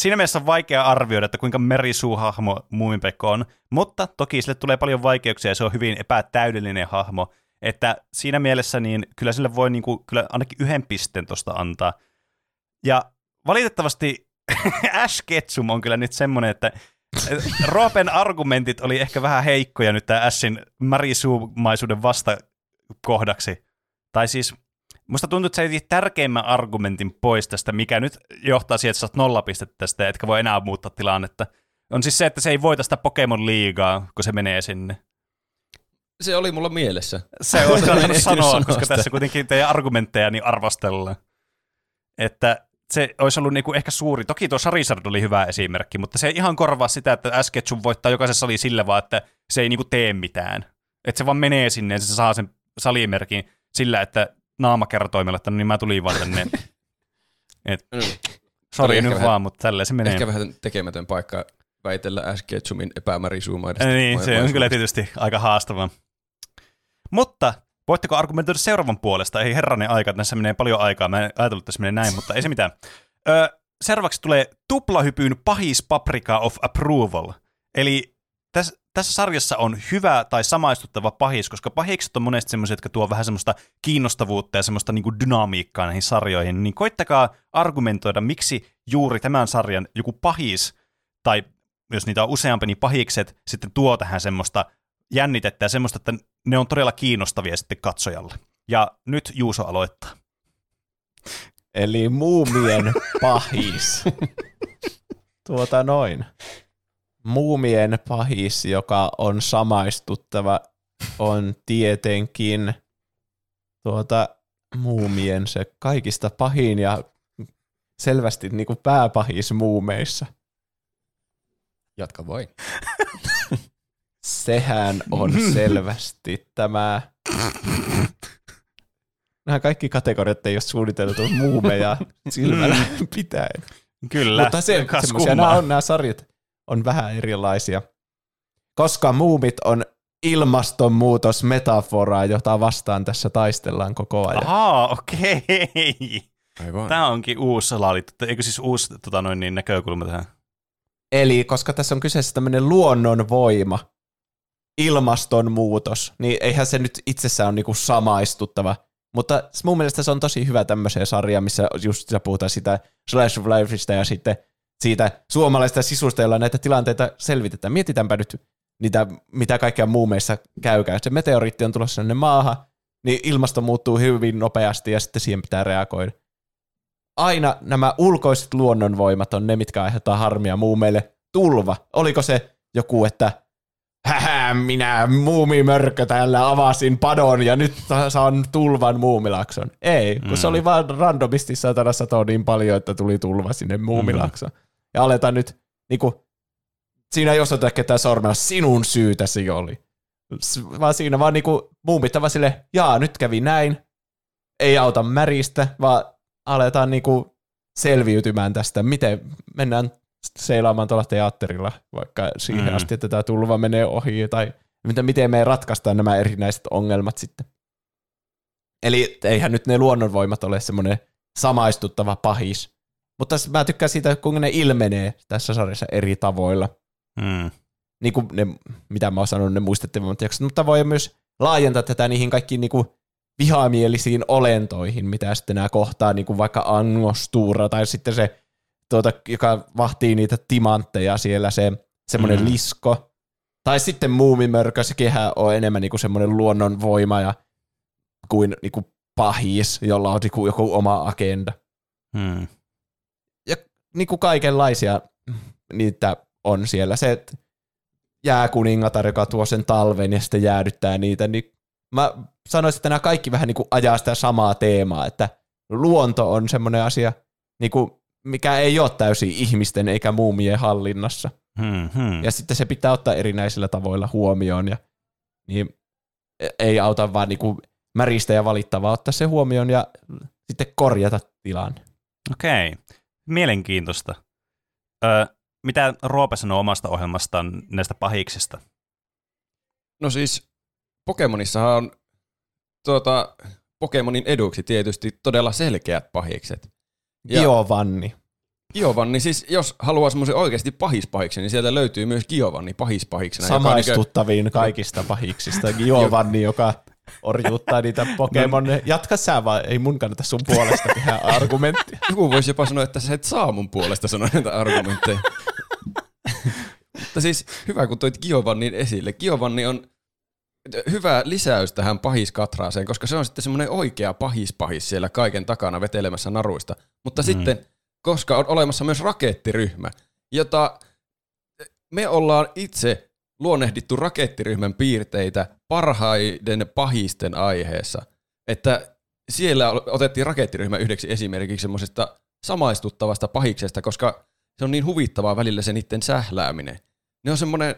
siinä mielessä on vaikea arvioida, että kuinka merisuuhahmo Muuminpekko on, mutta toki sille tulee paljon vaikeuksia ja se on hyvin epätäydellinen hahmo, että siinä mielessä niin kyllä sille voi niin kuin, kyllä ainakin yhden pisteen tuosta antaa. Ja valitettavasti Ash Ketchum on kyllä nyt semmoinen, että Roopen argumentit oli ehkä vähän heikkoja nyt tämä Ashin märisuumaisuuden vastakohdaksi. Tai siis musta tuntuu, että sä etit tärkeimmän argumentin pois tästä, mikä nyt johtaa siihen, että sä oot nolla pistettä tästä, etkä voi enää muuttaa tilannetta. On siis se, että se ei voita sitä Pokemon liigaa, kun se menee sinne. Se oli mulla mielessä. Se on sanoa, sanoa koska sitä. tässä kuitenkin teidän argumentteja niin arvostellaan. Että se olisi ollut niinku ehkä suuri. Toki tuo Charizard oli hyvä esimerkki, mutta se ei ihan korvaa sitä, että Asketchum voittaa jokaisessa sali sillä vaan, että se ei niinku tee mitään. Että se vaan menee sinne ja se saa sen salimerkin sillä, että naamakertoimella, että no niin mä tulin vaan tänne. Et, Mm. sori Oli nyt vähän- vaan, mutta tälleen se menee. Ehkä vähän tekemätön paikka väitellä Ash Ketchumin epämärisuumaidesta. Niin, se on kyllä tietysti aika haastavaa. Mutta voitteko argumentoida seuraavan puolesta? Ei herranen aika, tässä menee paljon aikaa. Mä en ajatellut, että tässä menee näin, mutta ei se mitään. Ö, seuraavaksi tulee tuplahypyn pahis paprika of approval. Eli tässä, tässä sarjassa on hyvä tai samaistuttava pahis, koska pahikset on monesti semmoisia, jotka tuo vähän semmoista kiinnostavuutta ja semmoista niin kuin dynamiikkaa näihin sarjoihin. Niin koittakaa argumentoida, miksi juuri tämän sarjan joku pahis tai jos niitä on useampi, niin pahikset sitten tuo tähän semmoista jännitettä ja semmoista, että ne on todella kiinnostavia sitten katsojalle. Ja nyt Juuso aloittaa. Eli muumien pahis. tuota noin. Muumien pahis, joka on samaistuttava, on tietenkin tuota muumien se kaikista pahin ja selvästi niin kuin pääpahis muumeissa. Jatka vain. Sehän on selvästi tämä... Nämä kaikki kategoriat ei ole suunniteltu muumeja silmällä pitäen. Kyllä. Mutta se, semmoisia nämä, on, nämä sarjat on vähän erilaisia. Koska muumit on ilmastonmuutosmetaforaa, jota vastaan tässä taistellaan koko ajan. Ahaa, okei. Aivan. Tämä onkin uusi salaliitto. Eikö siis uusi tota noin, niin, näkökulma tähän? Eli koska tässä on kyseessä tämmöinen luonnonvoima, ilmastonmuutos, niin eihän se nyt itsessään ole niinku samaistuttava. Mutta mun mielestä se on tosi hyvä tämmöiseen sarjaan, missä just puhutaan sitä Slash of Lifeista ja sitten siitä suomalaista sisusta, jolla näitä tilanteita selvitetään. Mietitäänpä nyt niitä, mitä kaikkea muumeissa käykään. Se meteoriitti on tulossa sinne maahan, niin ilmasto muuttuu hyvin nopeasti ja sitten siihen pitää reagoida. Aina nämä ulkoiset luonnonvoimat on ne, mitkä aiheuttaa harmia muumeille. Tulva. Oliko se joku, että Hähä, minä muumimörkö täällä avasin padon ja nyt saan tulvan muumilakson. Ei, kun se oli vaan randomisti satana satoa niin paljon, että tuli tulva sinne muumilaksoon. Ja aletaan nyt, niinku, siinä ei osoita ketään sormella, sinun syytäsi oli. Vaan siinä vaan niinku muumittava sille, jaa, nyt kävi näin, ei auta märistä, vaan aletaan niinku selviytymään tästä, miten mennään seilaamaan tuolla teatterilla, vaikka siihen Mm. asti, että tämä tulva menee ohi, tai miten, miten me ratkaistaan nämä erinäiset ongelmat sitten. Eli eihän nyt ne luonnonvoimat ole semmoinen samaistuttava pahis. Mutta mä tykkään siitä, kuinka ne ilmenee tässä sarjassa eri tavoilla. Mm. Niin kuin ne, mitä mä oon sanonut, ne muistettavimmat jaksot, mutta voi myös laajentaa tätä niihin kaikkiin niin kuin vihamielisiin olentoihin, mitä sitten nämä kohtaa, niin kuin vaikka Angostura tai sitten se, tuota, joka vahtii niitä timantteja siellä, se semmoinen Mm. mm. lisko. Tai sitten muumimörkö, sekinhän on enemmän niin kuin semmoinen luonnonvoima ja kuin, niin kuin pahis, jolla on niin kuin joku oma agenda. Mm. Ja niin kuin kaikenlaisia niitä on siellä. Se, että jääkuningatar, joka tuo sen talven ja sitten jäädyttää niitä, niin mä sanoisin, että nämä kaikki vähän niin kuin ajaa sitä samaa teemaa, että luonto on semmoinen asia, niin kuin, mikä ei ole täysin ihmisten eikä muumien hallinnassa. Hmm, hmm. Ja sitten se pitää ottaa erinäisillä tavoilla huomioon, ja niin ei auta vaan niin kuin märistä ja valittaa, vaan ottaa se huomioon ja sitten korjata tilanne. Okei, mielenkiintoista. Ö, mitä Roope sanoo omasta ohjelmastaan näistä pahiksista? No siis Pokemonissahan on tuota, Pokemonin eduksi tietysti todella selkeät pahikset. Ja- Giovanni. Giovanni, siis jos haluaa semmoisen oikeasti pahispahiksen, niin sieltä löytyy myös Giovanni pahispahiksena. joka on niinkö- Samaistuttaviin kaikista pahiksista. Giovanni, joka orjuuttaa niitä Pokemon. Jatka sä vaan, ei mun kannata sun puolesta tehdä argumenttia. Joku voisi jopa sanoa, että sä et saa mun puolesta sanoa näitä argumentteja. Mutta siis hyvä, kun toit Giovannin esille. Giovanni on hyvä lisäys tähän pahiskatraaseen, koska se on sitten semmoinen oikea pahispahis siellä kaiken takana vetelemässä naruista. Mutta mm. sitten, koska on olemassa myös rakettiryhmä, jota me ollaan itse luonnehdittu rakettiryhmän piirteitä parhaiden pahisten aiheessa, että siellä otettiin rakettiryhmä yhdeksi esimerkiksi semmoisesta samaistuttavasta pahiksesta, koska se on niin huvittavaa välillä se niiden sählääminen. Ne on semmoinen,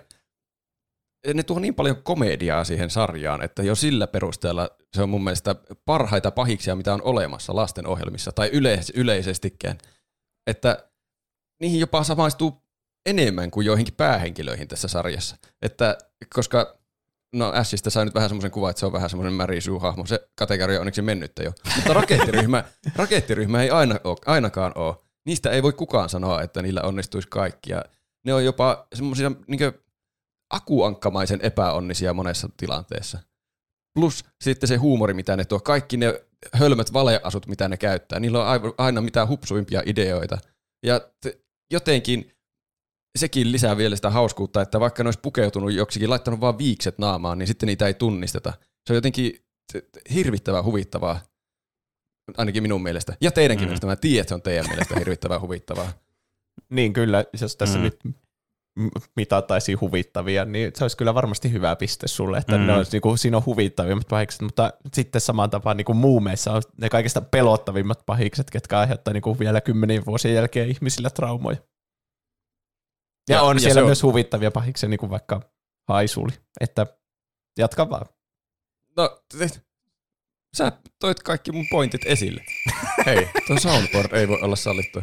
ne tuo niin paljon komediaa siihen sarjaan, että jo sillä perusteella se on mun mielestä parhaita pahiksia, mitä on olemassa lasten ohjelmissa tai yleis- yleisestikään. Että niihin jopa samaistuu enemmän kuin joihinkin päähenkilöihin tässä sarjassa. Että koska No Ashista sai nyt vähän semmoisen kuvan, että se on vähän semmoinen Mary Sue-hahmo. Se kategoria on onneksi mennyttä jo. Mutta rakettiryhmä, rakettiryhmä ei aina ole, ainakaan ole. Niistä ei voi kukaan sanoa, että niillä onnistuisi kaikki. Ja ne on jopa semmoisia niin akuankkamaisen epäonnisia monessa tilanteessa. Plus sitten se huumori, mitä ne tuo. Kaikki ne hölmöt valeasut, mitä ne käyttää. Niillä on aina mitään hupsuimpia ideoita. Ja te, jotenkin sekin lisää vielä sitä hauskuutta, että vaikka ne olisi pukeutunut joksikin, laittanut vaan viikset naamaan, niin sitten niitä ei tunnisteta. Se on jotenkin hirvittävän huvittavaa, ainakin minun mielestä. Ja teidänkin mm. mielestä, mä tiedän, että se on teidän mielestä hirvittävän huvittavaa. Niin kyllä, jos tässä Mm. nyt m- mitattaisiin huvittavia, niin se olisi kyllä varmasti hyvä piste sulle, että Mm. ne olisi, niin kuin, siinä on huvittavimmat pahikset, mutta sitten samaan tapaan niin kuin muumeissa on ne kaikista pelottavimmat pahikset, ketkä aiheuttaa niin kuin vielä kymmenien vuosien jälkeen ihmisillä traumoja. Ja, Ja- on ja siellä on- myös huvittavia pahiksia, niin kuin vaikka haisuli, että jatka vaan. No, te, sä toit kaikki mun pointit esille. Hei, tuo soundboard ei voi olla sallittu.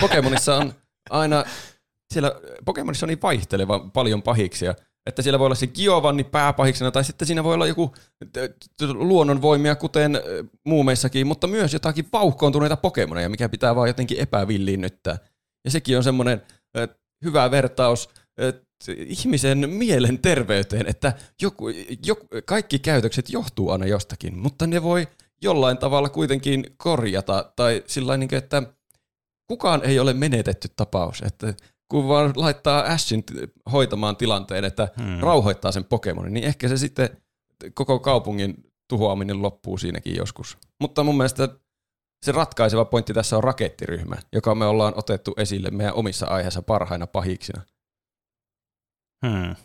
Pokemonissa on aina, siellä Pokemonissa on niin vaihteleva paljon pahiksia, että siellä voi olla se Giovanni pääpahiksena, tai sitten siinä voi olla joku luonnonvoimia, kuten muumeissakin, mutta myös jotakin vauhkoontuneita Pokemoneja, mikä pitää vaan jotenkin epävilliinnyttää. Ja sekin on semmoinen hyvä vertaus ihmisen mielen terveyteen, että joku, joku, kaikki käytökset johtuu aina jostakin, mutta ne voi jollain tavalla kuitenkin korjata, tai sillä niin että kukaan ei ole menetetty tapaus, että kun vaan laittaa Ashin hoitamaan tilanteen, että Hmm. rauhoittaa sen Pokemonin, niin ehkä se sitten koko kaupungin tuhoaminen loppuu siinäkin joskus. Mutta mun mielestä se ratkaiseva pointti tässä on rakettiryhmä, joka me ollaan otettu esille meidän omissa aiheissa parhaina pahiksina. Hmm.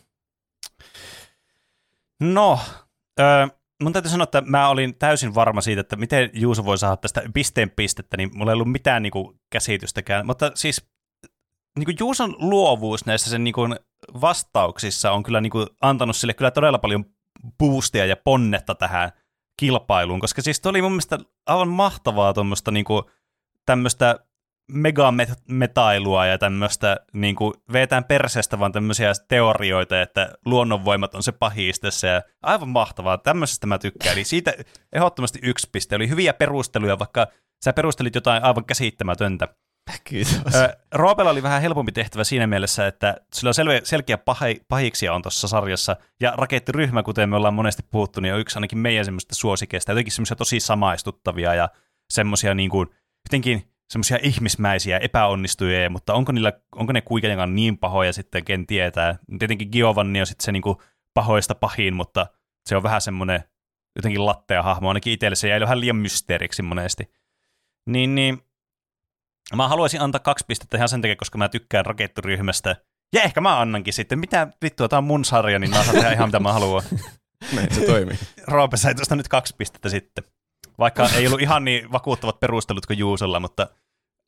No, öö, mun täytyy sanoa, että mä olin täysin varma siitä, että miten Juuso voi saada tästä pisteen pistettä, niin mulla ei ollut mitään niinku, käsitystäkään. Mutta siis niinku, Juuson luovuus näissä sen niinku, vastauksissa on kyllä niinku, antanut sille kyllä todella paljon boostia ja ponnetta tähän kilpailuun, koska siis oli mun mielestä aivan mahtavaa tuommoista niinku, tämmöistä megametailua ja tämmöistä, niin vetään perseestä vaan tämmöisiä teorioita, että luonnonvoimat on se pahis tässä ja aivan mahtavaa, tämmöisestä mä tykkään. Eli siitä ehdottomasti yksi piste. Oli hyviä perusteluja, vaikka sä perustelit jotain aivan käsittämätöntä. Kiitos. Roopella oli vähän helpompi tehtävä siinä mielessä, että sillä on selve, selkeä pahi, pahiksia on tuossa sarjassa, ja rakettiryhmä, kuten me ollaan monesti puhuttu, niin on yksi ainakin meidän semmoista suosikeista, jotenkin semmoisia tosi samaistuttavia ja semmoisia niin kuin, jotenkin semmoisia ihmismäisiä epäonnistujia, mutta onko, niillä, onko ne kuitenkaan niin pahoja sitten, ken tietää. Tietenkin Giovanni on sitten se niin kuin pahoista pahin, mutta se on vähän semmoinen jotenkin lattea hahmo, ainakin itselle se jäi vähän liian mysteeriksi monesti. Niin, niin Mä haluaisin antaa kaksi pistettä ihan sen takia, koska mä tykkään rakettiryhmästä. Ja ehkä mä annankin sitten. Mitä vittua, tää on mun sarja, niin mä saan tehdä ihan mitä mä haluan. Näin se toimii. Roope sai tuosta nyt kaksi pistettä sitten. Vaikka ei ollut ihan niin vakuuttavat perustelut kuin Juusolla, mutta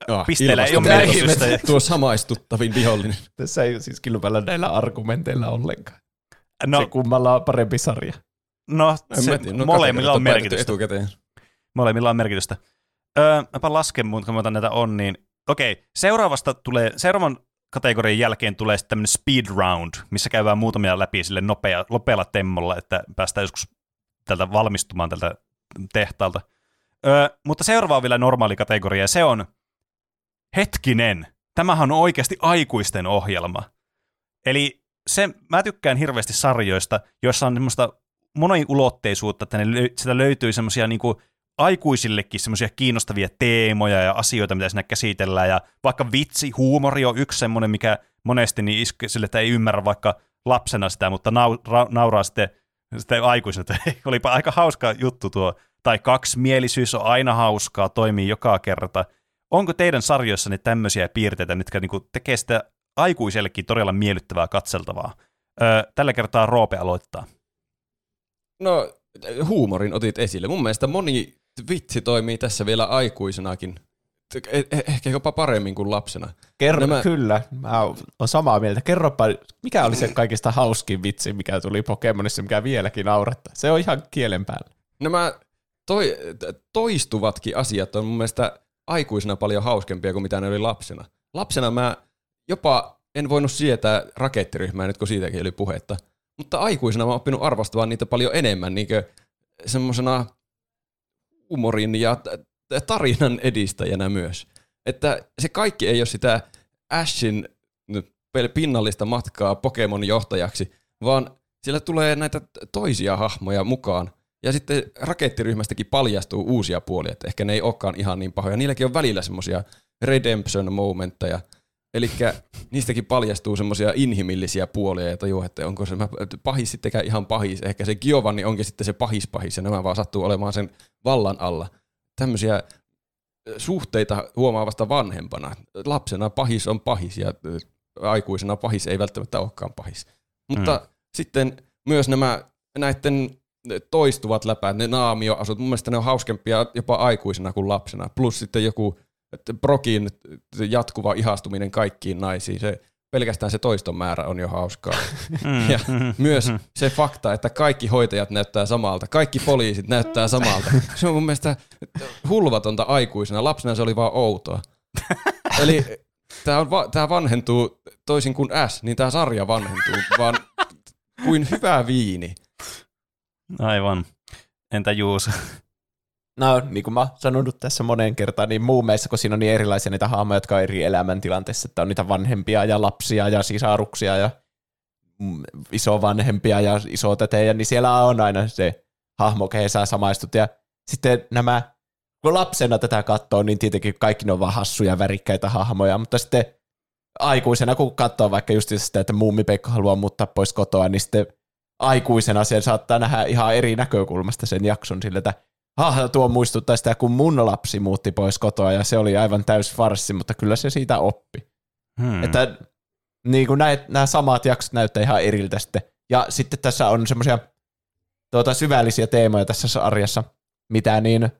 Ah, pisteillä ei ole merkitystä. Ja- Tuo samaistuttavin vihollinen. Tässä ei siis kilpailla näillä argumenteilla ollenkaan. No, se No, kummalla on parempi sarja. no, se, no molemmilla on merkitystä. Etukäteen. Molemmilla on merkitystä. Öö, mäpä lasken muut, kun mä otan näitä on, niin okei, seuraavasta tulee, seuraavan kategorian jälkeen tulee sitten tämmöinen speed round, missä käydään muutamia läpi sille nopea, nopealla temmolla, että päästään joskus tältä valmistumaan tältä tehtaalta. Öö, mutta seuraava on vielä normaali kategoria, ja se on hetkinen, tämähän on oikeasti aikuisten ohjelma. Eli se, mä tykkään hirveästi sarjoista, joissa on semmoista moniulotteisuutta, että ne, sitä löytyy semmoisia niinku aikuisillekin semmoisia kiinnostavia teemoja ja asioita, mitä siinä käsitellään, ja vaikka vitsi, huumori on yksi semmoinen, mikä monesti niin iske sille, että ei ymmärrä vaikka lapsena sitä, mutta nau, ra, nauraa sitten, sitten aikuisena, että olipa aika hauska juttu tuo, tai kaksimielisyys on aina hauskaa, toimii joka kerta. Onko teidän sarjoissanne tämmöisiä piirteitä, mitkä niinku tekee sitä aikuisellekin todella miellyttävää katseltavaa? Öö, tällä kertaa Roope aloittaa. No, huumorin otit esille. Mun mielestä moni vitsi toimii tässä vielä aikuisenakin. Eh- eh- Ehkä jopa paremmin kuin lapsena. Kerro, Nämä- Nämä... Kyllä, mä oon samaa mieltä. Kerropa, mikä oli se kaikista hauskin vitsi, mikä tuli Pokemonissa, mikä vieläkin naurattaa. Se on ihan kielen päällä. Nämä toi, toistuvatkin asiat on mun mielestä aikuisena paljon hauskempia kuin mitä ne oli lapsena. Lapsena mä jopa en voinut sietää rakettiryhmää nyt kun siitäkin oli puhetta. Mutta aikuisena mä oon oppinut arvostamaan niitä paljon enemmän niin semmoisena humorin ja tarinan edistäjänä myös. Että se kaikki ei ole sitä Ashin pinnallista matkaa Pokemon johtajaksi, vaan siellä tulee näitä toisia hahmoja mukaan. Ja sitten rakettiryhmästäkin paljastuu uusia puolia, että ehkä ne ei olekaan ihan niin pahoja. Niilläkin on välillä semmoisia redemption momentteja. Eli niistäkin paljastuu semmoisia inhimillisiä puolia ja tajuu, että onko se pahis sittenkään ihan pahis. Ehkä se Giovanni onkin sitten se pahis pahis ja nämä vaan sattuu olemaan sen vallan alla. Tämmöisiä suhteita huomaa vasta vanhempana. Lapsena pahis on pahis ja aikuisena pahis ei välttämättä olekaan pahis. Mutta mm. sitten myös nämä näiden toistuvat läpäät, ne naamioasut, mun mielestä ne on hauskempia jopa aikuisena kuin lapsena. Plus sitten joku Brokin jatkuva ihastuminen kaikkiin naisiin, se, pelkästään se toiston määrä on jo hauskaa. Mm, Ja myös se fakta, että kaikki hoitajat näyttää samalta, kaikki poliisit näyttää samalta. Se on mun mielestä hulvatonta aikuisena. Lapsena se oli vaan outoa. Eli tämä, on va- vanhentuu toisin kuin S, niin tämä sarja vanhentuu vaan kuin hyvä viini. Aivan. Entä Juuso? No, niin kuin mä sanonut tässä moneen kertaan, niin muun mielestä, kun siinä on niin erilaisia niitä hahmoja, jotka on eri elämäntilanteissa, että on niitä vanhempia ja lapsia ja sisaruksia ja mm, isovanhempia ja isotätejä, niin siellä on aina se hahmo, kehen sä samaistut. Ja sitten nämä, kun lapsena tätä katsoo, niin tietenkin kaikki ne on vaan hassuja, värikkäitä hahmoja, mutta sitten aikuisena, kun katsoo vaikka just sitä, että muumipekka haluaa muuttaa pois kotoa, niin sitten aikuisena sen saattaa nähdä ihan eri näkökulmasta sen jakson sille, että ah, tuo muistuttaa sitä, kun mun lapsi muutti pois kotoa ja se oli aivan täys farssi, mutta kyllä se siitä oppi. Hmm. Että niin kuin näet, nämä samat jaksot näyttää ihan eriltä sitten. Ja sitten tässä on semmoisia tuota, syvällisiä teemoja tässä sarjassa, mitä niin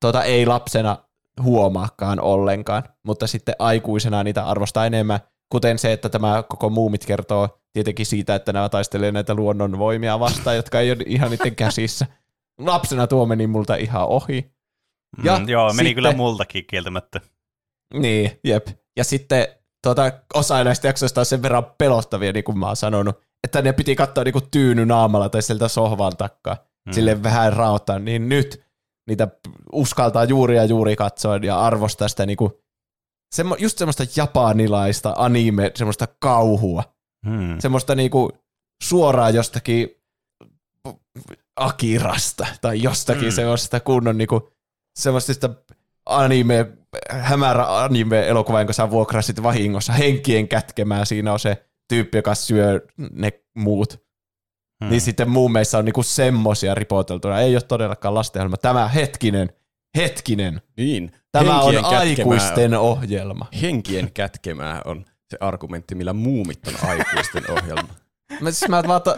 tuota, ei lapsena huomaakaan ollenkaan, mutta sitten aikuisena niitä arvostaa enemmän, kuten se, että tämä koko muumit kertoo tietenkin siitä, että nämä taistelee näitä luonnonvoimia vastaan, jotka ei ole ihan niiden käsissä. Lapsena tuo meni multa ihan ohi. Ja mm, joo, meni sitten- kyllä multakin kieltämättä. Niin, jep. Ja sitten tuota, osa näistä jaksoista on sen verran pelottavia, niin kuin mä oon sanonut, että ne piti katsoa niin kuin tyyny naamalla tai sieltä sohvan takaa, Mm. mm. sille vähän raottaa, niin nyt niitä uskaltaa juuri ja juuri katsoa ja arvostaa sitä niin kuin, semmo, just semmoista japanilaista anime, semmoista kauhua, Hmm. semmoista niin kuin suoraan jostakin Akirasta tai jostakin Mm. mm. semmoista kunnon niin kuin, semmoista anime, hämärä anime-elokuva, jonka sä vuokrasit vahingossa henkien kätkemää. Siinä on se tyyppi, joka syö ne muut. Hmm. Mm. Niin sitten muumeissa on niinku semmosia ripoteltuna. Ei ole todellakaan lastenohjelma. Tämä hetkinen, hetkinen. Niin. Tämä on Henkien kätkemää aikuisten ohjelma. Henkien kätkemää on se argumentti, millä muumit on aikuisten ohjelma. Mä, siis mä, to,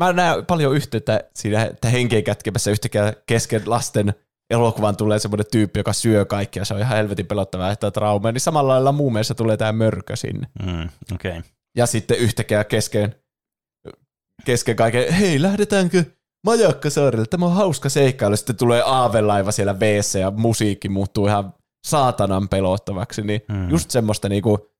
mä näen paljon yhteyttä siinä, että henkien kätkemässä yhtäkkiä kesken lasten elokuvan tulee semmoinen tyyppi, joka syö kaikkia. Se on ihan helvetin pelottavaa, että trauma. Niin samalla lailla muumeissa tulee tämä mörkö sinne. Okei. Okay. Ja sitten yhtäkkiä kesken, kesken kaiken, hei lähdetäänkö Majakkasaarelle, tämä on hauska seikkailu. Sitten tulee aavelaiva siellä wc ja musiikki muuttuu ihan saatanan pelottavaksi. Niin mm. just semmoista niinku,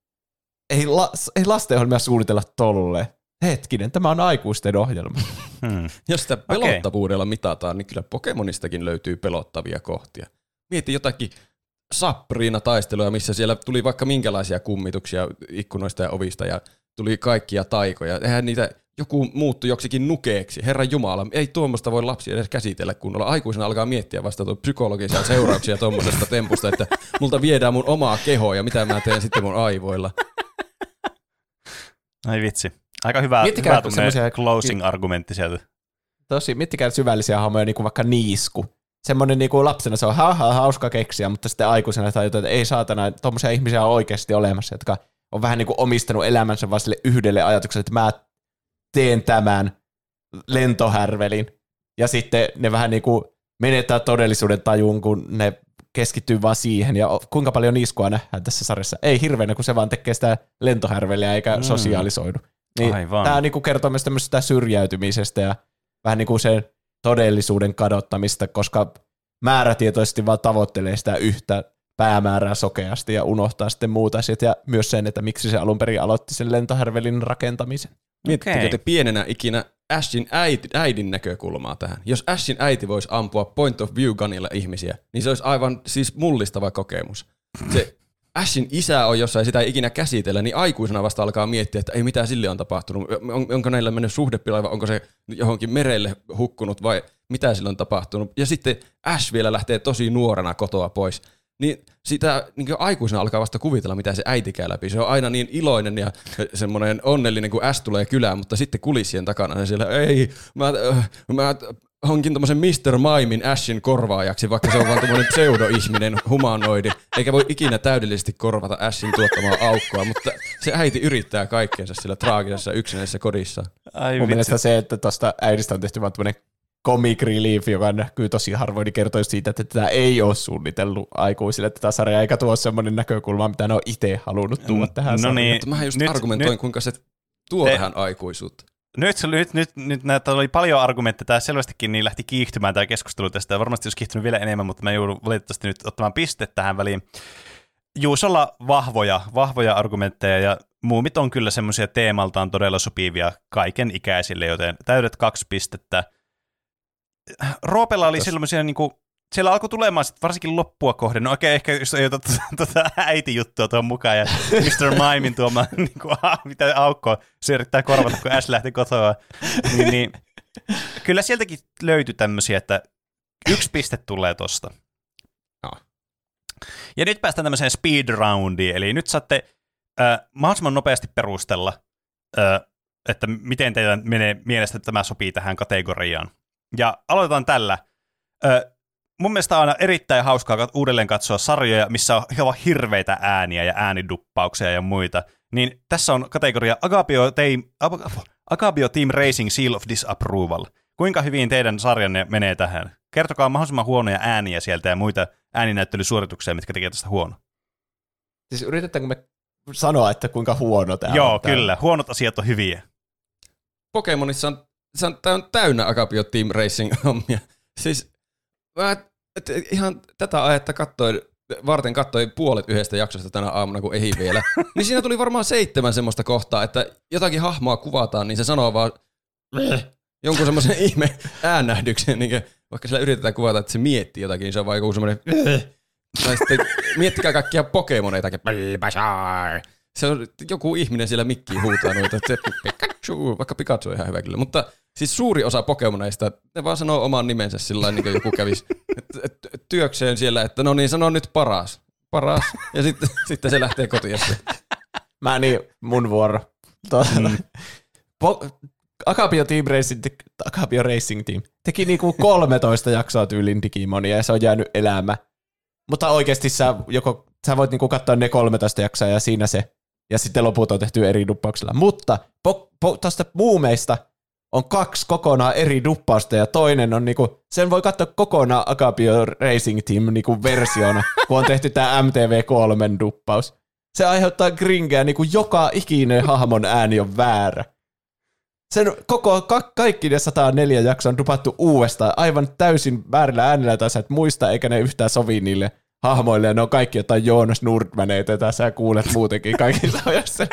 ei, la, ei lastenohjelmia suunnitella tolleen. Hetkinen, tämä on aikuisten ohjelma. Hmm. Jos sitä pelottavuudella mitataan, niin kyllä Pokemonistakin löytyy pelottavia kohtia. Mieti jotakin Sapriina-taisteluja, missä siellä tuli vaikka minkälaisia kummituksia ikkunoista ja ovista ja tuli kaikkia taikoja. Eihän niitä joku muuttui joksikin nukeeksi. Herra Jumala, ei tuommoista voi lapsi edes käsitellä kunnolla. Aikuisena alkaa miettiä vasta tuon psykologisia seurauksia tuommoisesta tempusta, että multa viedään mun omaa kehoa ja mitä mä teen sitten mun aivoilla. Ai vitsi. Aika hyvä, Miettikää, hyvä semmosia- closing-argumentti sieltä. Tosi, miettikää syvällisiä hahmoja, niin kuin vaikka niisku. Semmoinen niin kuin lapsena se on ha, ha, hauska keksiä, mutta sitten aikuisena tajutaan, että ei saatana, tuommoisia ihmisiä on oikeasti olemassa, jotka on vähän niin kuin omistanut elämänsä vaan sille yhdelle ajatukselle, että mä teen tämän lentohärvelin. Ja sitten ne vähän niin kuin menettää todellisuuden tajuun, kun ne keskittyy vaan siihen. Ja kuinka paljon niiskua nähdään tässä sarjassa? Ei hirveänä, kun se vaan tekee sitä lentohärveliä eikä mm. sosiaalisoidu. Niin Aivan. Tämä niin kuin kertoo myös tämmöisestä syrjäytymisestä ja vähän niin kuin sen todellisuuden kadottamista, koska määrätietoisesti vaan tavoittelee sitä yhtä päämäärää sokeasti ja unohtaa sitten muut asiat ja myös sen, että miksi se alun perin aloitti sen lentohärvelin rakentamisen. Miettikää Okei. te pienenä ikinä Ashin äiti, äidin näkökulmaa tähän. Jos Ashin äiti voisi ampua point of view gunilla ihmisiä, niin se olisi aivan siis mullistava kokemus. Se Ashin isä on jossain, sitä ei ikinä käsitellä, niin aikuisena vasta alkaa miettiä, että ei mitä sille on tapahtunut. On, onko näillä mennyt suhdepilaiva, onko se johonkin merelle hukkunut vai mitä sille on tapahtunut. Ja sitten Ash vielä lähtee tosi nuorena kotoa pois. Niin sitä niin aikuisena alkaa vasta kuvitella, mitä se äiti käy läpi. Se on aina niin iloinen ja semmoinen onnellinen, kun Ash tulee kylään, mutta sitten kulissien takana se siellä, ei, mä, äh, mä hankin tommosen Mr. Maimin Ashin korvaajaksi, vaikka se on vaan tommonen pseudoihminen humanoidi, eikä voi ikinä täydellisesti korvata Ashin tuottamaa aukkoa, mutta se äiti yrittää kaikkeensa sillä traagisessa yksinäisessä kodissa. Ai Mun vitsi. mielestä se, että tuosta äidistä on tehty vaan tämmöinen comic relief, joka näkyy tosi harvoin, niin kertoo siitä, että tätä ei ole suunnitellut aikuisille tätä sarjaa, eikä tuo semmoinen näkökulma, mitä ne on itse halunnut tuoda tähän no sarjaan. niin, Mutta mä just nyt- argumentoin, nyt- kuinka se tuo Te- tähän aikuisuutta. Nyt, nyt, nyt, nyt näitä oli paljon argumentteja. Tämä selvästikin niin lähti kiihtymään tämä keskustelu tästä. Ja varmasti olisi kiihtynyt vielä enemmän, mutta mä joudun valitettavasti nyt ottamaan piste tähän väliin. Juusolla vahvoja, vahvoja argumentteja ja muumit on kyllä semmoisia teemaltaan todella sopivia kaiken ikäisille, joten täydet kaksi pistettä. Roopella oli sellaisia niinku, siellä alkoi tulemaan sit varsinkin loppua kohden, no okei, ehkä jos ei ota tuota äitijuttua tuon mukaan ja Mr. Mimin tuoma, niin kuin, mitä aukko se yrittää korvata, kun Ash lähti kotoa, niin, niin kyllä sieltäkin löytyi tämmöisiä, että yksi piste tulee tosta. Joo. Ja nyt päästään tämmöiseen speed roundiin, eli nyt saatte äh, mahdollisimman nopeasti perustella, äh, että miten teidän menee mielestä tämä sopii tähän kategoriaan. Ja aloitetaan tällä. Ö, mun mielestä on aina erittäin hauskaa kat- uudelleen katsoa sarjoja, missä on aivan hirveitä ääniä ja ääniduppauksia ja muita. Niin tässä on kategoria Agapio Team, Ag- Agapio Team Racing Seal of Disapproval. Kuinka hyvin teidän sarjanne menee tähän? Kertokaa mahdollisimman huonoja ääniä sieltä ja muita ääninäyttelysuorituksia, mitkä tekee tästä huono. Siis yritetäänkö me sanoa, että kuinka huono tämä Joo, on? tää? kyllä. Huonot asiat on hyviä. Pokemonissa on, se on, tää on täynnä Agapio Team Racing hommia. Siis mä et, ihan tätä aihetta katsoin, varten katsoin puolet yhdestä jaksosta tänä aamuna, kun ei vielä. niin siinä tuli varmaan seitsemän semmoista kohtaa, että jotakin hahmoa kuvataan, niin se sanoo vaan jonkun semmoisen ihme äänähdyksen, niin kuin, vaikka sillä yritetään kuvata, että se miettii jotakin, niin se on vaan joku semmoinen tai sitten miettikää kaikkia Pokemoneita. Se on joku ihminen siellä mikkiin huutaa noita, että se Pikachu, vaikka Pikachu on ihan hyvä kyllä. Mutta siis suuri osa Pokemoneista, ne vaan sanoo oman nimensä sillä niin kuin joku kävisi työkseen siellä, että no niin, sano nyt paras. Paras. Ja sitten, sitten se lähtee kotiin. Mä niin, mun vuoro. Tuota, mm. po- Agapio Team Racing, Agapio Racing Team teki niinku 13 jaksoa tyylin Digimonia ja se on jäänyt elämä. Mutta oikeasti sä, joko, sä voit niinku katsoa ne 13 jaksoa ja siinä se. Ja sitten loput on tehty eri duppauksella. Mutta po, po, tosta muumeista on kaksi kokonaan eri duppausta ja toinen on niinku, sen voi katsoa kokonaan Agapio Racing Team niinku versiona, kun on tehty tämä MTV3 duppaus. Se aiheuttaa gringeä, niin kuin joka ikinen hahmon ääni on väärä. Sen koko, ka, kaikki ne 104 jaksoa on dupattu uudestaan aivan täysin väärillä äänillä, tai sä et muista, eikä ne yhtään sovi niille hahmoille ja ne on kaikki jotain Joonas Nordmaneita, jota sä kuulet muutenkin kaikilla ajoissa.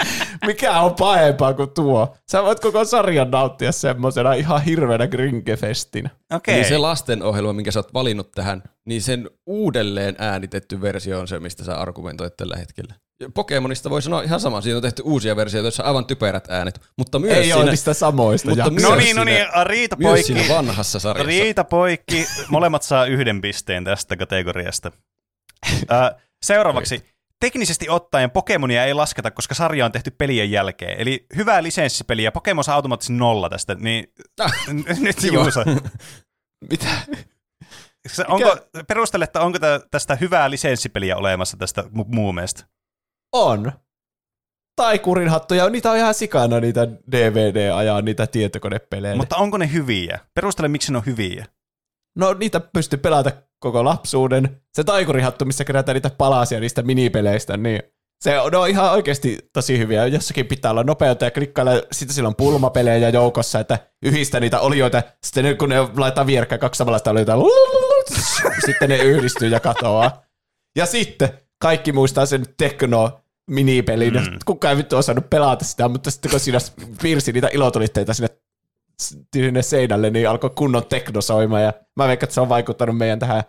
Mikä on pahempaa kuin tuo? Sä voit koko sarjan nauttia semmoisena ihan hirveänä grinkefestinä. Okei. Niin se lastenohjelma, minkä sä oot valinnut tähän, niin sen uudelleen äänitetty versio on se, mistä sä argumentoit tällä hetkellä. Pokemonista voi sanoa ihan sama. Siinä on tehty uusia versioita, joissa on aivan typerät äänet. Mutta myös Ei siinä, ole niistä samoista mutta. No myös niin, no niin, siinä- riita myös poikki. siinä vanhassa sarjassa. Riita poikki. Molemmat saa yhden pisteen tästä kategoriasta. Ö, seuraavaksi. Teknisesti ottaen Pokemonia ei lasketa, koska sarja on tehty pelien jälkeen. Eli hyvää lisenssipeliä. Pokemon saa automaattisesti nolla tästä. Niin n- nyt. Juuso. Mitä? Onko, perustele, että onko tä- tästä hyvää lisenssipeliä olemassa tästä mu- muumeesta? On. Taikurin hattuja, niitä on ihan sikana niitä DVD-ajaa, niitä tietokonepelejä. Mutta onko ne hyviä? Perustele, miksi ne on hyviä. No niitä pystyy pelata koko lapsuuden. Se taikurihattu, missä kerätään niitä palasia niistä minipeleistä, niin se on, ne on ihan oikeasti tosi hyviä. Jossakin pitää olla nopeutta ja klikkailla. Sitten sillä on pulmapelejä joukossa, että yhdistä niitä olioita. Sitten ne, kun ne laittaa vierekkäin kaksi samanlaista olioita, sitten ne yhdistyy ja katoaa. Ja sitten kaikki muistaa sen tekno minipelin. Mm. Kukaan ei vittu osannut pelata sitä, mutta sitten kun siinä piirsi niitä ilotulitteita sinne sinne seinälle, niin alkoi kunnon tekno soimaan, ja mä veikkaan, että se on vaikuttanut meidän tähän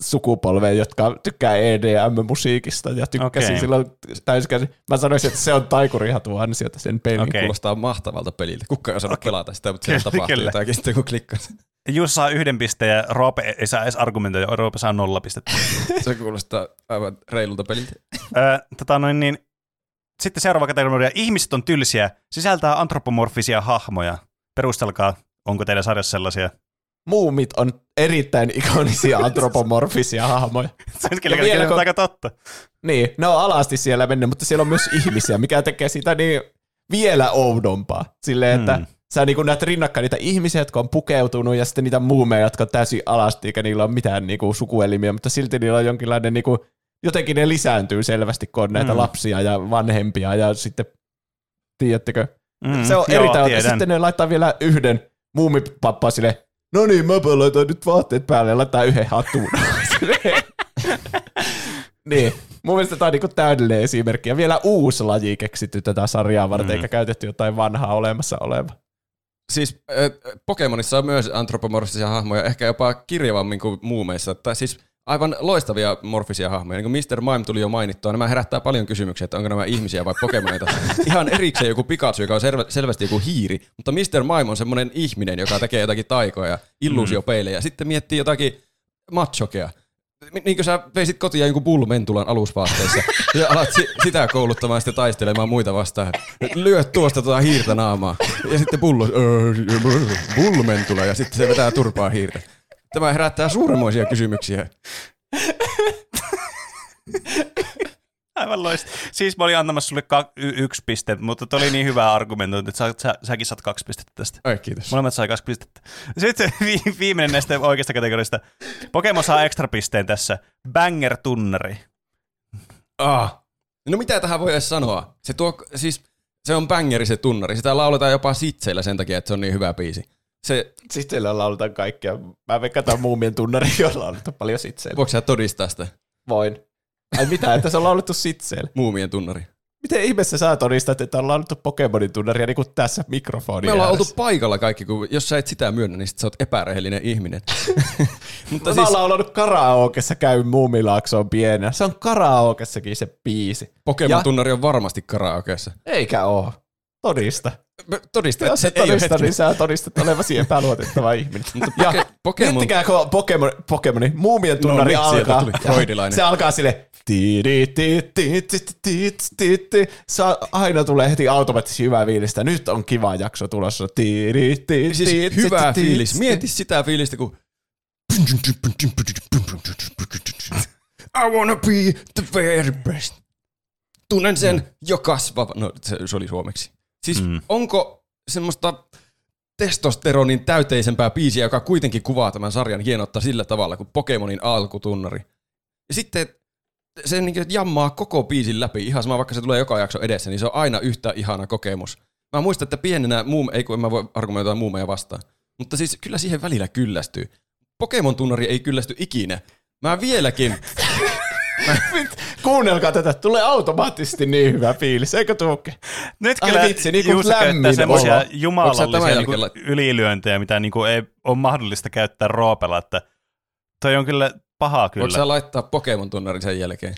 sukupolveen, jotka tykkää EDM-musiikista, ja tykkäsin okay. silloin täysikäisen. Mä sanoisin, että se on taikurihatun ansiota sen pelin. Okay. Kuulostaa mahtavalta peliltä. Kukaan ei osannut okay. pelata sitä, mutta siellä tapahtuu kyllä. jotakin sitten, kun klikkaat. Juuso saa yhden pisteen ja Roope ei saa edes argumentoida. Roope saa nolla pistettä. Se kuulostaa aivan reilulta peliltä. Tota noin niin, sitten seuraava kategoria. Ihmiset on tylsiä, sisältää antropomorfisia hahmoja. Perustelkaa, onko teillä sarjassa sellaisia? Muumit on erittäin ikonisia antropomorfisia hahmoja. Se on kyllä, vielä kyllä kun- aika totta. Niin, ne on alasti siellä mennyt, mutta siellä on myös ihmisiä, mikä tekee sitä niin vielä oudompaa. Silleen, että Hmm. sä niin näet rinnakkain niitä ihmisiä, jotka on pukeutunut, ja sitten niitä muumeja, jotka on täysin alasti, eikä niillä ole mitään niin kuin, sukuelimiä, mutta silti niillä on jonkinlainen, niin kuin, jotenkin ne lisääntyy selvästi, kun on näitä Hmm. lapsia ja vanhempia, ja sitten, tiedättekö, Mm, se on joo, erittäin, ja tiedän. sitten ne laittaa vielä yhden muumipappaa sille, no niin, mä laitan nyt vaatteet päälle ja laittaa yhden hatun. Niin, mun mielestä tämä on niinku täydellinen esimerkki. Ja vielä uusi laji keksitty tätä sarjaa varten, Mm. eikä käytetty jotain vanhaa olemassa olevaa. Siis äh, Pokemonissa on myös antropomorfisia hahmoja, ehkä jopa kirjavammin kuin muumeissa. Tai siis aivan loistavia morfisia hahmoja. Niin kuin Mr. Mime tuli jo mainittua, nämä herättää paljon kysymyksiä, että onko nämä ihmisiä vai Pokemoneita. Ihan erikseen joku Pikachu, joka on selvä, selvästi joku hiiri, mutta Mr. Mime on semmoinen ihminen, joka tekee jotakin taikoja, illuusiopelejä. Sitten miettii jotakin machokea. Niin kuin sä veisit kotiin jonkun bullmentulan alusvaatteissa ja alat si- sitä kouluttamaan sitten taistelemaan muita vastaan. Lyöt tuosta tuota hiirtä naamaa. Ja sitten pullo, bullmentula ja sitten se vetää turpaa hiirtä. Tämä herättää suuremmoisia kysymyksiä. Aivan loista. Siis mä olin antamassa sulle ka- y- yksi piste, mutta toi oli niin hyvä argumentointi, että sä, sä, säkin saat kaksi pistettä tästä. Ai kiitos. Molemmat sai kaksi pistettä. Sitten vi- viimeinen näistä oikeasta kategorista. Pokemon saa ekstra pisteen tässä. Banger-tunnari. Ah. No mitä tähän voi edes sanoa? Se tuo, siis se on bangeri se tunnari. Sitä lauletaan jopa sitseillä sen takia, että se on niin hyvä biisi. Se, Sitten siellä lauletaan kaikkea. Mä veikkaan, että on muumien tunnari, jolla on paljon sitseillä. voiko sä todistaa sitä? Voin. Ai mitä, että se on laulettu sitseillä? Muumien tunnari. Miten ihmeessä sä todistat, että on laulettu Pokemonin tunnaria niin kuin tässä mikrofoni Me ollaan oltu paikalla kaikki, kun jos sä et sitä myönnä, niin sit sä oot epärehellinen ihminen. Mutta Mä siis ollaan ollut karaokessa käy Muumilaaksoon pienenä. Se on karaokessakin se biisi. Pokemon Ja- on varmasti karaokeessa. Eikä oo. Todista. Todista, että se todista, niin sä todistat olevasi epäluotettava ihminen. Ja Pokemon- miettikää, kun Pokemon, Pokemoni, muumien tunnari nyt sieltä alkaa. Se alkaa sille. Se aina tulee heti automaattisesti hyvää fiilistä. Nyt on kiva jakso tulossa. Siis hyvä fiilis. ti. Mieti sitä fiilistä, kun... I wanna be the very best. Tunnen sen mm. jo kasvava... No, se, se oli suomeksi. Siis mm. onko semmoista testosteronin täyteisempää biisiä, joka kuitenkin kuvaa tämän sarjan hienoutta sillä tavalla kuin Pokemonin alkutunnari. Ja sitten se niin jammaa koko biisin läpi, ihan sama vaikka se tulee joka jakso edessä, niin se on aina yhtä ihana kokemus. Mä muistan, että pienenä muum, ei kun en mä voi argumentoida muumeja vastaan, mutta siis kyllä siihen välillä kyllästyy. Pokemon tunnari ei kyllästy ikinä. Mä vieläkin. Kuunnelkaa tätä, tulee automaattisesti niin hyvä fiilis, eikö tuuke? Nyt Ai kyllä vitsi, niin kuin lämmin semmoisia jumalallisia niinku ylilyöntejä, mitä niinku ei ole mahdollista käyttää roopella, että toi on kyllä pahaa Voitko kyllä. sä laittaa Pokemon tunnarin sen jälkeen?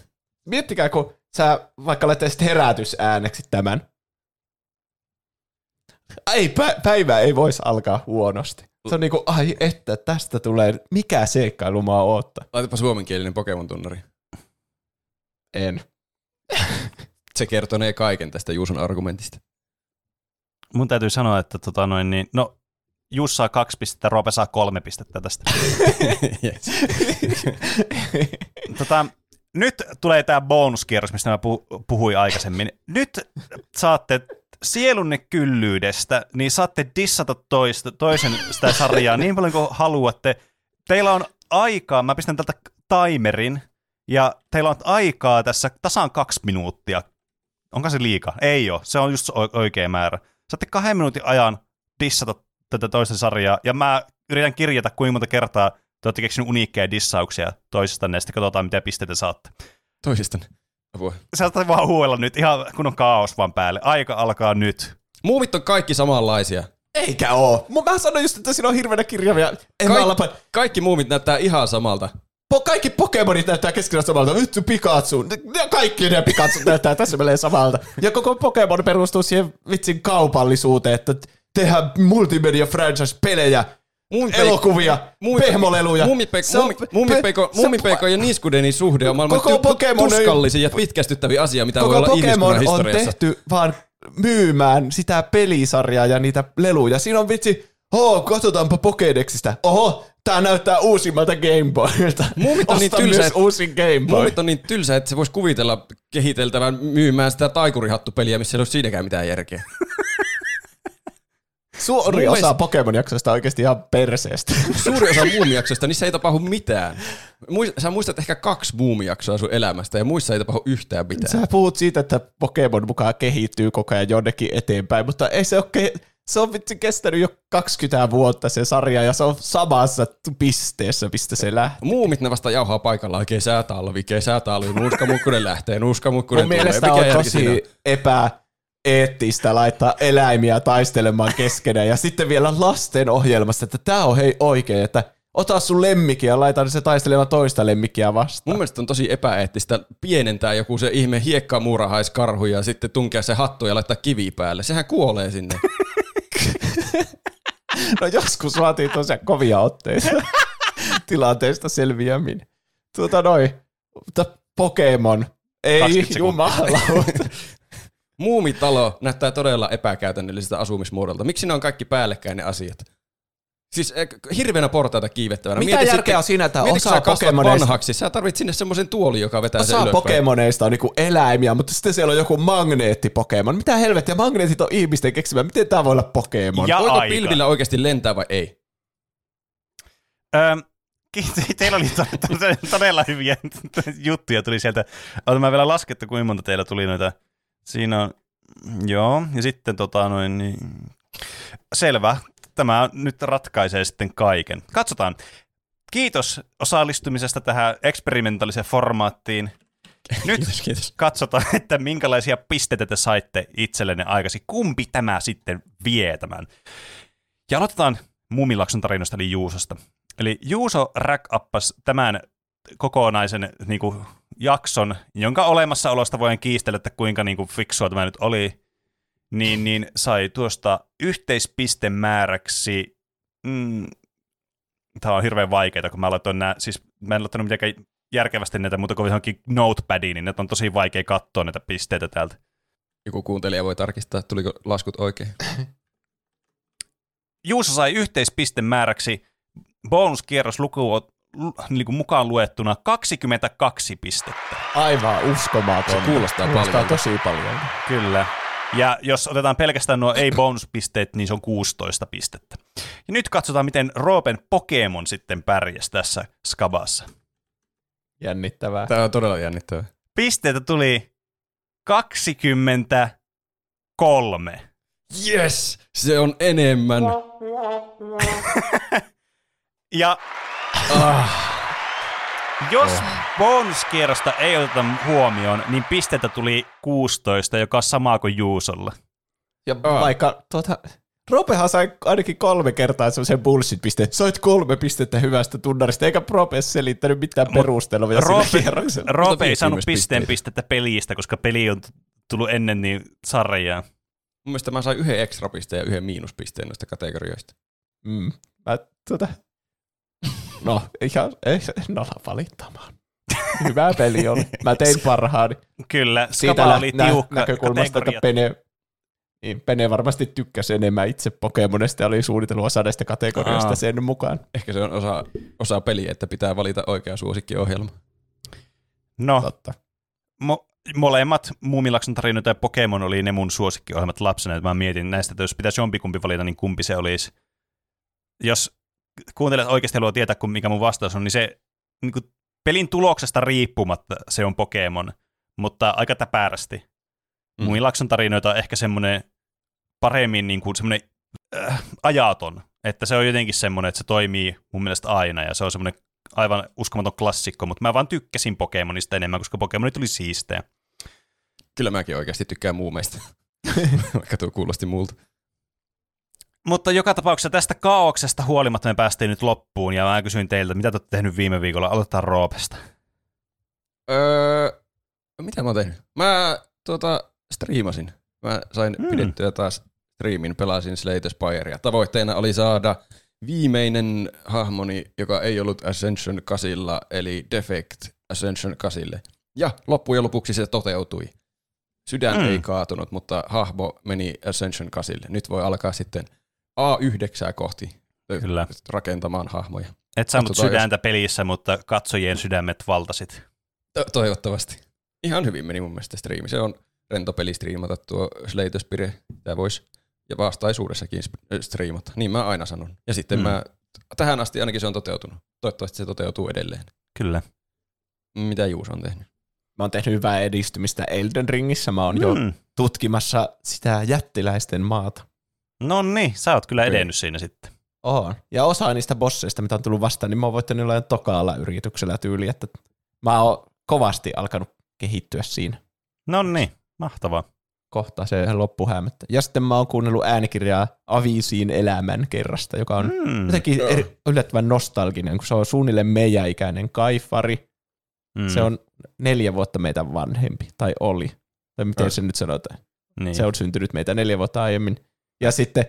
Miettikää, kun sä vaikka laittaisit herätysääneksi tämän. Ei, pä- päivä ei voisi alkaa huonosti. Se on niinku, ai että, tästä tulee, mikä seikkailu maa oottaa. Laitapa suomenkielinen Pokemon tunnari. En. Se kertonee kaiken tästä Juuson argumentista. Mun täytyy sanoa, että tota noin, niin, no Juus saa kaksi pistettä, Roope saa kolme pistettä tästä. tota, nyt tulee tämä bonuskierros, mistä mä puh- puhuin aikaisemmin. Nyt saatte sielunne kyllyydestä, niin saatte dissata toista, toisen sitä sarjaa niin paljon kuin haluatte. Teillä on aikaa, mä pistän tältä timerin, ja teillä on aikaa tässä tasan kaksi minuuttia. Onko se liika? Ei ole, se on just oikea määrä. Saatte kahden minuutin ajan dissata tätä toista sarjaa, ja mä yritän kirjata kuinka monta kertaa te olette keksinyt uniikkeja dissauksia toisistanne, ja sitten katsotaan, mitä pisteitä saatte. Toisistan. Apua. Sä vaan huuella nyt, ihan kun on kaos vaan päälle. Aika alkaa nyt. Muumit on kaikki samanlaisia. Eikä oo. Mä sanoin just, että siinä on hirveänä kirjavia. En mä Kaik- alapa... kaikki muumit näyttää ihan samalta. Po- kaikki Pokemonit näyttää keskenään samalta. Vittu Pikachu. Ne, kaikki ne Pikachu näyttää täsmälleen samalta. Ja koko Pokemon perustuu siihen vitsin kaupallisuuteen, että tehdään multimedia franchise-pelejä, Muumipeik- elokuvia, Muumipe- pehmoleluja. Muumipe- Se on- muumi- Muumipeikon se- muumipeikon ja Niskudenin suhde on maailman Koko Pokemon ei- tuskallisin ja pitkästyttävin asia, mitä voi olla Pokemon on tehty vaan myymään sitä pelisarjaa ja niitä leluja. Siinä on vitsi, hoo, katsotaanpa Pokédexistä. Oho, tää näyttää uusimmalta Game Boylta. Muumit on niin tylsä, että- uusin Game Boy. Muumit on niin tylsä, että se voisi kuvitella kehiteltävän myymään sitä taikurihattupeliä, missä ei ole siinäkään mitään järkeä. Suuri osa mielestä- Pokemon-jaksosta on oikeasti ihan perseestä. Suuri osa muumijaksoista, niissä ei tapahdu mitään. Muist- Sä muistat ehkä kaksi muumijaksoa sun elämästä ja muissa ei tapahdu yhtään mitään. Sä puhut siitä, että Pokemon mukaan kehittyy koko ajan jonnekin eteenpäin, mutta ei se ole ke- se on vitsi kestänyt jo 20 vuotta se sarja ja se on samassa pisteessä, mistä se lähti. Muumit ne vasta jauhaa paikallaan, kesätalvi, kesätalvi, nuuskamukkunen lähtee, nuuskamukkunen Mun tulee. mielestä on siinä tosi epäeettistä laittaa eläimiä taistelemaan keskenään ja sitten vielä lasten ohjelmasta, että tämä on hei oikein, että ota sun lemmikki ja laita se taistelemaan toista lemmikkiä vastaan. Mun mielestä on tosi epäeettistä pienentää joku se ihme hiekkamuurahaiskarhu ja sitten tunkea se hattu ja laittaa kivi päälle. Sehän kuolee sinne. No joskus vaatii tosiaan kovia otteita tilanteesta selviäminen. Tuota noin, mutta Pokemon, ei 20 sekuntia. jumalauta. Muumitalo näyttää todella epäkäytännölliseltä asumismuodolta. Miksi ne on kaikki päällekkäin ne asiat? Siis eh, hirveänä portaita kiivettävänä. Mitä järkeä on siinä, että mieti, kun osa sä kasvat Pokemoneista- vanhaksi, sä tarvit sinne semmoisen tuoli, joka vetää sen Osa ylöspäin. Pokemoneista on niinku eläimiä, mutta sitten siellä on joku magneetti-Pokemon. Mitä helvettiä, magneetit on ihmisten keksimä. Miten tämä voi olla Pokemon? Ja Voiko aika. pilvillä oikeasti lentää vai ei? Öö, ki- teillä oli to- to- todella hyviä juttuja tuli sieltä. Ota mä vielä laskettu, kuinka monta teillä tuli noita. Siinä on, joo, ja sitten tota noin, niin... Selvä. Tämä nyt ratkaisee sitten kaiken. Katsotaan. Kiitos osallistumisesta tähän eksperimentaaliseen formaattiin. Nyt Kiitos, kiitos. katsotaan, että minkälaisia pisteitä te saitte itsellenne aikaisin. Kumpi tämä sitten vie tämän? Ja aloitetaan Mumilakson tarinoista, eli Juusosta. Eli Juuso rack uppas tämän kokonaisen niin kuin, jakson, jonka olemassaolosta voin kiistellä, että kuinka niin kuin, fiksua tämä nyt oli, niin, niin sai tuosta yhteispistemääräksi, mm, tämä on hirveän vaikeaa, kun mä laitoin nämä, siis mä en laittanut mitenkään järkevästi näitä muuta kuin johonkin notepadiin, niin ne on tosi vaikea katsoa näitä pisteitä täältä. Joku kuuntelija voi tarkistaa, tuliko laskut oikein. Juuso sai yhteispistemääräksi bonuskierros luku, lu, niin kuin mukaan luettuna 22 pistettä. Aivan uskomaton. Se kuulostaa kuulostaa paljolta. tosi paljon. Kyllä. Ja jos otetaan pelkästään nuo ei-bonuspisteet, niin se on 16 pistettä. Ja nyt katsotaan, miten Roopen Pokemon sitten pärjäsi tässä skabassa. Jännittävää. Tämä on todella jännittävää. Pisteitä tuli 23. Yes! Se on enemmän. Ja Jos bonuskierrosta ei oteta huomioon, niin pisteitä tuli 16, joka on sama kuin Juusolla. Ja vaikka tuota, Ropehan sai ainakin kolme kertaa semmoisen bullshit-pisteen. Soit kolme pistettä hyvästä tunnarista, eikä Prope selittänyt mitään perustelua Rope. Rope ei saanut pisteen pistettä pelistä, koska peli on tullut ennen niin sarjaa. Mun mielestä mä sain yhden ekstra pisteen ja yhden miinuspisteen noista kategorioista. Mm. Mä, tuota, no, ihan, ei, en ala valittamaan. Hyvä peli oli. Mä tein parhaani. Kyllä, Siitä nä- oli nä- tiukka näkökulmasta, että. Pene, niin Pene varmasti tykkäsi enemmän itse Pokemonista ja oli suunnitellut osa näistä kategorioista Aa. sen mukaan. Ehkä se on osa, osa peliä, että pitää valita oikea suosikkiohjelma. No, Totta. mo- molemmat Muumilakson tarinoita ja Pokemon oli ne mun suosikkiohjelmat lapsena. että Mä mietin näistä, että jos pitäisi jompikumpi valita, niin kumpi se olisi. Jos kuuntelet oikeasti haluaa tietää, kun mikä mun vastaus on, niin se niin kuin pelin tuloksesta riippumatta se on Pokemon, mutta aika täpärästi. Mm. Mm. Muumilakson tarinoita on ehkä semmoinen paremmin niin kuin semmoinen äh, ajaton, että se on jotenkin semmoinen, että se toimii mun mielestä aina ja se on semmoinen aivan uskomaton klassikko, mutta mä vaan tykkäsin Pokemonista enemmän, koska Pokemoni tuli siistejä. Kyllä mäkin oikeasti tykkään muumeista, vaikka tuo kuulosti muulta. Mutta joka tapauksessa tästä kaauksesta huolimatta me päästiin nyt loppuun, ja mä kysyin teiltä, mitä te olette tehnyt viime viikolla. Aloitetaan Roopesta. Öö, mitä mä oon tehnyt? Mä tuota, striimasin. Mä sain Mm. pidettyä taas striimin, pelasin Slate Spirea. Tavoitteena oli saada viimeinen hahmoni, joka ei ollut Ascension kasilla, eli Defect Ascension kasille. Ja loppujen lopuksi se toteutui. Sydän Mm. mm. ei kaatunut, mutta hahmo meni Ascension kasille. Nyt voi alkaa sitten A9 kohti Kyllä. rakentamaan hahmoja. Et saanut Katsotaan, sydäntä pelissä, mutta katsojien sydämet valtasit. To- toivottavasti. Ihan hyvin meni mun mielestä striimi. Se on rento peli striimata tuo Slate Spire. Tämä voisi ja vastaisuudessakin striimata. Niin mä aina sanon. Ja sitten Mm. mä, tähän asti ainakin se on toteutunut. Toivottavasti se toteutuu edelleen. Kyllä. Mitä Juus on tehnyt? Mä oon tehnyt hyvää edistymistä Elden Ringissä. Mä oon jo Mm. tutkimassa sitä jättiläisten maata. No niin, sä oot kyllä edennyt siinä sitten. Oon. Ja osa niistä bosseista, mitä on tullut vastaan, niin mä oon voittanut jollain tokaalla yrityksellä tyyli, että mä oon kovasti alkanut kehittyä siinä. No niin, mahtavaa. Kohta se loppu häämättä. Ja sitten mä oon kuunnellut äänikirjaa Avisiin elämän kerrasta, joka on Mm. jotenkin eri, yllättävän nostalginen, kun se on suunnilleen meidän ikäinen kaifari. Mm. Se on neljä vuotta meitä vanhempi, tai oli. Tai miten se nyt sanotaan. niin. Se on syntynyt meitä neljä vuotta aiemmin. Ja sitten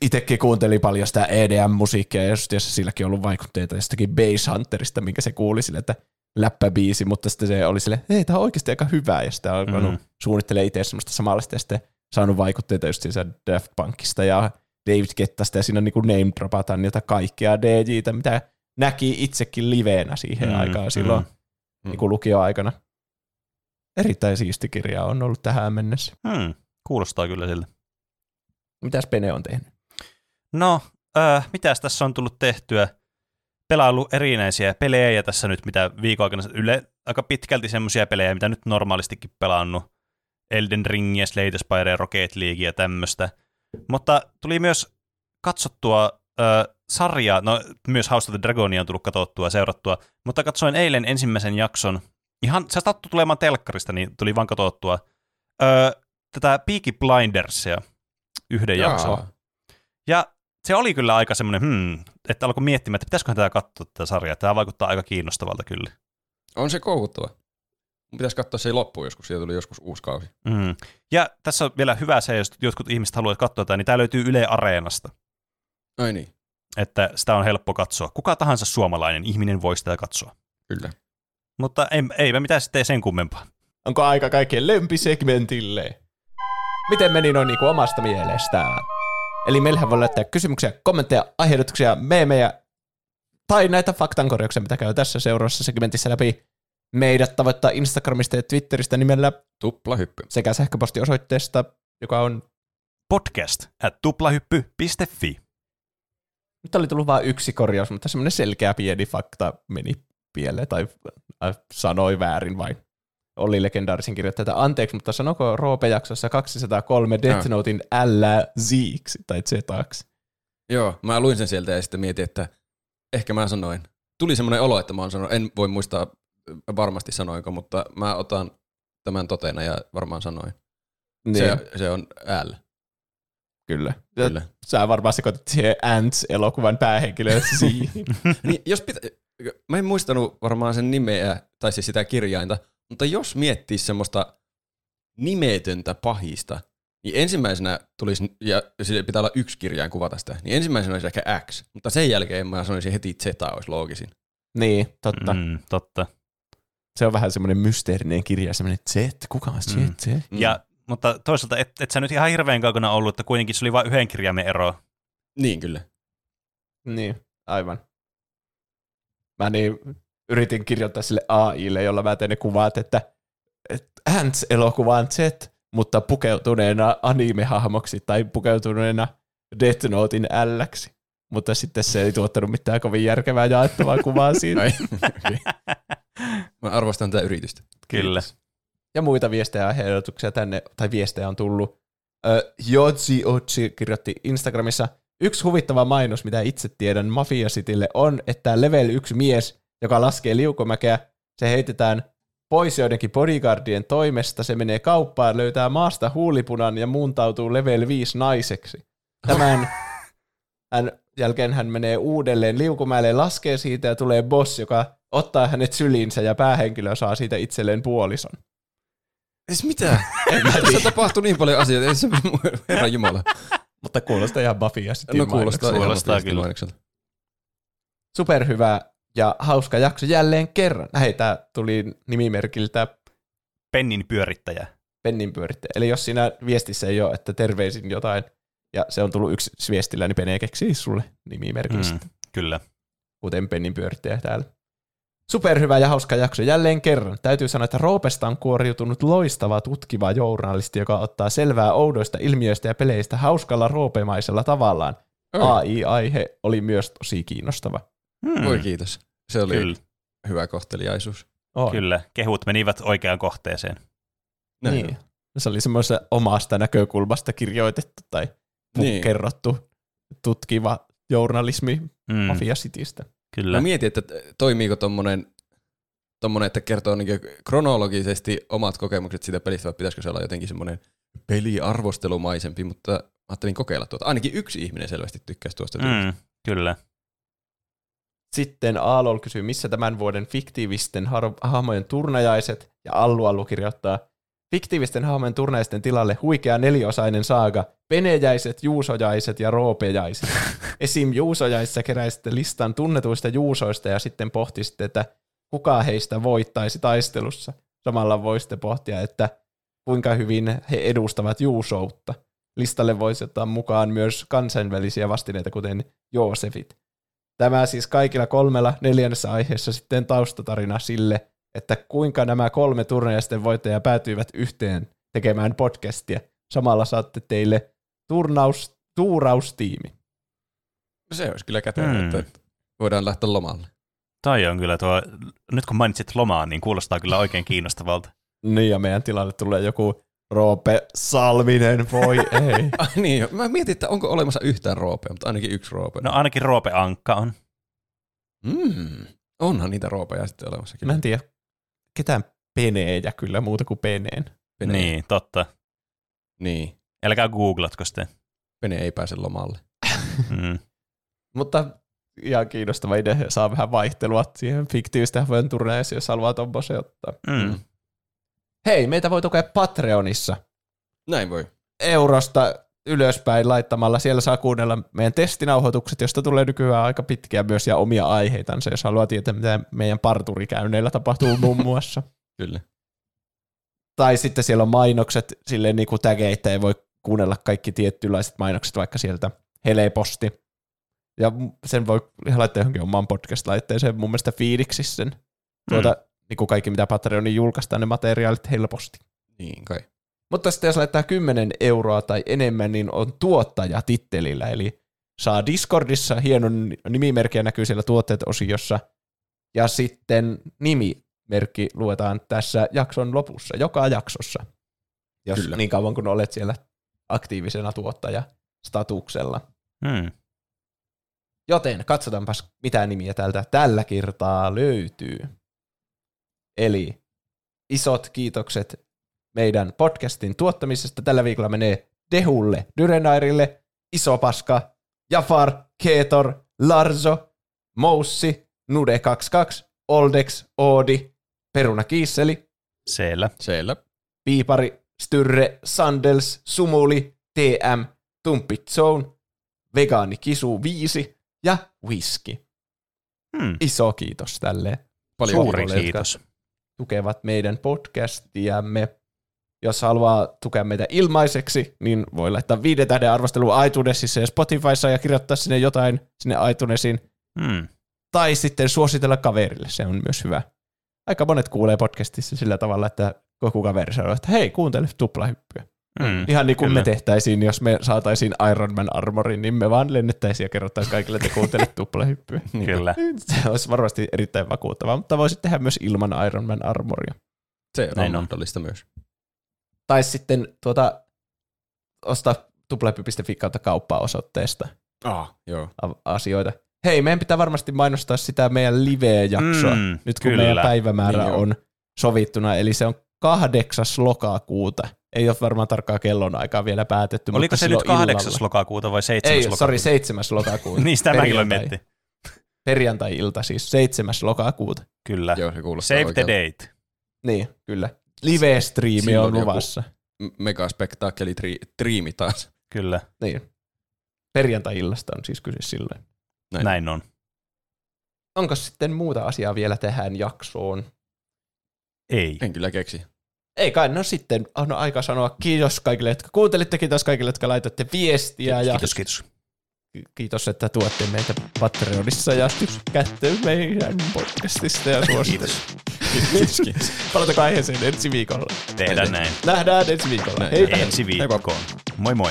itsekin kuuntelin paljon sitä EDM-musiikkia, ja just silläkin on ollut vaikutteita jostakin Bass Hunterista, minkä se kuuli sille, että läppäbiisi, mutta sitten se oli sille, hei, tämä on oikeasti aika hyvä, ja sitten on alkanut Mm. suunnittelemaan itse semmoista samanlaista, ja sitten saanut vaikutteita just Daft Punkista ja David Kettasta, ja siinä niin kuin name dropataan niitä kaikkia DJitä, mitä näki itsekin liveenä siihen Mm, aikaan silloin mm. niin kuin lukioaikana. Erittäin siisti kirja on ollut tähän mennessä. Mm. Kuulostaa kyllä siltä. Mitäs Pene on tehnyt? No, äh, mitäs tässä on tullut tehtyä? Pelaillut erinäisiä pelejä tässä nyt, mitä viikon aikana, yle, aika pitkälti semmoisia pelejä, mitä nyt normaalistikin pelannut. Elden Ringia, Slate Spire, Rocket League ja tämmöistä. Mutta tuli myös katsottua äh, sarjaa, no myös House of the Dragonia on tullut katsottua ja seurattua, mutta katsoin eilen ensimmäisen jakson, ihan se sattui tulemaan telkkarista, niin tuli vaan katsottua, äh, tätä Peaky Blindersia yhden Jaa. jakson. Ja se oli kyllä aika semmoinen, hmm, että alkoi miettimään, että pitäisiköhän tätä katsoa tätä sarjaa. Tämä vaikuttaa aika kiinnostavalta kyllä. On se koukuttava. Mun pitäisi katsoa se loppuun joskus, siitä tuli joskus uusi kausi. Mm. Ja tässä on vielä hyvä se, jos jotkut ihmiset haluavat katsoa tätä, niin tämä löytyy Yle Areenasta. Ai niin, Että sitä on helppo katsoa. Kuka tahansa suomalainen ihminen voi sitä katsoa. kyllä. Mutta ei, eipä mitään sitten sen kummempaa. Onko aika kaikkien lempisegmentille? Miten meni noin niinku omasta mielestään? Eli meillähän voi laittaa kysymyksiä, kommentteja, aiheutuksia, meemejä tai näitä faktankorjauksia, mitä käy tässä seuraavassa segmentissä läpi. Meidät tavoittaa Instagramista ja Twitteristä nimellä Tupla hyppy. sekä sähköpostiosoitteesta, joka on... Podcast at tuplahyppy.fi. Nyt oli tullut vain yksi korjaus, mutta semmoinen selkeä pieni fakta meni pieleen tai äh, sanoi väärin vain. Oli legendaarisin kirjoittaja, anteeksi, mutta sanoko Roope-jaksossa 203 Death. Notein älä ziiksi tai zetaksi? Joo, mä luin sen sieltä ja sitten mietin, että ehkä mä sanoin. tuli semmoinen olo, että mä oon sanonut, en voi muistaa varmasti sanoinko, mutta mä otan tämän totena ja varmaan sanoin. Niin, Se, se on L. kyllä. Kyllä. Sä varmaan sekoitit siihen Ants-elokuvan päähenkilöön. Niin, jos pitä, mä en muistanut varmaan sen nimeä, tai siis sitä kirjainta, mutta jos miettii semmoista nimetöntä pahista, niin ensimmäisenä tulisi, ja sille pitää olla yksi kirjain kuvata sitä, niin ensimmäisenä olisi ehkä X, mutta sen jälkeen mä sanoisin heti Z olisi loogisin. niin, totta. Mm. Mm, totta. Se on vähän semmoinen mysteerinen kirja, semmoinen Z, kuka on Z? Mm. Z? Mm. Ja, mutta toisaalta et, et sä nyt ihan hirveän kaukana ollut, että kuitenkin se oli vain yhden kirjaimen ero. Niin kyllä. Niin, aivan. Mä niin yritin kirjoittaa sille AIlle, jolla mä tein ne kuvat, että, että Ants-elokuva on Z, mutta pukeutuneena anime-hahmoksi tai pukeutuneena Death Notein Lksi. Mutta sitten se ei tuottanut mitään kovin järkevää jaettavaa kuvaa siinä. Mä arvostan tätä yritystä. Kyllä. Ja muita viestejä ja ehdotuksia tänne, tai viestejä on tullut. Ö, Jotsi Otsi kirjoitti Instagramissa, yksi huvittava mainos, mitä itse tiedän Mafia Citylle on, että level 1 mies, joka laskee liukomäkeä, se heitetään pois joidenkin bodyguardien toimesta, se menee kauppaan, löytää maasta huulipunan ja muuntautuu level 5 naiseksi. Tämän hän, jälkeen hän menee uudelleen liukumäelle, laskee siitä ja tulee boss, joka ottaa hänet syliinsä ja päähenkilö saa siitä itselleen puolison. Ees mitä? Tässä tapahtuu niin paljon asioita. Ei se, herra Jumala. Mutta kuulostaa ihan Buffy sitten No kuulostaa, Kuulostaa mafiasta kyllä. mainokselta. Superhyvä ja hauska jakso jälleen kerran. Hei, tää tuli nimimerkiltä Pennin pyörittäjä. Pennin pyörittäjä. Eli jos siinä viestissä ei ole, että terveisin jotain, ja se on tullut yksi viestillä, niin Pene keksii sulle nimimerkistä, mm. Mm, kyllä. kuten Pennin pyörittäjä täällä. Superhyvä ja hauska jakso jälleen kerran. Täytyy sanoa, että Roopesta on kuoriutunut loistava tutkiva journalisti, joka ottaa selvää oudoista ilmiöistä ja peleistä hauskalla roopemaisella tavallaan. Oi. AI-aihe oli myös tosi kiinnostava. Hmm, Voi kiitos. Se oli Kyllä, hyvä kohteliaisuus. On. kyllä. Kehut menivät oikeaan kohteeseen. Näin Niin. Se oli semmoisesta omasta näkökulmasta kirjoitettu tai Niin. niin. kerrottu tutkiva journalismi Mm, Mafia Citystä. kyllä. Mä mietin, että toimiiko tommonen, tommonen että kertoo niinku kronologisesti omat kokemukset siitä pelistä, vai pitäisikö se olla jotenkin semmoinen peliarvostelumaisempi, mutta mä ajattelin kokeilla tuota. Ainakin yksi ihminen selvästi tykkäsi tuosta. Mm, kyllä. Sitten Aalol kysyy, missä tämän vuoden fiktiivisten har- hahmojen turnajaiset, ja Allu Allu kirjoittaa, fiktiivisten hahmojen turnajaisten tilalle huikea neliosainen saaga, penejäiset, juusojaiset ja roopejaiset. Esim. juusojaissa keräisitte listan tunnetuista juusoista ja sitten pohtisitte, että kuka heistä voittaisi taistelussa. Samalla voisitte pohtia, että kuinka hyvin he edustavat juusoutta. Listalle voisi ottaa mukaan myös kansainvälisiä vastineita, kuten Joosefit. Tämä siis kaikilla kolmella neljännessä aiheessa sitten taustatarina sille, että kuinka nämä kolme turnajaisten voittajaa päätyivät yhteen tekemään podcastia. Samalla saatte teille turnaus, tuuraustiimi. Se olisi kyllä kätevä, Mm. että voidaan lähteä lomalle. Toi on kyllä tuo, nyt kun mainitsit lomaa, niin kuulostaa kyllä oikein kiinnostavalta. Niin, ja meidän tilalle tulee joku Roope Salminen, voi ei. Ai niin, mä mietin, että onko olemassa yhtään roopea, mutta ainakin yksi roope. No ainakin Roope Ankka on. Mm. Onhan niitä roopeja sitten olemassa. Mä en tiedä ketään penejä kyllä muuta kuin peneen. Pene, Niin, totta. niin. Älkää googlatko sitten. Pene ei pääse lomalle. Mm. Mutta ihan kiinnostava idea, ja saa vähän vaihtelua siihen fiktiivisten hahmojen turneeseen, jos haluaa tommosen ottaa. Mm. Hei, meitä voi tukea Patreonissa Näin voi. eurosta ylöspäin laittamalla. Siellä saa kuunnella meidän testinauhoitukset, josta tulee nykyään aika pitkiä myös ja omia aiheitansa, jos haluaa tietää, mitä meidän parturikäynneillä tapahtuu muun muassa. Kyllä. Tai sitten siellä on mainokset silleen niin kuin tägeitä, ei voi kuunnella kaikki tiettylaiset mainokset vaikka sieltä helposti. Ja sen voi laittaa johonkin omaan podcast-laitteeseen mun mielestä fiiliksi sen. Tuota, mm. Niin kuin kaikki mitä Patreonin julkaistaan ne materiaalit helposti. Niin kai. Mutta sitten jos laittaa 10 euroa tai enemmän, niin on tuottaja tittelillä, eli saa Discordissa hienon nimimerkkiä näkyy siellä tuotteet-osiossa, ja sitten nimimerkki luetaan tässä jakson lopussa, joka jaksossa, jos Kyllä. niin kauan kun olet siellä aktiivisena tuottaja statuksella. Mm. Joten katsotaanpas, mitä nimiä täältä tällä kertaa löytyy. Eli isot kiitokset meidän podcastin tuottamisesta. Tällä viikolla menee Dehulle, Dyrenairille, Iso Paska, Jafar, Keetor, Larzo, Moussi, Nude22, Oldex, Oodi, Peruna Kiisseli, Siellä. Siellä. Piipari, Styrre, Sandels, Sumuli, TM, Tumpit Zone, Vegaani Kisu 5 ja Whisky. Hmm. Iso kiitos tälle Paljon Suuri kiitolle, kiitos. Tukevat meidän podcastiamme. Jos haluaa tukea meitä ilmaiseksi, niin voi laittaa viiden tähden arvostelu iTunesissa ja Spotifyssa ja kirjoittaa sinne jotain sinne iTunesiin. Hmm. Tai sitten suositella kaverille, se on myös hyvä. Aika monet kuulee podcastissa sillä tavalla, että joku kaveri sanoo, että hei, kuuntele tuplahyppyä. Hmm. Ihan niin kuin Kyllä. me tehtäisiin, jos me saataisiin Iron Man armorin, niin me vaan lennettäisiin ja kerrottaisiin kaikille, että kuuntele tuplahyppyä. Kyllä. Se olisi varmasti erittäin vakuuttavaa, mutta voisit tehdä myös ilman Iron Man armoria. Se on Näin on. mahdollista myös. Tai sitten tuota, ostaa tuplahyppy.fi kautta kauppaa-osoitteesta Ah, joo. asioita. Hei, meidän pitää varmasti mainostaa sitä meidän live-jaksoa, Mm, nyt kun kyllä. meidän päivämäärä Niin on sovittuna, eli se on 8. lokakuuta. Ei ole varmaan tarkkaa kellonaikaa vielä päätetty, Oliko mutta se nyt silloin 8. illalla. lokakuuta vai 7. Ei, lokakuuta? sori, 7. lokakuuta. Niin, sitä mäkin miettinyt. Perjantai-ilta siis, 7. lokakuuta. Kyllä. Joo, se kuulostaa Save the oikealta. date. Niin, kyllä. Live-striimi on luvassa. Megaspektaakkeli tri- triimi taas. Kyllä, Niin. Perjantai-illasta on siis kyse silloin. Näin. näin on. Onko sitten muuta asiaa vielä tähän jaksoon? Ei. En kyllä keksi. Ei kai, no sitten on aika sanoa kiitos kaikille, jotka kuuntelitte, kiitos kaikille, jotka laitatte viestiä ja Kiitos, kiitos. kiitos, että tuotte meitä Patreonissa ja tykkäätte meidän podcastista ja suositte. Kiitos. Palataanko aiheeseen ensi viikolla. Tehdään näin. Nähdään ensi viikolla. Hei. Ensi viikkoon. Moi moi.